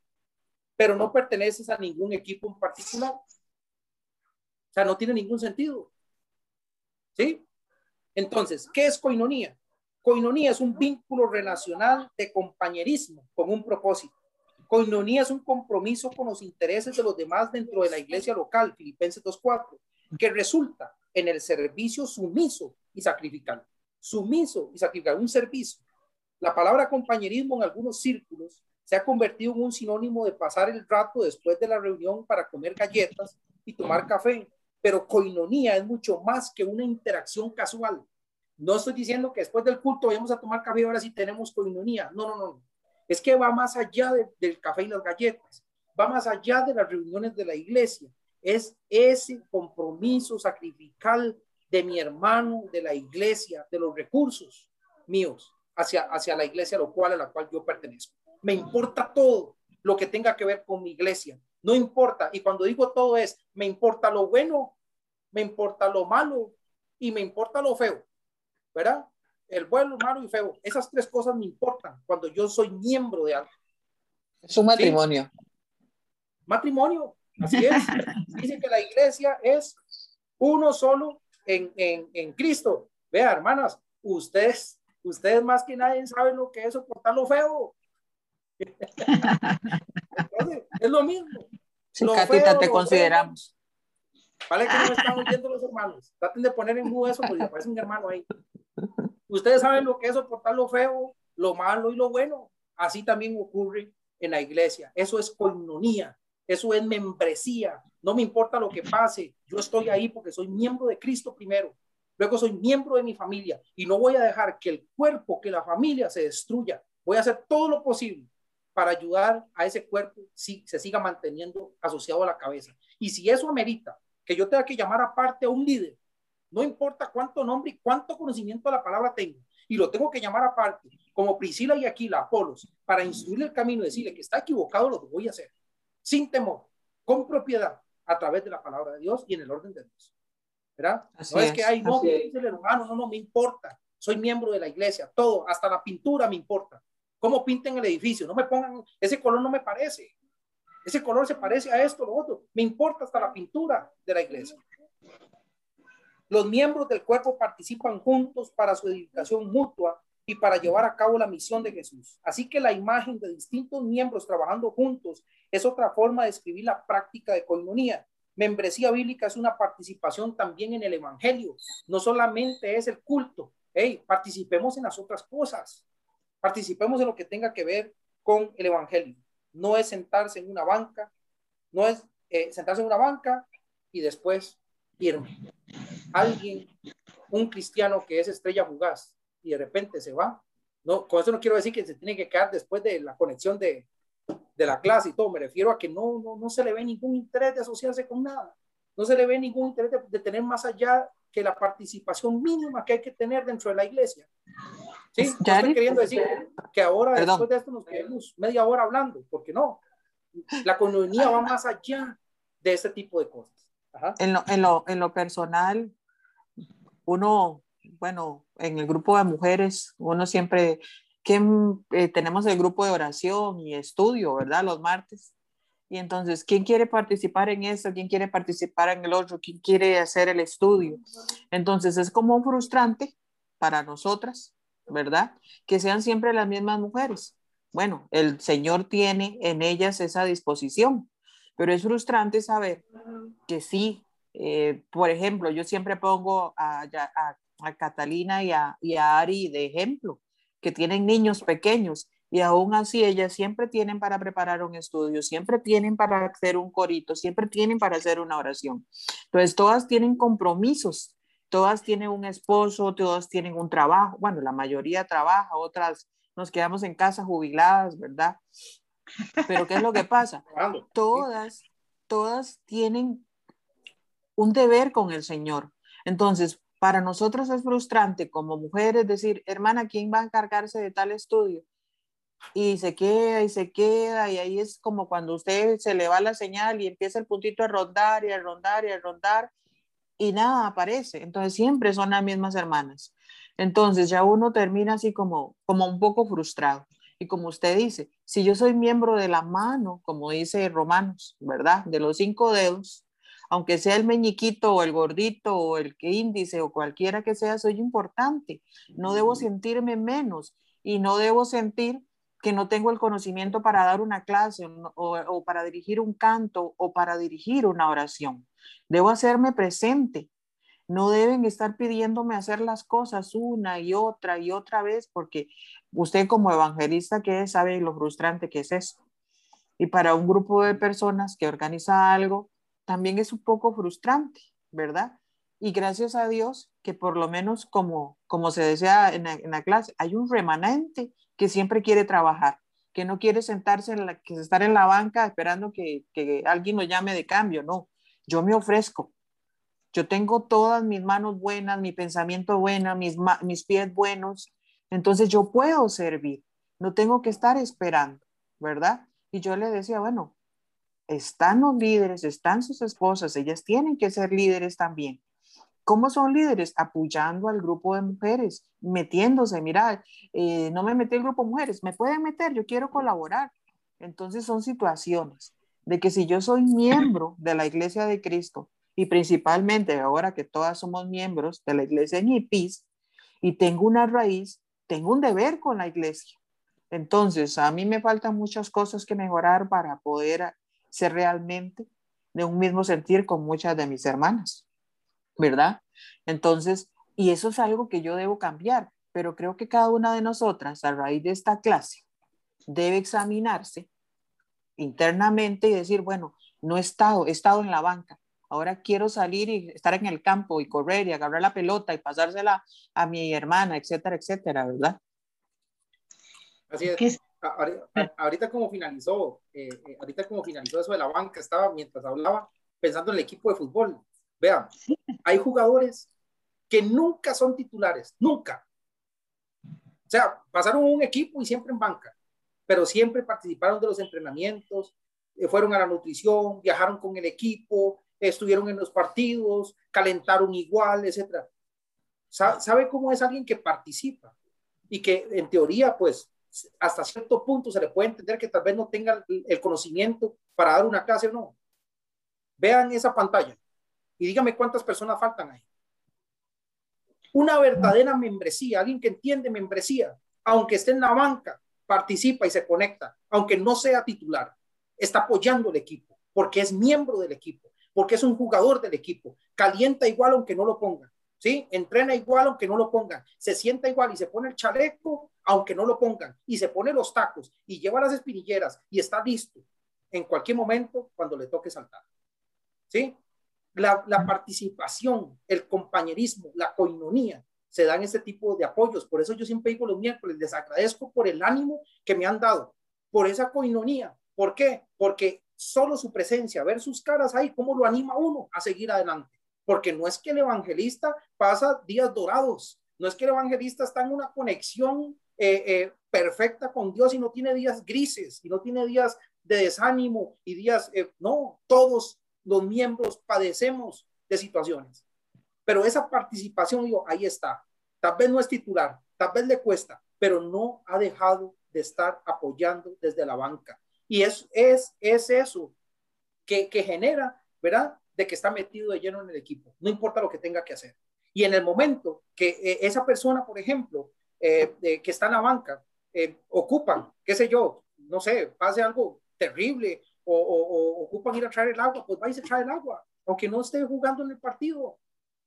pero no perteneces a ningún equipo en particular. O sea, no tiene ningún sentido. ¿Sí? Entonces, ¿qué es coinonía? Coinonía es un vínculo relacional de compañerismo con un propósito. Coinonía es un compromiso con los intereses de los demás dentro de la iglesia local, Filipenses 2.4, que resulta en el servicio sumiso y sacrificial. Sumiso y sacrificial, un servicio. La palabra compañerismo en algunos círculos se ha convertido en un sinónimo de pasar el rato después de la reunión para comer galletas y tomar café, pero coinonía es mucho más que una interacción casual no estoy diciendo que después del culto vayamos a tomar café y ahora sí tenemos coinonía. No, no, no. Es que va más allá del café y las galletas. Va más allá de las reuniones de la iglesia. Es ese compromiso sacrificial de mi hermano, de la iglesia, de los recursos míos hacia, hacia la iglesia a lo cual, a la cual yo pertenezco. Me importa todo lo que tenga que ver con mi iglesia. No importa. Y cuando digo todo es, me importa lo bueno, me importa lo malo y me importa lo feo. ¿verdad? El bueno, malo y feo. Esas tres cosas me importan cuando yo soy miembro de algo. Es un matrimonio. Matrimonio, así es. Dice que la iglesia es uno solo en, en, en Cristo. Vea, hermanas, ustedes, ustedes más que nadie saben lo que es soportar lo feo. Entonces, es lo mismo. Sí, Catita, te consideramos. Vale que no me están oyendo los hermanos. Traten de poner en eso porque aparece un hermano ahí. Ustedes saben lo que es soportar lo feo, lo malo y lo bueno. Así también ocurre en la iglesia. Eso es coinonía, eso es membresía. No me importa lo que pase, yo estoy ahí porque soy miembro de Cristo primero. Luego soy miembro de mi familia y no voy a dejar que el cuerpo, que la familia se destruya. Voy a hacer todo lo posible para ayudar a ese cuerpo si se siga manteniendo asociado a la cabeza. Y si eso amerita que yo tenga que llamar aparte a un líder no importa cuánto nombre y cuánto conocimiento de la palabra tengo, y lo tengo que llamar aparte, como Priscila y Aquila, Apolos, para instruirle el camino y decirle que está equivocado, lo que voy a hacer, sin temor, con propiedad, a través de la palabra de Dios y en el orden de Dios. ¿Verdad? no es, que hay, no, dice el hermano, no, no, me importa, soy miembro de la iglesia, todo, hasta la pintura me importa. Cómo pinten el edificio, no me pongan, ese color no me parece, ese color se parece a esto, lo otro, me importa hasta la pintura de la iglesia. Los miembros del cuerpo participan juntos para su edificación mutua y para llevar a cabo la misión de Jesús. Así que la imagen de distintos miembros trabajando juntos es otra forma de escribir la práctica de coinonía. Membresía bíblica es una participación también en el evangelio. No solamente es el culto. Hey, participemos en las otras cosas. Participemos en lo que tenga que ver con el evangelio. No es sentarse en una banca, no es eh, sentarse en una banca y después irme alguien, un cristiano que es estrella fugaz y de repente se va. No, con eso no quiero decir que se tiene que quedar después de la conexión de, de la clase y todo. Me refiero a que no, no, no se le ve ningún interés de asociarse con nada. No se le ve ningún interés de, tener más allá que la participación mínima que hay que tener dentro de la iglesia. Sí, estoy queriendo decir que ahora después de esto nos quedemos media hora hablando, porque no. La comunidad va más allá de ese tipo de cosas. En, lo, en, lo, en lo personal, uno, bueno, en el grupo de mujeres, uno siempre, que eh, tenemos el grupo de oración y estudio, ¿verdad? Los martes. Y entonces, ¿quién quiere participar en esto? ¿Quién quiere participar en el otro? ¿Quién quiere hacer el estudio? Entonces, es como frustrante para nosotras, ¿verdad? Que sean siempre las mismas mujeres. Bueno, el Señor tiene en ellas esa disposición, pero es frustrante saber que sí, eh, por ejemplo, yo siempre pongo a, Catalina y a, y a Ari de ejemplo, que tienen niños pequeños y aún así ellas siempre tienen para preparar un estudio, siempre tienen para hacer un corito, siempre tienen para hacer una oración. Entonces, todas tienen compromisos, todas tienen un esposo, todas tienen un trabajo. Bueno, la mayoría trabaja, otras nos quedamos en casa jubiladas, ¿verdad? Pero ¿qué es lo que pasa? Todas, todas tienen un deber con el Señor. Entonces, para nosotros es frustrante como mujeres decir, hermana, ¿quién va a encargarse de tal estudio? Y se queda y se queda y ahí es como cuando usted se le va la señal y empieza el puntito a rondar y a rondar y a rondar y nada aparece. Entonces siempre son las mismas hermanas. Entonces ya uno termina así como, como un poco frustrado. Y como usted dice, si yo soy miembro de la mano, como dice Romanos, ¿verdad? De los cinco dedos, aunque sea el meñiquito o el gordito o el que índice o cualquiera que sea, soy importante. No debo sentirme menos y no debo sentir que no tengo el conocimiento para dar una clase o, para dirigir un canto o para dirigir una oración. Debo hacerme presente. No deben estar pidiéndome hacer las cosas una y otra y otra vez porque usted como evangelista que sabe lo frustrante que es eso. Y para un grupo de personas que organiza algo, también es un poco frustrante, ¿verdad? Y gracias a Dios que por lo menos como, como se decía en la, clase, hay un remanente que siempre quiere trabajar, que no quiere sentarse, en la, que estar en la banca esperando que, que alguien lo llame de cambio, no, yo me ofrezco. Yo tengo todas mis manos buenas, mi pensamiento bueno, mis, mis pies buenos, entonces yo puedo servir, no tengo que estar esperando, ¿verdad? Y yo le decía, bueno, están los líderes, están sus esposas, ellas tienen que ser líderes también. ¿Cómo son líderes? Apoyando al grupo de mujeres, metiéndose, mira, eh, no me metí el grupo de mujeres, me pueden meter, yo quiero colaborar. Entonces son situaciones de que si yo soy miembro de la iglesia de Cristo y principalmente ahora que todas somos miembros de la iglesia en IPIS y tengo una raíz, tengo un deber con la iglesia. Entonces, a mí me faltan muchas cosas que mejorar para poder ser realmente de un mismo sentir con muchas de mis hermanas, ¿verdad? Entonces, y eso es algo que yo debo cambiar, pero creo que cada una de nosotras a raíz de esta clase debe examinarse internamente y decir, bueno, no he estado, he estado en la banca, ahora quiero salir y estar en el campo y correr y agarrar la pelota y pasársela a mi hermana, etcétera, etcétera, ¿verdad? Así es ahorita como finalizó, eh, eh, ahorita como finalizó eso de la banca, estaba mientras hablaba pensando en el equipo de fútbol. Vean, hay jugadores que nunca son titulares, nunca. O sea, pasaron un equipo y siempre en banca, pero siempre participaron de los entrenamientos, eh, fueron a la nutrición, viajaron con el equipo, estuvieron en los partidos, calentaron igual, etcétera. ¿Sabe cómo es alguien que participa? Y que en teoría, pues, hasta cierto punto se le puede entender que tal vez no tenga el conocimiento para dar una clase o no. Vean esa pantalla y dígame cuántas personas faltan ahí. Una verdadera membresía, alguien que entiende membresía, aunque esté en la banca, participa y se conecta, aunque no sea titular, está apoyando el equipo, porque es miembro del equipo, porque es un jugador del equipo, calienta igual aunque no lo pongan. ¿sí? Entrena igual aunque no lo pongan, se sienta igual y se pone el chaleco aunque no lo pongan y se pone los tacos y lleva las espinilleras y está listo en cualquier momento cuando le toque saltar. ¿Sí? La, participación, el compañerismo, la coinonía, se dan este tipo de apoyos. Por eso yo siempre digo los miércoles, les agradezco por el ánimo que me han dado, por esa coinonía. ¿Por qué? Porque solo su presencia, ver sus caras ahí, cómo lo anima uno a seguir adelante porque no es que el evangelista pasa días dorados, no es que el evangelista está en una conexión eh, eh, perfecta con Dios y no tiene días grises y no tiene días de desánimo y días, eh, no, todos los miembros padecemos de situaciones, pero esa participación, digo, ahí está, tal vez no es titular, tal vez le cuesta, pero no ha dejado de estar apoyando desde la banca. Y es, es, es eso que, que genera, ¿verdad? De que está metido de lleno en el equipo, no importa lo que tenga que hacer. Y en el momento que eh, esa persona, por ejemplo, eh, que está en la banca, eh, ocupan, qué sé yo, no sé, pase algo terrible o, ocupan ir a traer el agua, pues vais a traer el agua, aunque no esté jugando en el partido.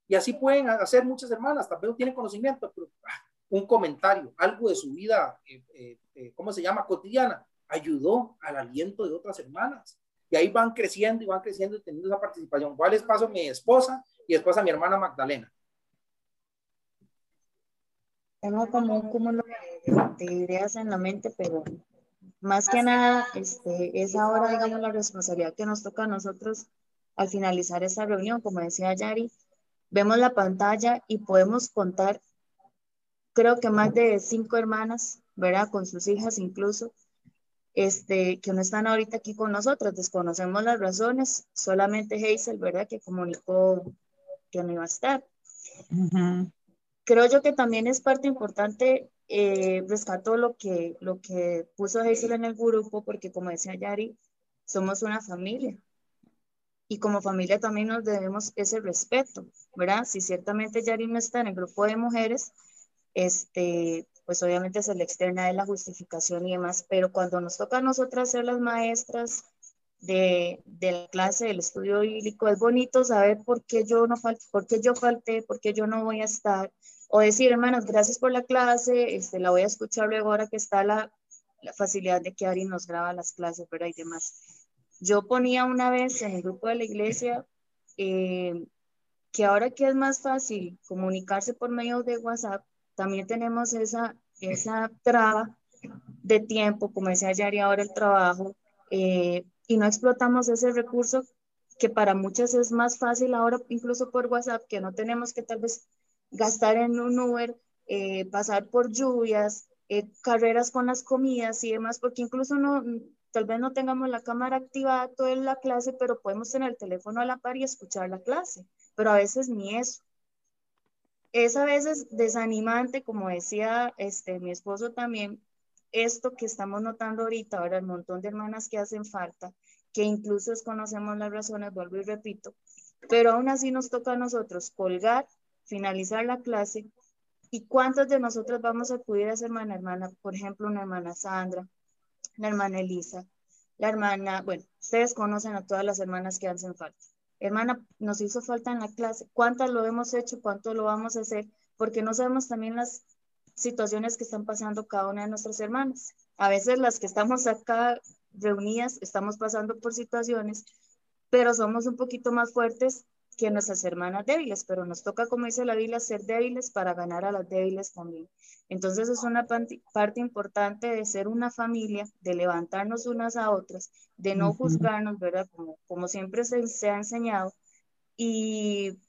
Y así pueden hacer muchas hermanas, tal vez no tienen conocimiento, pero ah, un comentario, algo de su vida, ¿cómo se llama? Cotidiana, ayudó al aliento de otras hermanas. Y ahí van creciendo y van creciendo y teniendo esa participación. ¿Cuál les paso mi esposa y después a mi hermana Magdalena? Tengo como un cúmulo de, ideas en la mente, pero más que nada este, es ahora, digamos, la responsabilidad que nos toca a nosotros al finalizar esta reunión. Como decía Yari, vemos la pantalla y podemos contar, creo que más de cinco hermanas, ¿verdad? Con sus hijas incluso, este, que no están ahorita aquí con nosotros, desconocemos las razones, solamente Hazel, ¿verdad? Que comunicó que no iba a estar. Creo yo que también es parte importante, eh, rescato lo que, lo que puso Hazel en el grupo, porque como decía Yari, somos una familia. Y como familia también nos debemos ese respeto, ¿verdad? Si ciertamente Yari no está en el grupo de mujeres, este, pues obviamente se le externa de la justificación y demás, pero cuando nos toca a nosotras ser las maestras de, de, la clase del estudio bíblico, es bonito saber por qué yo no falté, por qué yo falté, por qué yo no voy a estar, o decir, hermanos, gracias por la clase, este, la voy a escuchar luego ahora que está la, la facilidad de que Ari nos graba las clases, pero hay demás. Yo ponía una vez en el grupo de la iglesia eh, que ahora que es más fácil comunicarse por medio de WhatsApp, también tenemos esa, esa traba de tiempo, como decía Yari ahora el trabajo, eh, y no explotamos ese recurso que para muchas es más fácil ahora, incluso por WhatsApp, que no tenemos que tal vez gastar en un Uber, eh, pasar por lluvias, eh, carreras con las comidas y demás, porque incluso no, tal vez no tengamos la cámara activada toda la clase, pero podemos tener el teléfono a la par y escuchar la clase, pero a veces ni eso. Es a veces desanimante, como decía este, mi esposo también, esto que estamos notando ahorita, ahora el montón de hermanas que hacen falta, que incluso desconocemos las razones, vuelvo y repito, pero aún así nos toca a nosotros colgar, finalizar la clase, y cuántos de nosotros vamos a acudir a esa hermana, hermana, por ejemplo, una hermana Sandra, la hermana Elisa, la hermana, bueno, ustedes conocen a todas las hermanas que hacen falta. Hermana, nos hizo falta en la clase, cuántas lo hemos hecho, cuánto lo vamos a hacer, porque no sabemos también las situaciones que están pasando cada una de nuestras hermanas. A veces las que estamos acá reunidas estamos pasando por situaciones, pero somos un poquito más fuertes que nuestras hermanas débiles, pero nos toca, como dice la Biblia, ser débiles para ganar a las débiles también. Entonces es una parte importante de ser una familia, de levantarnos unas a otras, de no juzgarnos, ¿verdad? Como, como siempre se, se ha enseñado, y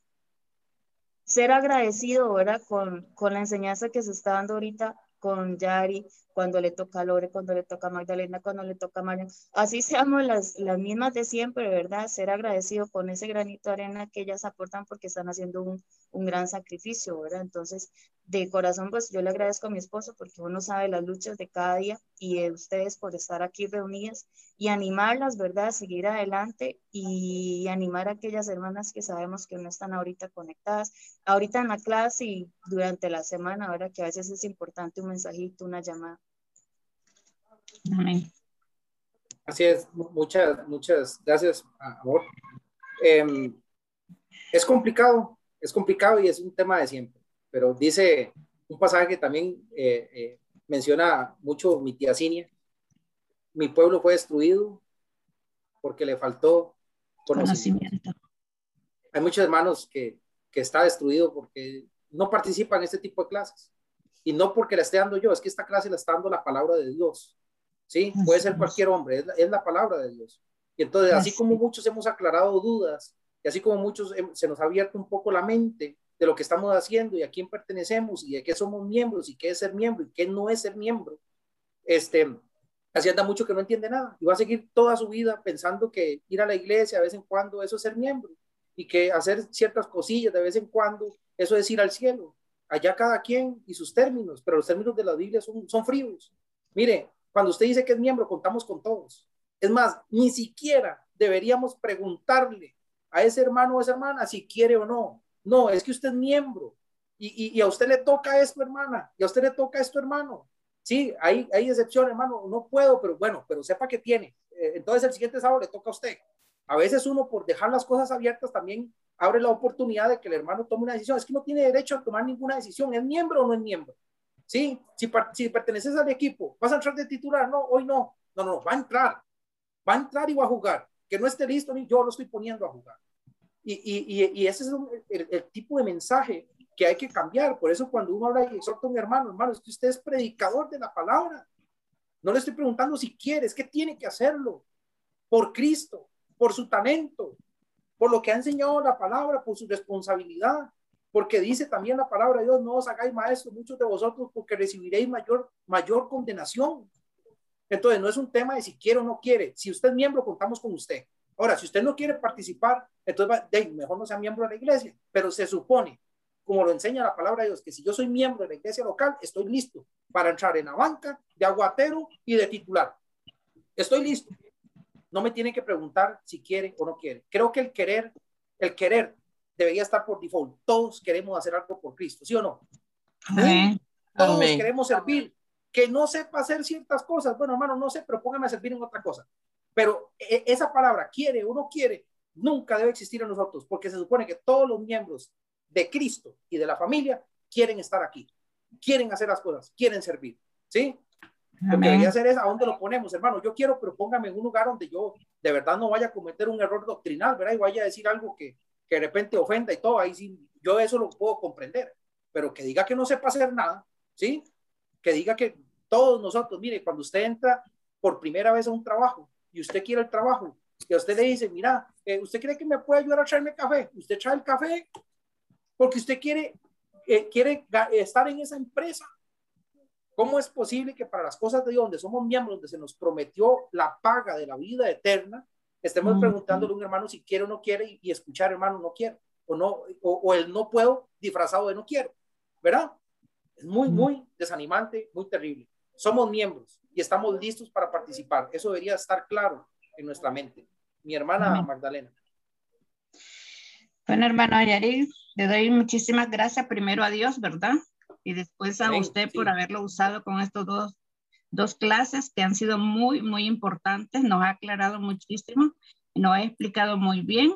ser agradecido, ¿verdad? Con, con la enseñanza que se está dando ahorita con Yari, cuando le toca a Lore, cuando le toca a Magdalena, cuando le toca a Marian. Así seamos las, las mismas de siempre, ¿verdad? Ser agradecido con ese granito de arena que ellas aportan porque están haciendo un, un gran sacrificio, ¿verdad? Entonces, de corazón, pues yo le agradezco a mi esposo porque uno sabe las luchas de cada día y a ustedes por estar aquí reunidas y animarlas, ¿verdad? A seguir adelante y animar a aquellas hermanas que sabemos que no están ahorita conectadas, ahorita en la clase y durante la semana, ¿verdad? Que a veces es importante un mensajito, una llamada. Amén. Así es, muchas, muchas gracias, amor. Em, es complicado, es complicado y es un tema de siempre pero dice un pasaje que también eh, eh, menciona mucho mi tía Cinia, mi pueblo fue destruido porque le faltó conocimiento. Hay muchos hermanos que, que está destruido porque no participan en este tipo de clases. Y no porque la esté dando yo, es que esta clase la está dando la palabra de Dios. ¿Sí? Puede ser cualquier hombre, es la, es la palabra de Dios. Y entonces, así como muchos hemos aclarado dudas, y así como muchos se nos ha abierto un poco la mente, de lo que estamos haciendo y a quién pertenecemos y de qué somos miembros y qué es ser miembro y qué no es ser miembro. Este, así anda mucho que no entiende nada y va a seguir toda su vida pensando que ir a la iglesia de vez en cuando eso es ser miembro y que hacer ciertas cosillas de vez en cuando eso es ir al cielo. Allá cada quien y sus términos, pero los términos de la Biblia son, son fríos. Mire, cuando usted dice que es miembro, contamos con todos. Es más, ni siquiera deberíamos preguntarle a ese hermano o esa hermana si quiere o no. No, es que usted es miembro y, y, a usted le toca esto, hermana, y a usted le toca esto, hermano. Sí, hay, hay excepción, hermano, no puedo, pero bueno, pero sepa que tiene. Eh, entonces el siguiente sábado le toca a usted. A veces uno por dejar las cosas abiertas también abre la oportunidad de que el hermano tome una decisión. Es que no tiene derecho a tomar ninguna decisión. ¿Es miembro o no es miembro? Sí, si, si perteneces al equipo, ¿vas a entrar de titular? No, hoy no. No, no, va a entrar. Va a entrar y va a jugar. Que no esté listo ni yo lo estoy poniendo a jugar. Y, y, y, ese es el, el, tipo de mensaje que hay que cambiar. Por eso cuando uno habla y exhorta a un hermano, hermano, es que usted es predicador de la palabra. No le estoy preguntando si quiere, es que tiene que hacerlo por Cristo, por su talento, por lo que ha enseñado la palabra, por su responsabilidad, porque dice también la palabra de Dios, no os hagáis maestros muchos de vosotros porque recibiréis mayor, mayor condenación. Entonces, no es un tema de si quiere o no quiere. Si usted es miembro, contamos con usted. Ahora, si usted no quiere participar, entonces va, mejor no sea miembro de la iglesia, pero se supone, como lo enseña la palabra de Dios, que si yo soy miembro de la iglesia local, estoy listo para entrar en la banca de aguatero y de titular. Estoy listo no me tienen que preguntar si quiere o no quiere. Creo que el querer, el querer debería estar por default. Todos queremos hacer algo por Cristo, ¿sí o no? Todos queremos servir. Que no sepa hacer ciertas cosas. Bueno, hermano, no sé, pero póngame a servir en otra cosa. Pero e, esa palabra, quiere o no quiere, nunca debe existir en nosotros, porque se supone que todos los miembros de Cristo y de la familia quieren estar aquí, quieren hacer las cosas, quieren servir. ¿Sí? Lo que debería hacer es a dónde lo ponemos, hermano. Yo quiero, pero póngame en un lugar donde yo de verdad no vaya a cometer un error doctrinal, ¿verdad? Y vaya a decir algo que, que de repente ofenda y todo. Ahí sí, yo eso lo puedo comprender. Pero que diga que no sepa hacer nada, ¿sí? Que diga que todos nosotros, mire, cuando usted entra por primera vez a un trabajo y usted quiere el trabajo, y a usted le dice, mira, eh, ¿usted cree que me puede ayudar a traerme café? Usted trae el café porque usted quiere, eh, quiere estar en esa empresa ¿Cómo es posible que para las cosas de Dios, donde somos miembros, donde se nos prometió la paga de la vida eterna, estemos preguntándole a un hermano si quiere o no quiere y, escuchar, hermano, no quiero, o no, o, el no puedo disfrazado de no quiero, ¿verdad? Es muy, muy desanimante, muy terrible. Somos miembros y estamos listos para participar. Eso debería estar claro en nuestra mente. Mi hermana Magdalena. Bueno, hermano Yarir, le doy muchísimas gracias primero a Dios, ¿verdad? y después a usted por haberlo usado con estos dos, dos clases que han sido muy, muy importantes. Nos ha aclarado muchísimo, nos ha explicado muy bien.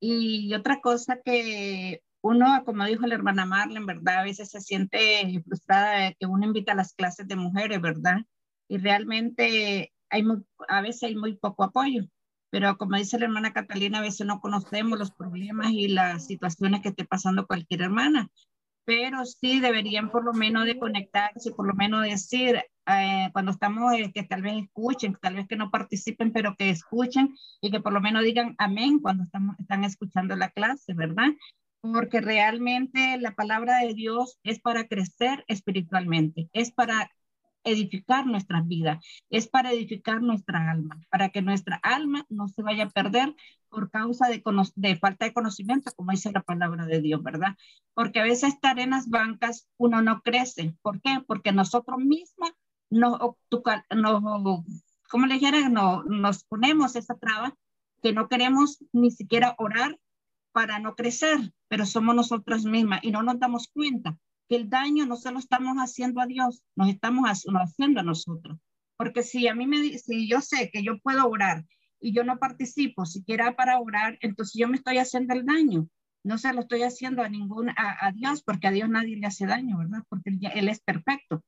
Y otra cosa que uno, como dijo la hermana Marlene, ¿verdad? A veces se siente frustrada de que uno invita a las clases de mujeres, ¿verdad? Y realmente hay a veces hay muy poco apoyo. Pero como dice la hermana Catalina, a veces no conocemos los problemas y las situaciones que esté pasando cualquier hermana pero sí deberían por lo menos de conectarse, por lo menos decir, eh, cuando estamos, eh, que tal vez escuchen, tal vez que no participen, pero que escuchen y que por lo menos digan amén cuando estamos, están escuchando la clase, ¿verdad? Porque realmente la palabra de Dios es para crecer espiritualmente, es para edificar nuestras vidas, es para edificar nuestra alma, para que nuestra alma no se vaya a perder por causa de, falta de conocimiento, como dice la palabra de Dios, ¿verdad? Porque a veces estar en las bancas uno no crece. ¿Por qué? Porque nosotros mismos nos, nos ¿cómo le dijera? No, nos ponemos esa traba que no queremos ni siquiera orar para no crecer, pero somos nosotros mismas y no nos damos cuenta que el daño no se lo estamos haciendo a Dios, nos estamos haciendo a nosotros. Porque si a mí me si yo sé que yo puedo orar y yo no participo siquiera para orar, entonces yo me estoy haciendo el daño. No se lo estoy haciendo a ningún a, Dios, porque a Dios nadie le hace daño, ¿verdad? Porque él, él es perfecto.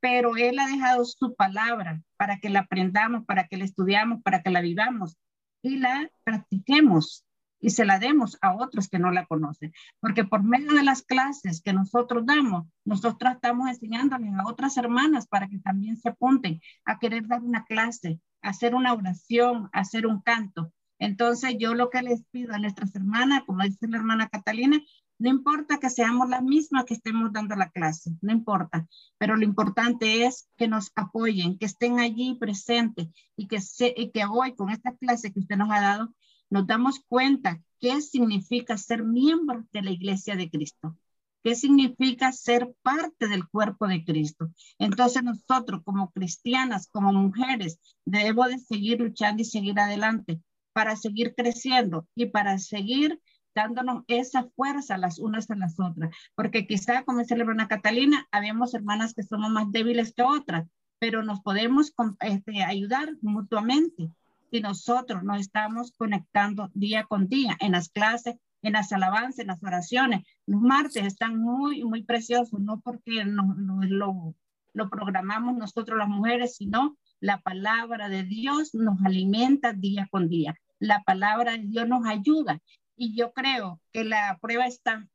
Pero Él ha dejado su palabra para que la aprendamos, para que la estudiamos, para que la vivamos y la practiquemos y se la demos a otros que no la conocen. Porque por medio de las clases que nosotros damos, nosotros estamos enseñándoles a otras hermanas para que también se apunten a querer dar una clase, hacer una oración, hacer un canto. Entonces yo lo que les pido a nuestras hermanas, como dice la hermana Catalina, no importa que seamos las mismas que estemos dando la clase, no importa, pero lo importante es que nos apoyen, que estén allí presentes y que, se, y que hoy con esta clase que usted nos ha dado, nos damos cuenta qué significa ser miembro de la iglesia de Cristo, qué significa ser parte del cuerpo de Cristo. Entonces nosotros como cristianas, como mujeres, debemos de seguir luchando y seguir adelante, para seguir creciendo y para seguir dándonos esa fuerza las unas a las otras. Porque quizá, como dice la hermana Catalina, habemos hermanas que somos más débiles que otras, pero nos podemos este, ayudar mutuamente si nosotros nos estamos conectando día con día en las clases, en las alabanzas, en las oraciones. Los martes están muy, muy preciosos, no porque no, lo, lo programamos nosotros las mujeres, sino la palabra de Dios nos alimenta día con día. La palabra de Dios nos ayuda. Y yo creo que la prueba está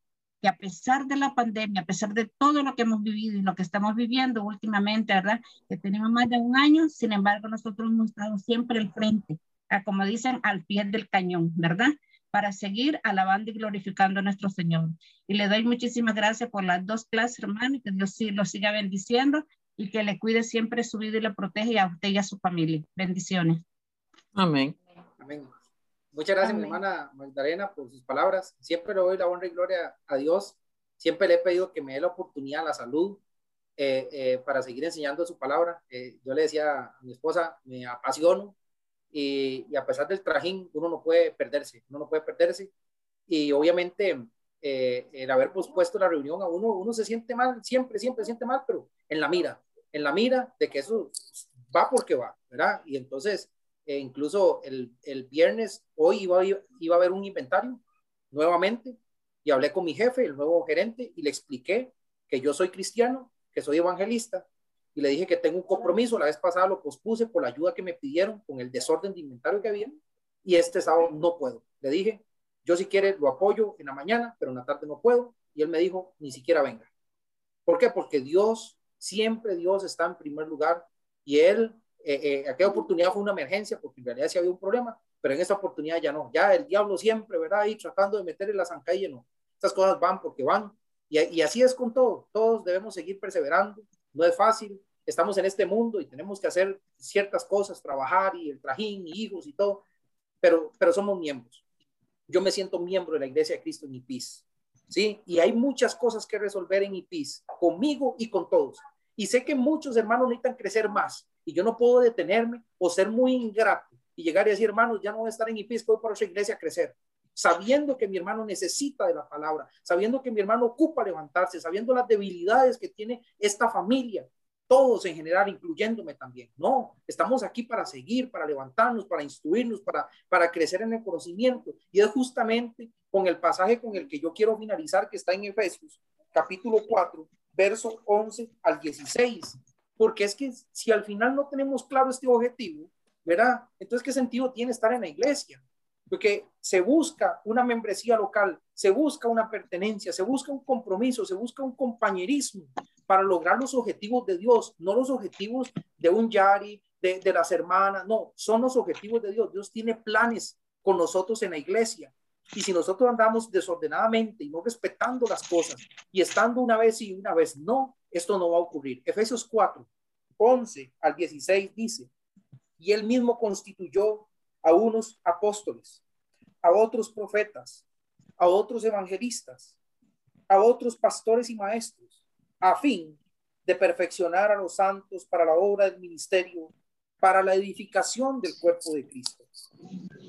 que a pesar de la pandemia, a pesar de todo lo que hemos vivido y lo que estamos viviendo últimamente, ¿verdad? Que tenemos más de un año, sin embargo, nosotros hemos estado siempre al frente, a, como dicen, al pie del cañón, ¿verdad? Para seguir alabando y glorificando a nuestro Señor. Y le doy muchísimas gracias por las dos clases, hermano, y que Dios sí lo siga bendiciendo y que le cuide siempre su vida y le protege a usted y a su familia. Bendiciones. Amén. Amén. Muchas gracias, mi hermana Magdalena, por sus palabras. Siempre le doy la honra y gloria a Dios. Siempre le he pedido que me dé la oportunidad, la salud, eh, eh, para seguir enseñando su palabra. Eh, yo le decía a mi esposa, me apasiono y, y, a pesar del trajín, uno no puede perderse, uno no puede perderse. Y obviamente el haber pospuesto la reunión a uno, uno se siente mal, siempre, siempre se siente mal, pero en la mira, en la mira de que eso va porque va, ¿verdad? Y entonces incluso el, el, viernes, hoy iba, iba a haber un inventario nuevamente y hablé con mi jefe, el nuevo gerente, y le expliqué que yo soy cristiano, que soy evangelista, y le dije que tengo un compromiso. La vez pasada lo pospuse por la ayuda que me pidieron con el desorden de inventario que había, y este sábado no puedo. Le dije, yo si quiere lo apoyo en la mañana, pero en la tarde no puedo, y él me dijo, ni siquiera venga. ¿Por qué? Porque Dios, siempre Dios está en primer lugar, y Él eh, eh, aquella oportunidad fue una emergencia porque en realidad sí había un problema, pero en esa oportunidad ya no. Ya el diablo siempre, ¿verdad? Ahí tratando de meterle la zancadilla, no. Estas cosas van porque van. Y, y así es con todo. Todos debemos seguir perseverando. No es fácil. Estamos en este mundo y tenemos que hacer ciertas cosas, trabajar y el trajín y hijos y todo, pero, pero somos miembros. Yo me siento miembro de la Iglesia de Cristo en IPIS. ¿sí? Y hay muchas cosas que resolver en IPIS, conmigo y con todos. Y sé que muchos hermanos necesitan crecer más, y yo no puedo detenerme o ser muy ingrato y llegar y decir, hermanos, ya no voy a estar en IPIS, voy para otra iglesia a crecer, sabiendo que mi hermano necesita de la palabra, sabiendo que mi hermano ocupa levantarse, sabiendo las debilidades que tiene esta familia, todos en general, incluyéndome también. No, estamos aquí para seguir, para levantarnos, para instruirnos, para, para crecer en el conocimiento. Y es justamente con el pasaje con el que yo quiero finalizar, que está en Efesios, capítulo 4, verso 11 al 16 porque es que si al final no tenemos claro este objetivo, ¿verdad? Entonces, ¿qué sentido tiene estar en la iglesia? Porque se busca una membresía local, se busca una pertenencia, se busca un compromiso, se busca un compañerismo para lograr los objetivos de Dios, no los objetivos de un Yari, de, de las hermanas, no, son los objetivos de Dios. Dios tiene planes con nosotros en la iglesia. Y si nosotros andamos desordenadamente y no respetando las cosas y estando una vez y una vez no, esto no va a ocurrir. Efesios 4, 11 al 16 dice, y él mismo constituyó a unos apóstoles, a otros profetas, a otros evangelistas, a otros pastores y maestros, a fin de perfeccionar a los santos para la obra del ministerio, para la edificación del cuerpo de Cristo,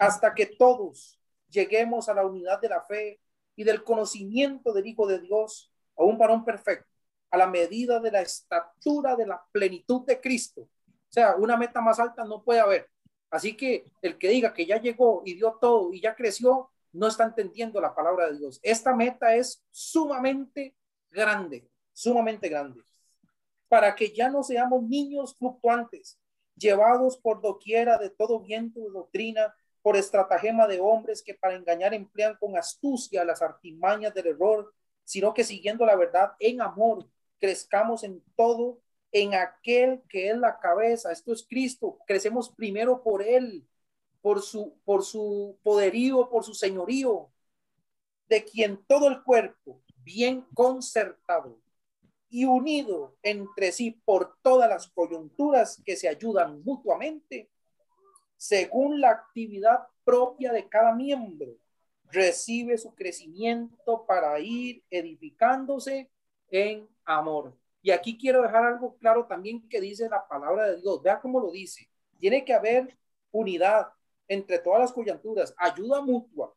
hasta que todos lleguemos a la unidad de la fe y del conocimiento del Hijo de Dios, a un varón perfecto a la medida de la estatura de la plenitud de Cristo. O sea, una meta más alta no puede haber. Así que el que diga que ya llegó y dio todo y ya creció, no está entendiendo la palabra de Dios. Esta meta es sumamente grande, sumamente grande. Para que ya no seamos niños fluctuantes, llevados por doquiera de todo viento de doctrina, por estratagema de hombres que para engañar emplean con astucia las artimañas del error, sino que siguiendo la verdad en amor, crezcamos en todo en aquel que es la cabeza. Esto es Cristo. Crecemos primero por Él, por su, por su poderío, por su señorío, de quien todo el cuerpo, bien concertado y unido entre sí por todas las coyunturas que se ayudan mutuamente, según la actividad propia de cada miembro, recibe su crecimiento para ir edificándose en amor. Y aquí quiero dejar algo claro también que dice la palabra de Dios. Vea cómo lo dice. Tiene que haber unidad, entre todas las coyunturas, ayuda mutua.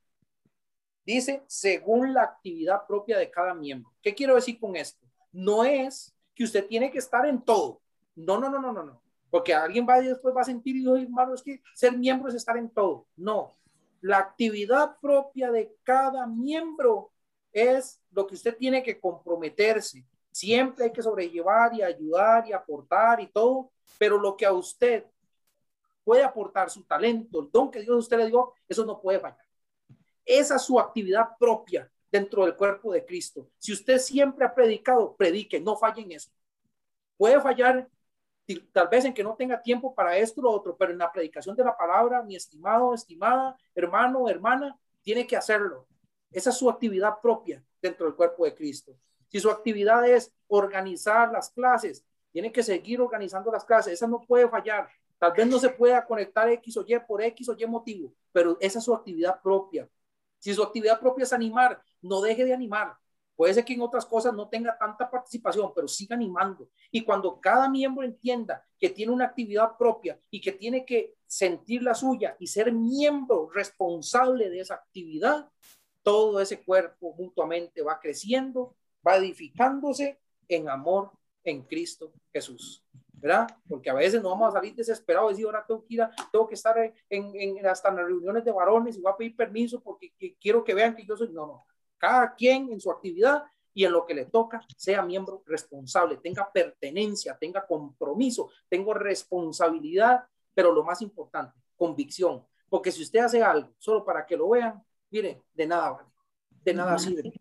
Dice, según la actividad propia de cada miembro. ¿Qué quiero decir con esto? No es que usted tiene que estar en todo. No, no, no, no, no, no. Porque alguien va y después va a sentir, y hermano, es que ser miembro es estar en todo. No. La actividad propia de cada miembro es lo que usted tiene que comprometerse. Siempre hay que sobrellevar y ayudar y aportar y todo, pero lo que a usted puede aportar, su talento, el don que Dios a usted le dio, eso no puede fallar. Esa es su actividad propia dentro del cuerpo de Cristo. Si usted siempre ha predicado, predique, no falle en eso. Puede fallar tal vez en que no tenga tiempo para esto o otro, pero en la predicación de la palabra, mi estimado, estimada, hermano, hermana, tiene que hacerlo. Esa es su actividad propia dentro del cuerpo de Cristo. Si su actividad es organizar las clases, tiene que seguir organizando las clases. Esa no puede fallar. Tal vez no se pueda conectar X o Y por X o Y motivo, pero esa es su actividad propia. Si su actividad propia es animar, no deje de animar. Puede ser que en otras cosas no tenga tanta participación, pero siga animando. Y cuando cada miembro entienda que tiene una actividad propia y que tiene que sentir la suya y ser miembro responsable de esa actividad, todo ese cuerpo mutuamente va creciendo, edificándose en amor en Cristo Jesús. ¿verdad? Porque a veces no vamos a salir desesperados y decir, ahora tengo que ir, tengo que estar en, en, hasta en las reuniones de varones y voy a pedir permiso porque quiero que vean que yo soy, no, no, cada quien en su actividad y en lo que le toca sea miembro responsable, tenga pertenencia, tenga compromiso, tenga responsabilidad, pero lo más importante, convicción. Porque si usted hace algo solo para que lo vean, mire, de nada vale, de nada sirve.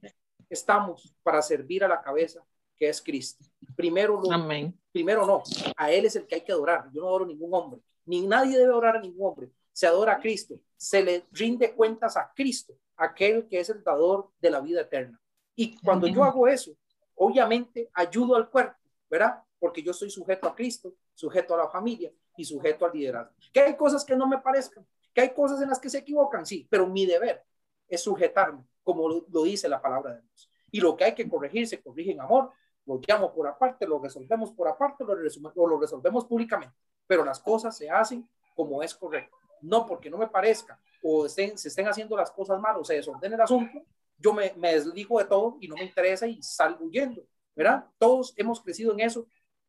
Estamos para servir a la cabeza que es Cristo. Primero, no, primero no, a Él es el que hay que adorar. Yo no adoro a ningún hombre, ni nadie debe adorar a ningún hombre. Se adora a Cristo, se le rinde cuentas a Cristo aquel que es el dador de la vida eterna. Y cuando yo hago eso, obviamente ayudo al cuerpo, ¿verdad? Porque yo soy sujeto a Cristo, sujeto a la familia y sujeto al liderazgo. Que hay cosas que no me parezcan, que hay cosas en las que se equivocan, sí, pero mi deber es sujetarme, como lo, dice la palabra de Dios. Y lo que hay que corregir se corrige en amor, lo llamo por aparte, lo resolvemos por aparte, lo, lo resolvemos públicamente, pero las cosas se hacen como es correcto, no porque no me parezca o estén, se estén haciendo las cosas mal o se desordene el asunto, yo me, me desligo de todo y no me interesa y salgo huyendo, ¿verdad? Todos hemos crecido en eso,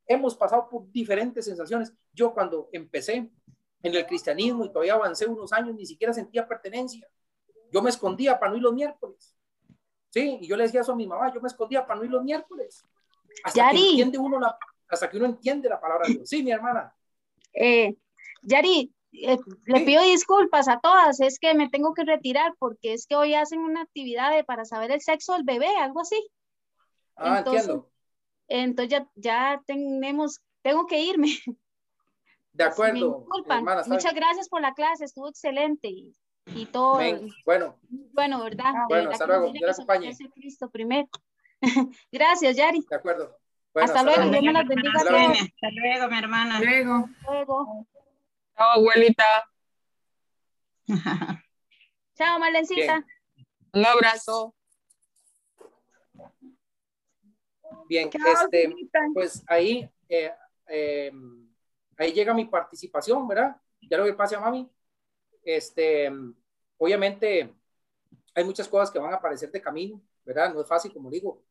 hemos pasado por diferentes sensaciones. Yo cuando empecé en el cristianismo y todavía avancé unos años, ni siquiera sentía pertenencia. Yo me escondía para no ir los miércoles. Sí, y yo le decía eso a mi mamá, yo me escondía para no ir los miércoles. Hasta que entiende uno la, hasta que uno entiende la palabra de Dios. Sí, mi hermana. Eh, Yari, eh, le pido disculpas a todas, es que me tengo que retirar porque es que hoy hacen una actividad de, para saber el sexo del bebé, algo así. Ah, entonces, entiendo. Entonces ya, tenemos, tengo que irme. De acuerdo. Muchas gracias por la clase, estuvo excelente y, todo. Bueno. Bueno, ¿verdad? Bueno, hasta luego. Yo Cristo primero. gracias, Yari. De acuerdo. hasta, luego. Dios me las bendiga hasta, hasta luego, mi hermana. Luego. Luego. Chao, abuelita. Chao, Marlencita. Un abrazo. Bien, este, pues ahí, eh, eh, ahí llega mi participación, ¿verdad? Ya lo que pase a mami. Este, obviamente, hay muchas cosas que van a aparecer de camino, ¿verdad? No es fácil, como digo,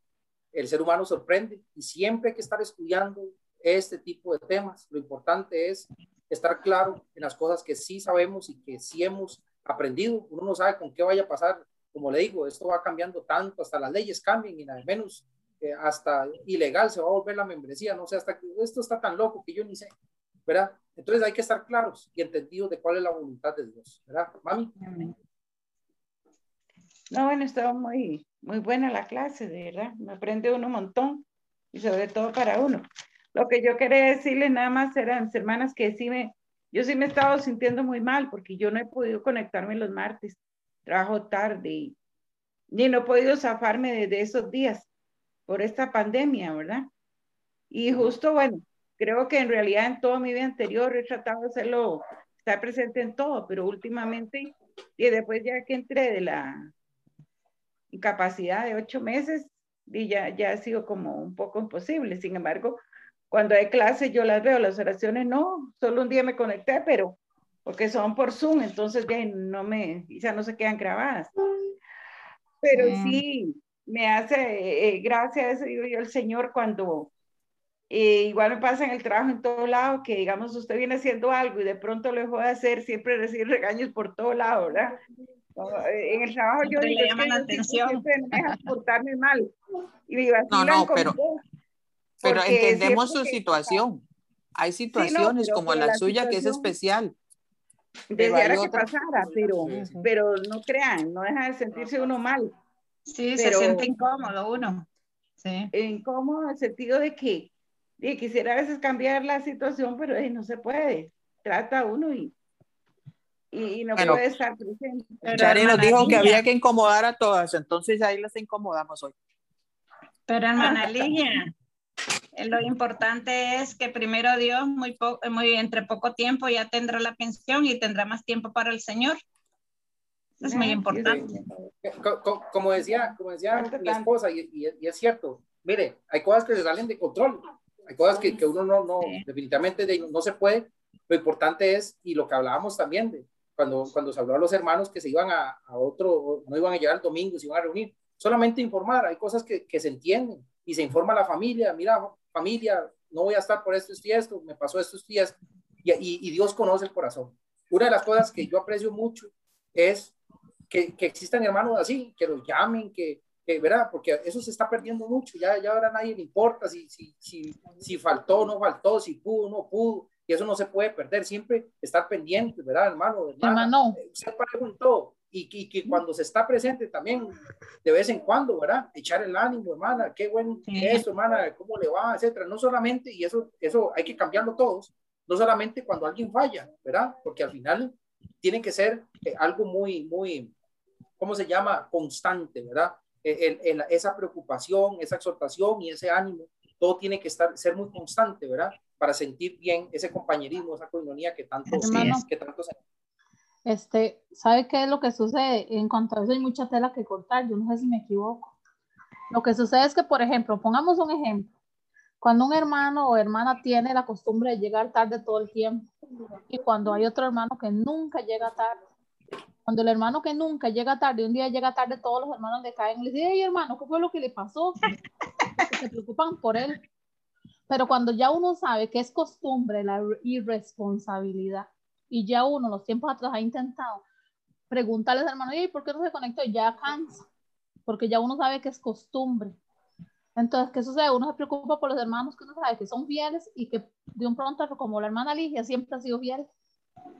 el ser humano sorprende y siempre hay que estar estudiando este tipo de temas. Lo importante es estar claro en las cosas que sí sabemos y que sí hemos aprendido. Uno no sabe con qué vaya a pasar. Como le digo, esto va cambiando tanto, hasta las leyes cambian y nada menos, eh, hasta ilegal se va a volver la membresía. No sé, hasta que esto está tan loco que yo ni sé, ¿verdad? Entonces hay que estar claros y entendidos de cuál es la voluntad de Dios, ¿verdad? Mami. No, bueno, estaba muy, muy buena la clase, de verdad. Me aprende uno un montón y sobre todo para uno. Lo que yo quería decirle nada más eran, hermanas, que sí me, yo sí me he estado sintiendo muy mal porque yo no he podido conectarme los martes, trabajo tarde y ni no he podido zafarme de, esos días por esta pandemia, ¿verdad? Y justo, bueno, creo que en realidad en toda mi vida anterior he tratado de hacerlo, estar presente en todo, pero últimamente, y después ya que entré de la incapacidad de ocho meses, y ya, ya ha sido como un poco imposible. Sin embargo, cuando hay clases yo las veo, las oraciones no, solo un día me conecté, pero porque son por Zoom, entonces ya no me, ya no se quedan grabadas. Pero sí, me hace eh, gracias, digo yo, el Señor cuando eh, igual me pasa en el trabajo en todo lado, que digamos usted viene haciendo algo y de pronto lo dejó de hacer, siempre recibe regaños por todo lado, ¿verdad? Eh, en el trabajo yo digo, le llaman la atención. siempre me dejan portarme mal. Y no, no, pero, pero entendemos su situación. Hay situaciones como la, suya que es especial. Deseara que pasara, pero, pero no crean, no deja de sentirse uno mal. Sí, se siente incómodo uno. Sí. Incómodo en el sentido de que y quisiera a veces cambiar la situación, pero no se puede. Trata uno y, y, no puede estar presente. Chari nos dijo que había que incomodar a todas, entonces ahí las incomodamos hoy. Pero hermana Ligia, eh, lo importante es que primero Dios, muy, muy entre poco tiempo ya tendrá la pensión y tendrá más tiempo para el Señor. Eso es muy importante. Como decía, como decía mi esposa, y, y, es cierto, mire, hay cosas que se salen de control. Hay cosas que, que uno no, no definitivamente no se puede. Lo importante es, y lo que hablábamos también, de cuando, cuando se habló a los hermanos que se iban a, a otro, no iban a llegar el domingo, se iban a reunir, solamente informar, hay cosas que, que se entienden y se informa a la familia, mira, familia, no voy a estar por esto y esto, me pasó estos días, y, y, y, Dios conoce el corazón. Una de las cosas que yo aprecio mucho es que, que existan hermanos así, que los llamen, que, ¿verdad? Porque eso se está perdiendo mucho, ya, ya ahora nadie le importa si, si, si, si faltó o no faltó, si pudo o no pudo, y eso no se puede perder, siempre estar pendiente, ¿verdad, hermano? Hermano. Usted preguntó, y, y, que cuando se está presente también, de vez en cuando, ¿verdad? Echar el ánimo, hermana, qué bueno eso, hermana, cómo le va, etcétera. No solamente, y eso, eso hay que cambiarlo todos, no solamente cuando alguien falla, ¿verdad? Porque al final tiene que ser eh, algo muy, muy, ¿cómo se llama? Constante, ¿verdad? Esa preocupación, esa exhortación y ese ánimo, todo tiene que estar, ser muy constante, ¿verdad? Para sentir bien ese compañerismo, esa coinonía que tanto, es, que tanto se... Este, ¿sabe qué es lo que sucede? En cuanto a eso hay mucha tela que cortar, yo no sé si me equivoco. Lo que sucede es que, por ejemplo, pongamos un ejemplo. Cuando un hermano o hermana tiene la costumbre de llegar tarde todo el tiempo y cuando hay otro hermano que nunca llega tarde, cuando el hermano que nunca llega tarde, un día llega tarde, todos los hermanos le caen y le dicen, hey hermano, ¿qué fue lo que le pasó? se preocupan por él. Pero cuando ya uno sabe que es costumbre la irresponsabilidad y ya uno los tiempos atrás ha intentado preguntarles al hermano, ¿y por qué no se conectó? Ya cansa, porque ya uno sabe que es costumbre. Entonces, ¿qué sucede? Uno se preocupa por los hermanos que uno sabe que son fieles y que de un pronto, como la hermana Ligia siempre ha sido fiel,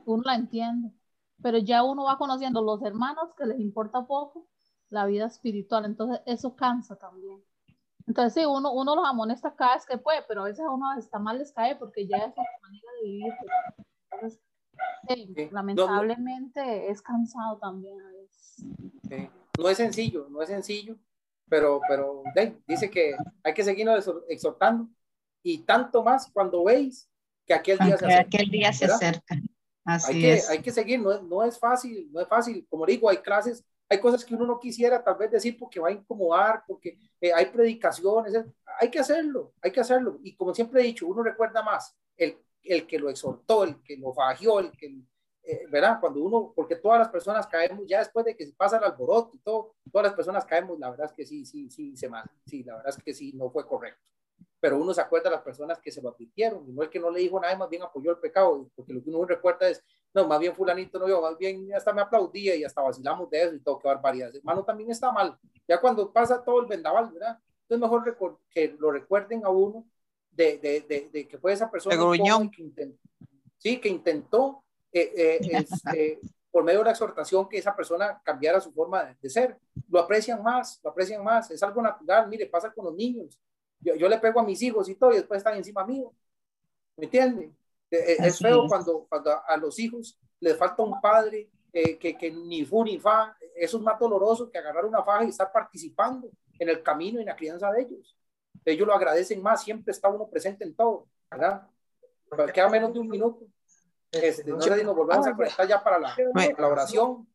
uno la entiende pero ya uno va conociendo los hermanos que les importa poco la vida espiritual, entonces eso cansa también. Entonces sí, uno, uno los amonesta cada vez que puede, pero a veces a uno está mal les cae porque ya es otra manera de vivir. Entonces, lamentablemente es cansado también a veces. No es sencillo, no es sencillo, pero, pero dice que hay que seguirnos exhortando y tanto más cuando veis que aquel día se acerca. Aquel día se acerca hay, que, hay que seguir, no, no es fácil, no es fácil. Como digo, hay clases, hay cosas que uno no quisiera tal vez decir porque va a incomodar, porque eh, hay predicaciones, hay que hacerlo, hay que hacerlo. Y como siempre he dicho, uno recuerda más el, el que lo exhortó, el que lo fagió, el que, eh, ¿verdad? Cuando uno, porque todas las personas caemos, ya después de que se pasa el alboroto y todo, todas las personas caemos, la verdad es que sí, sí, sí, se mal, sí, la verdad es que sí, no fue correcto pero uno se acuerda de las personas que se lo advirtieron, y no el que no le dijo nada, más bien apoyó el pecado, porque lo que uno recuerda es, no, más bien fulanito no yo, más bien hasta me aplaudía y hasta vacilamos de eso y todo, qué barbaridad. Hermano, también está mal, ya cuando pasa todo el vendaval, ¿verdad? Entonces mejor que lo recuerden a uno de, de, de, que fue esa persona que intentó, sí, que intentó eh, eh, este, por medio de la exhortación que esa persona cambiara su forma de, ser. Lo aprecian más, lo aprecian más, es algo natural, mire, pasa con los niños yo, yo, le pego a mis hijos y todo, y después están encima mío. ¿Me entienden? E, e, es, feo Cuando, cuando a los hijos les falta un padre eh, que, que, ni fu ni fa. Eso es más doloroso que agarrar una faja y estar participando en el camino y en la crianza de ellos. Ellos lo agradecen más, siempre está uno presente en todo, ¿verdad? Queda menos de un minuto. Este, no sé si nos volvemos a conectar ya para la, la oración.